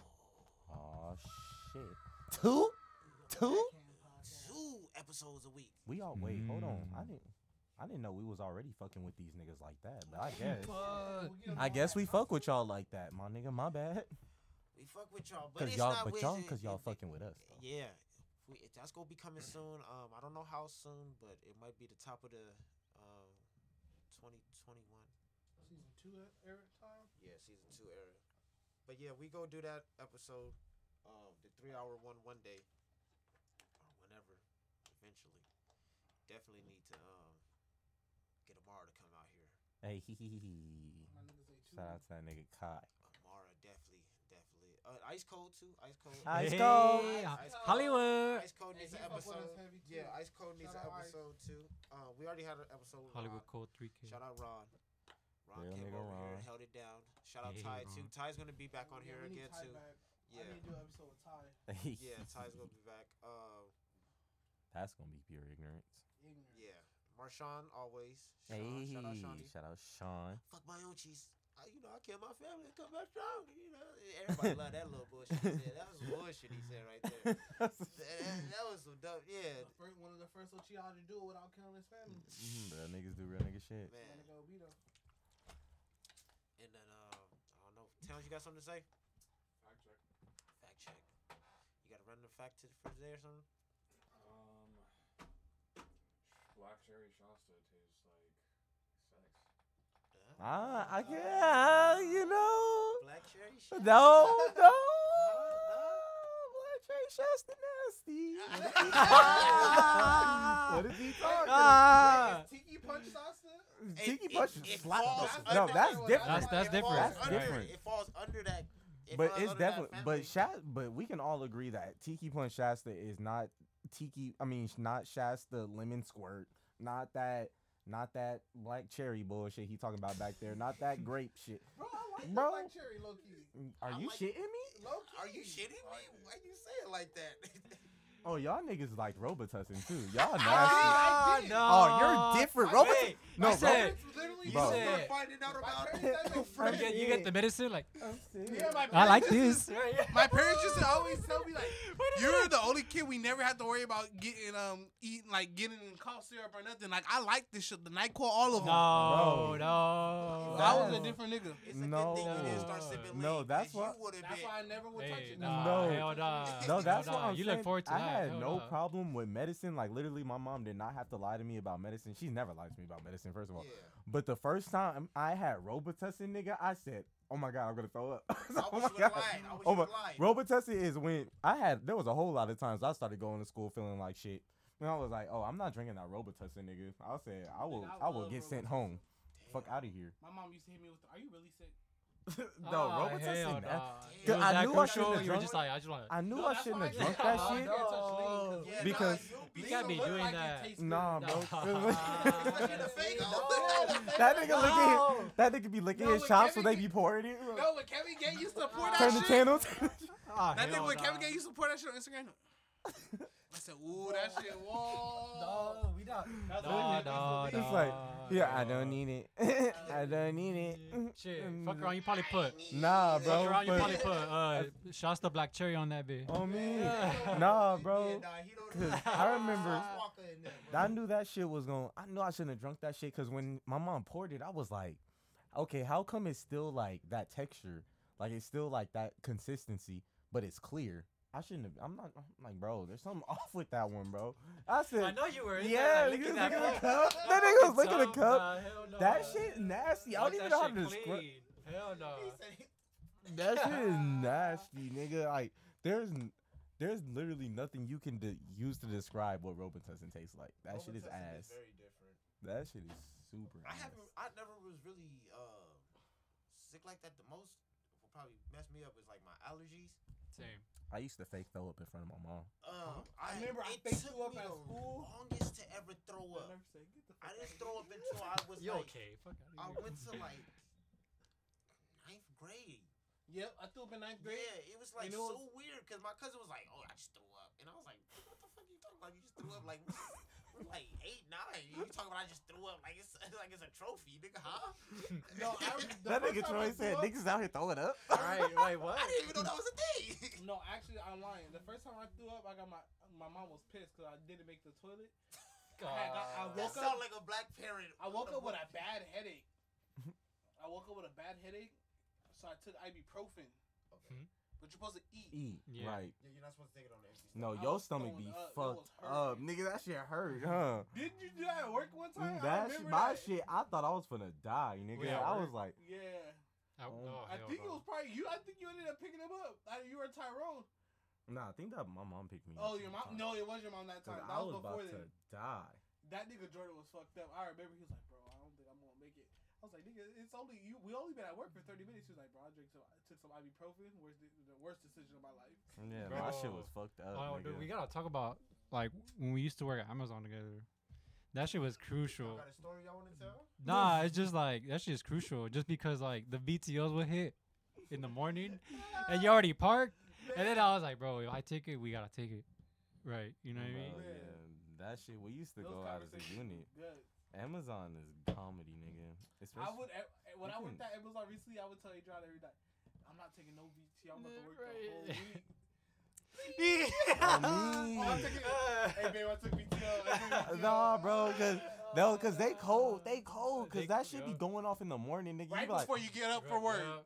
Oh shit. Two? Two? BlackHand podcast. Two episodes a week. We all wait. Hold on. I Mm. didn't. I didn't know we was already fucking with these niggas like that. But I guess. We'll get 'em I guess we fuck with y'all like that, my nigga. My bad. We fuck with y'all, but Cause it's y'all, not but y'all, cause y'all it- fucking with us. Though. Yeah, we, that's gonna be coming soon. Um, I don't know how soon, but it might be the top of the um, twenty twenty one. Season two at Eric time. Yeah, season two era. But yeah, we go do that episode, um, the three hour one one day, or whenever, eventually. Definitely need to um get Amara to come out here. Hey, hee hee hee hee. My niggas say two. Shout out to that nigga Kai. Amara definitely, definitely. Uh, Ice Cold too. Ice Cold. Ice Hey, Cold. Ice Cold. Hollywood. Ice Cold needs he an fuck with us episode. Yeah, Ice Cold needs Shout an out Ice. episode too. Um, we already had an episode with Hollywood Ron. Code 3K. Shout out Ron. Ron Real came nigga over here and held it down. Shout out Hey, Ty Ron. too. Ty's gonna be back on Yeah, here we need again Ty too. back. I Yeah, need to do an episode with Ty. yeah. Ty's gonna be back. Um, That's gonna be pure ignorance. Ignorant. yeah. Marshawn always. Sean, Hey, shout out Shawnee. shout out Sean. Fuck my own cheese. I, you know, I kill my family and come back strong. You know, everybody love that little bullshit. He said. That was some bullshit he said right there. that, that- that was some dope. Yeah, The first, one of the first Uchiha to do it without killing his family. Mm-hmm, Real niggas do real nigga shit. man. Gotta go beat him. And then um, I don't know. Towns, you got something to say? Fact check. Fact check. You got to run the fact to for today or something? Um, black cherry Shasta tastes like sex. Ah, I yeah, you know. Black cherry shit. No, no. no. Black Trey Shasta nasty. Ah. what is he talking? Ah. Wait, is Tiki Punch salsa? Tiki punch is it slap. falls No, under- that's That's- different. That's that's It different. falls That's under- different. It falls under that. it but falls it's under that definitely family. but Shasta, but we can all agree that Tiki Punch Shasta is not Tiki. I mean, not Shasta lemon squirt. Not that. Not that black cherry bullshit he talking about back there. Not that grape shit. Bro, I like Bro. the black cherry low key. Are I you like- shitting me? Low key. Are you shitting me? Why you say it like that? Oh, y'all niggas like Robitussin too. Y'all nasty. Ah, did. no. Oh, you're different. I- Robitussin. wait, No, I said- It's literally you Bro. start said- finding out about parents You friends. get, you get the medicine like Yeah, my I like this. My parents used to always tell me like, "You're the only kid we never had to worry about getting um eating like getting in cough syrup or nothing." Like I like this shit, the Nyquil, all of them. No, Bro. no. I was a That- different nigga. It's a No. good thing you didn't start sipping No, lean, that's 'cause what- you would have That's been. why I never would touch Hey, it. nah, No. hell nah. No, that's hell what. I'm You saying. look forward to I that. Had hell no nah. problem with medicine. Like literally, my mom did not have to lie to me about medicine. She's never lied to me about medicine. First of all, Yeah. but the first time I had Robitussin, nigga, I said, "Oh my god, I'm gonna throw up." Oh my god. have lied. I wish Oh my, would have lied. Robitussin is when I had. There was a whole lot of times I started going to school feeling like shit. And I was like, "Oh, I'm not drinking that Robitussin, nigga." I said, "I will, I I will love get sent Robitussin. home. Fuck out of here." My mom used to hit me with, "Are you really sick?" no, oh, Robitussin. hell that- nah. Good, It I that knew I shouldn't have drunk- just like, I just want I knew No, I shouldn't have drunk that I shit. can't touch lean, oh. Yeah, because- nah, you'll be You can't be doing like that. Nah, bro. Look at the fake. that nigga No. licking, that nigga be licking his chops Kevin so they be pouring it. No, when Kevin Gates used to pour that shit. Turn the channels. That oh, nigga when. Kevin Gates used to pour that shit on Instagram. I said, "Ooh, that shit, whoa." we not. That's Nah, what nah, it It's is. like, yeah, I don't need it. I don't need it. Shit, fuck around. You probably put. Nah, bro. Fuck around. You probably put uh, Shasta Black Cherry on that bitch. on me. Nah, bro. Yeah, nah, he don't 'Cause do I remember- Sauce Walka in there, bro. I knew that shit was going. to I knew I shouldn't have drunk that shit because when my mom poured it, I was like, okay, how come it's still like that texture? Like it's still like that consistency, but it's clear. I shouldn't have. I'm not. I'm like, bro, there's something off with that one, bro. I said, I know you were. in yeah, there, like, nigga was licking licking the cup. cup. That nigga was licking the cup. nah, hell no. That shit nasty. I don't even know how to describe. Hell no. He said he- That shit is nasty, nigga. Like there's there's literally nothing you can de- use to describe what Robitussin tastes like. That shit is Robitussin ass. very different. That shit is super. I ass. haven't. I never was really uh sick like that. The most will probably mess me up is like my allergies. Same. I used to fake throw up in front of my mom. Um, I remember I it faked took you up me at the school. Longest to ever throw up. I didn't throw up until I was You like. okay? Fuck I out of here. went to like ninth grade. Yep, I threw up in ninth grade. Yeah, it was like And it so was- weird because my cousin was like, "Oh, I just threw up," and I was like, "What the fuck are you talking about? You just threw up like." We're like eight, nine. You talking about I just threw up like it's like it's a trophy, nigga, huh? No, I, that first nigga time Troy I said, threw up- "Niggas out here throwing up." Right, wait, what? I didn't even know that was a thing. No, actually, I'm lying. The first time I threw up, I got my my mom was pissed because I didn't make the toilet. I got- I God. That woke sound up- like a black parent. I woke up with a bad headache. I woke up with a bad headache, so I took ibuprofen. Okay. But you're supposed to eat. Eat Yeah. right. Yeah, you're not supposed to take it on the empty No, I your stomach be up. Fucked up, nigga. That shit hurt, huh? Did you do that at work one time? I that shit, my that. shit. I thought I was gonna die, nigga. Yeah, I work. was like, Yeah, I, Oh. oh, I hell think it was probably you. I think you ended up picking him up. I, you were Tyrone. nah. I think that my mom picked me. up Oh, your mom? sometime. No, it was your mom that time. I That was was about before to die. That nigga Jordan was fucked up. I remember he was like, bro, I don't think I'm gonna make it. I was like, nigga, it's only you. We only been at work for 30 minutes. He was like, bro, I drank some, I took some ibuprofen. Worst, the worst decision of my life. Yeah, my shit was fucked up. Oh, nigga. dude, we gotta talk about like when we used to work at Amazon together. That shit was Y'all crucial. got a story y'all want to tell? Nah, it's just like that shit is crucial. Just because like the VTOs would hit in the morning, and you already parked, and then I was like, bro, if I take it, we gotta take it, right? You know what I mean? Yeah. yeah, that shit. We used to Those go out as a unit. Good. Amazon is comedy, nigga. I would eh, eh, when I worked can- at Amazon recently. I would tell Adrian every night, I'm not taking no VT. I'm about to work the Right. whole week. Oh. Oh, I took it. Hey, babe, I took VTO. I took VTO. nah, bro, cause no, cause they cold, they cold, cause They- that shit be going off in the morning, nigga. Right you be like, before you get up for work. yeah.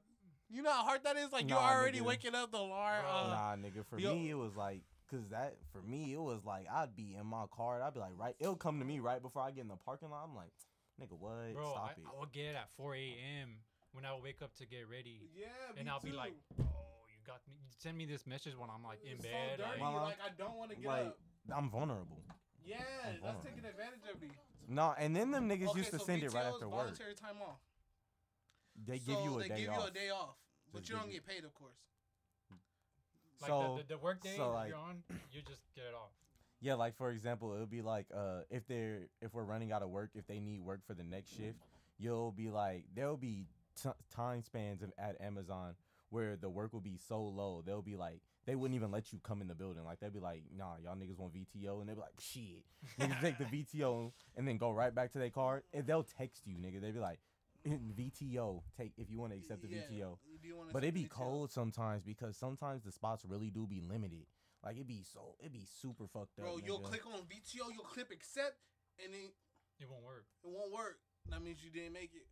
You know how hard that is? Like, you're already nigga. waking up the alarm. Uh, nah, nigga. For yo- me, it was like, cause that for me, it was like I'd be in my car, I'd be like, right, it'll come to me right before I get in the parking lot. I'm like, nigga, what? Bro, Stop I, it. I would get at 4 a.m. when I would wake up to get ready, yeah, and I'll be like, oh, you got me. You send me this message when I'm like in It's bed. So dirty. like, like, I don't want to get like, up. I'm vulnerable. Yeah, I'm that's taking advantage of me. No, and then them niggas okay, used to so send it right after work. voluntary time off. They so give you a day off. they day give off. you a day off, but Just you don't get paid, of course. like so the, the, the work day so, like- you're on, you just get it off. Yeah, like for example, it'll be like uh if they're if we're running out of work, if they need work for the next shift, you'll be like there'll be t- time spans of, at Amazon where the work will be so low. They'll be like they wouldn't even let you come in the building. Like they'd be like, "Nah, y'all niggas want VTO," and they'd be like, "Shit." Niggas take the VTO and then go right back to their car, and they'll text you, nigga. They'd be like, VTO. Take if you want to accept the Yeah, VTO. do you wanna But it be VTO? cold sometimes because sometimes the spots really do be limited. Like it'd be so it'd be super fucked up. Bro, you'll click on VTO, you'll click accept, and then It won't work. it won't work. That means you didn't make it.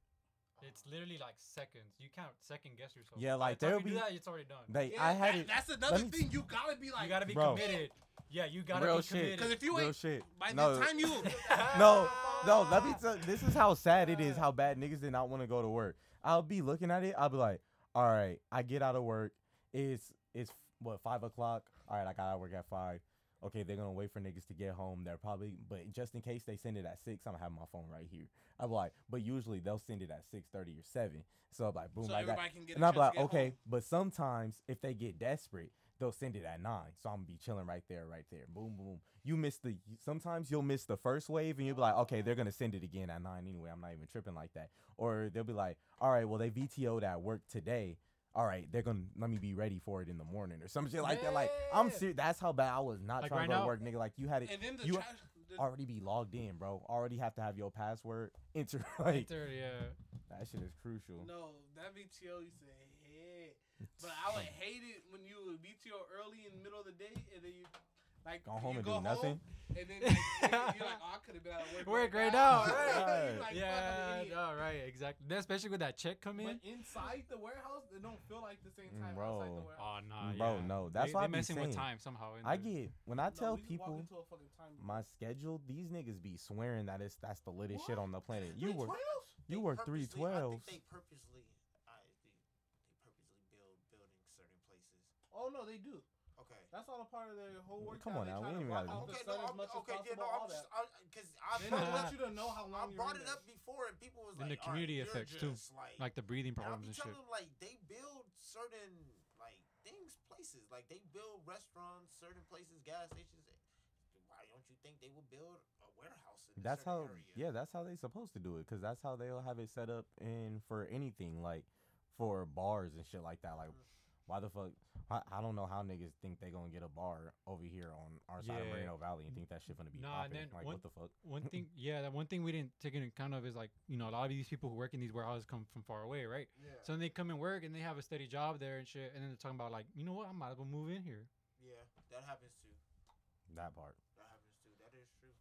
It's literally like seconds. You can't second guess yourself. Yeah, like, there'll be- that, it's already done. They Yeah, I had that- it. That's another me- thing. You gotta be like, you gotta be Bro. committed. Yeah, you gotta Real be shit. committed. because if you Real ain't shit. by no, the time you no, no. Let me tell. This is how sad it is. How bad niggas did not want to go to work. I'll be looking at it. I'll be like, all right, I get out of work. It's it's what five o'clock. All right, I got out work at five. Okay, they're gonna wait for niggas to get home. They're probably, but just in case they send it at six, I'm gonna have my phone right here. I'm like, but usually they'll send it at six thirty or seven. So I'm like, boom, so I got. everybody can get. And I'm like, okay, home. but sometimes if they get desperate, they'll send it at nine. So I'm gonna be chilling right there, right there. Boom, boom. You miss the. Sometimes you'll miss the first wave, and you'll be like, okay, they're gonna send it again at nine anyway. I'm not even tripping like that. Or they'll be like, all right, well they VTO'd at work today. All right, they're gonna let me be ready for it in the morning or some shit like that. Like I'm serious. That's how bad I was not Like trying right to go to work, nigga. Like you had it. And then the you trash. the- already be logged in, bro. Already have to have your password enter. Like Enter, yeah. that shit is crucial. No, that VTO used to hate. But I would hate it when you would VTO early in the middle of the day and then you like Go home you and go do nothing. Home, and then like, you're like, oh, I could have been out of work. Work right right now. now, right. Like, fuck, I'm an yeah, idiot. no, right, exactly. Then Especially with that check come in. But inside the warehouse, they don't feel like the same time bro. outside the warehouse. Oh no, Bro, yeah. no, that's they, why I'm be messing with time somehow. in I get when I No, tell we just walk people into a fucking time my schedule, these niggas be swearing that it's that's the latest shit on the planet. You work 312s? you They work purposely- I think they purposely, I, they, they purposely build building certain places. Oh no, they do. Okay. That's all a part of their whole work. Come on now, we ain't even gotta- Okay, no, I'm, much okay, yeah, no, I'm just, because I, They brought don't want you to know how I long you're brought it up before, and people was And like, the community "Alright, you're effects, too. Like, like the breathing and I problems be and shit. them like they build certain like things, places, like they build restaurants, certain places, gas stations. Why don't you think they will build a warehouse in a That's how area? yeah, that's how they supposed to do it cuz that's how they'll have it set up in for anything like for bars and shit like that. Like Mm. why the fuck I, I don't know how niggas think they going to get a bar over here on our side of Yeah. Moreno Valley and think that shit gonna be Nah, and popping. then Like one- what the fuck? One thing, yeah, that one thing we didn't take into account of is like you know a lot of these people who work in these warehouses come from far away, right? Yeah. So then they come and work and they have a steady job there and shit, and then they're talking about like, you know what, I might as well move in here. Yeah, that happens too. That part. That happens too. That is true.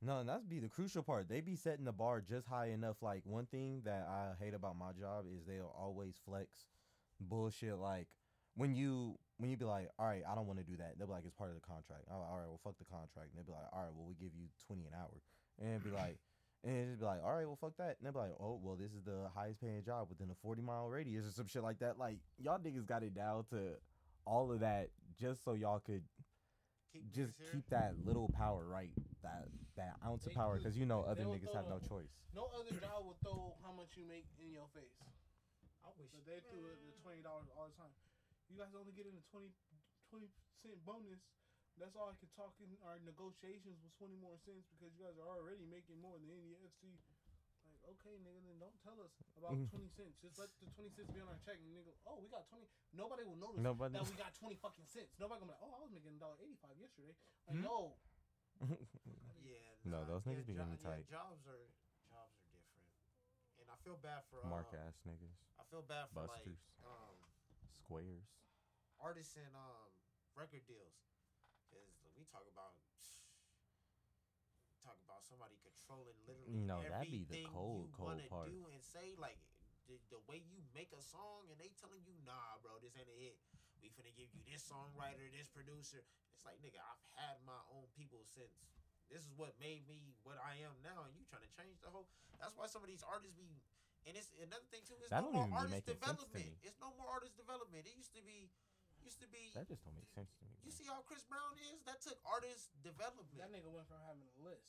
No, and that's be the crucial part. They be setting the bar just high enough. Like one thing that I hate about my job is they'll always flex bullshit. Like when you when you be like, all right, I don't want to do that. They'll be like, it's part of the contract. Oh, all right, well, fuck the contract. And they'll be like, all right, well, we give you twenty an hour. And be like, and it'd be like, all right, well, fuck that. And they'll be like, oh, well, this is the highest paying job within a forty mile radius or some shit like that. Like y'all niggas got it down to all of that just so y'all could Keep just keep that little power right, that that ounce of power, because you know other niggas have no the- choice. No other job will throw how much you make in your face. I wish But they threw it the twenty dollars all the time. You guys only get in a 20 cent bonus. That's all I could talk in our negotiations was twenty more cents because you guys are already making more than any FC. Like, okay, nigga, then don't tell us about Mhm. twenty cents. Just let the twenty cents be on our check, and nigga, oh, we got twenty. Nobody will notice Nobody. that we got twenty fucking cents. Nobody gonna be like, oh, I was making a dollar eighty five yesterday. Like, Hmm? no, Yeah. No, nah, those yeah, niggas be getting yeah, tight. Jobs are jobs are different, and I feel bad for uh, Mark ass niggas, I feel bad for Busters. like um squares. artists and um record deals, because we talk about talk about somebody controlling literally No, that'd be the cold, you cold part. do and say like the, the way you make a song and they telling you nah bro this ain't a hit we finna give you this songwriter this producer it's like nigga I've had my own people since this is what made me what I am now and you trying to change the whole that's why some of these artists be and it's another thing too. It's That no don't more even be artist making sense to development. It's no more artist development. It used to be, used to be. That just don't make sense to me. You bro. see how Chris Brown is? That took artist development. that nigga went from having a list.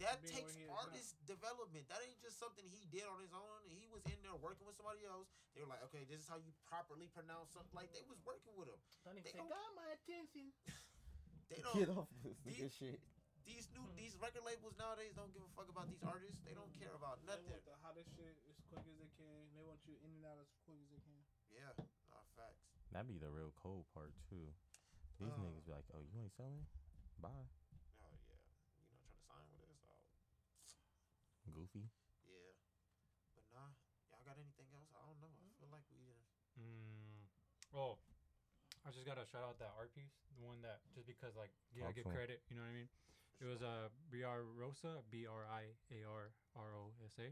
That takes where now. artist development. That ain't just something he did on his own. He was in there working with somebody else. They were like, okay, this is how you properly pronounce something. Like they was working with him. That nigga They said, don't- got my attention. They Get don't. off this These- shit. These new hmm. these record labels nowadays don't give a fuck about these artists. They don't care about They nothing. want the hottest shit as quick as they can. They want you in and out as quick as they can. Yeah, nah, facts. That'd be the real cold part too. These Uh. niggas be like, oh, you ain't selling? Bye, Oh yeah, you know, trying to sign with us. Oh goofy. yeah, but nah, y'all got anything else? I don't know. I feel like we didn't. Mm. Oh, I just gotta shout out that art piece, the one that just because like yeah, I get credit. You know what I mean? It was uh Briar Rosa, B R I A R R O S A.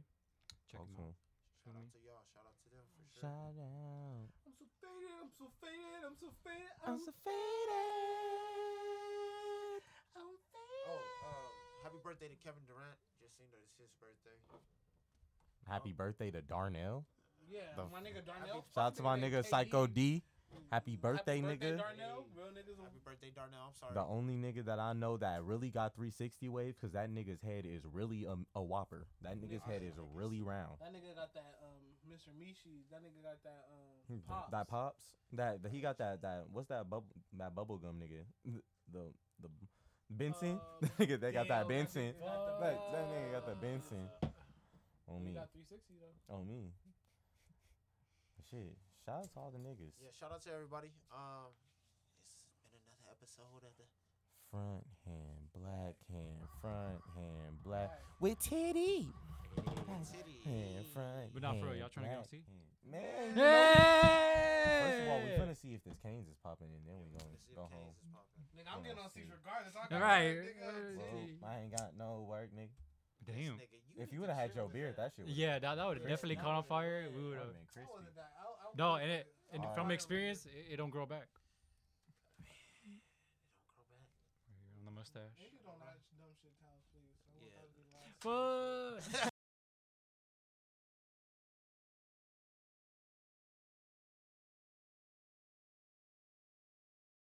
Check Talk him out. 'Em. Shout Feel out to y'all. Shout out to them for sure. Shout out. I'm so faded. I'm so faded. I'm so faded. I'm so faded. I'm Oh, um, happy birthday to Kevin Durant. Just seen that it's his birthday. Happy birthday to Darnell. Yeah, The my nigga Darnell. Shout out to my nigga Psycho D. Happy birthday, nigga. Darnell. Real niggas. Happy birthday, Darnell. I'm sorry. The only nigga that I know that really got 360 wave because that nigga's head is really a, a whopper. That nigga's head is really round. That nigga got that um Mr. Mishi. That nigga got that um pops. That pops. That, that he got that that what's that bubble that bubble gum nigga the the Benson Uh, nigga they got Dale, that Benson nigga got the that, that nigga got the Benson on He me got 360 though. on me. Shit, shout out to all the niggas. Yeah, shout out to everybody. Um, it's been another episode of the. Front hand, black hand, front hand, black with Tiddy. City. Hand, front But not for real, hand, y'all tryna go black see? hand. Man, you know- First of all, we're gonna see if this Cane's is popping, and then we're gonna Let's see if go Cane's home. is popping. Nigga, I'm Yeah, getting on see. seats regardless. I got All right. work, nigga. Well. I ain't got no work, nigga. Damn. nigga, you If need you to would have had chill your with beard, that shit would Yeah, that, that would Crispy. definitely caught on fire. We would have have. been How was it that? I'll- I'll No, and it- it and Alright. from oh. experience, it, it don't grow back They don't grow back. on the mustache. Niggas don't like dumb shit towels, please. I Yeah. that to be the last- Fuck.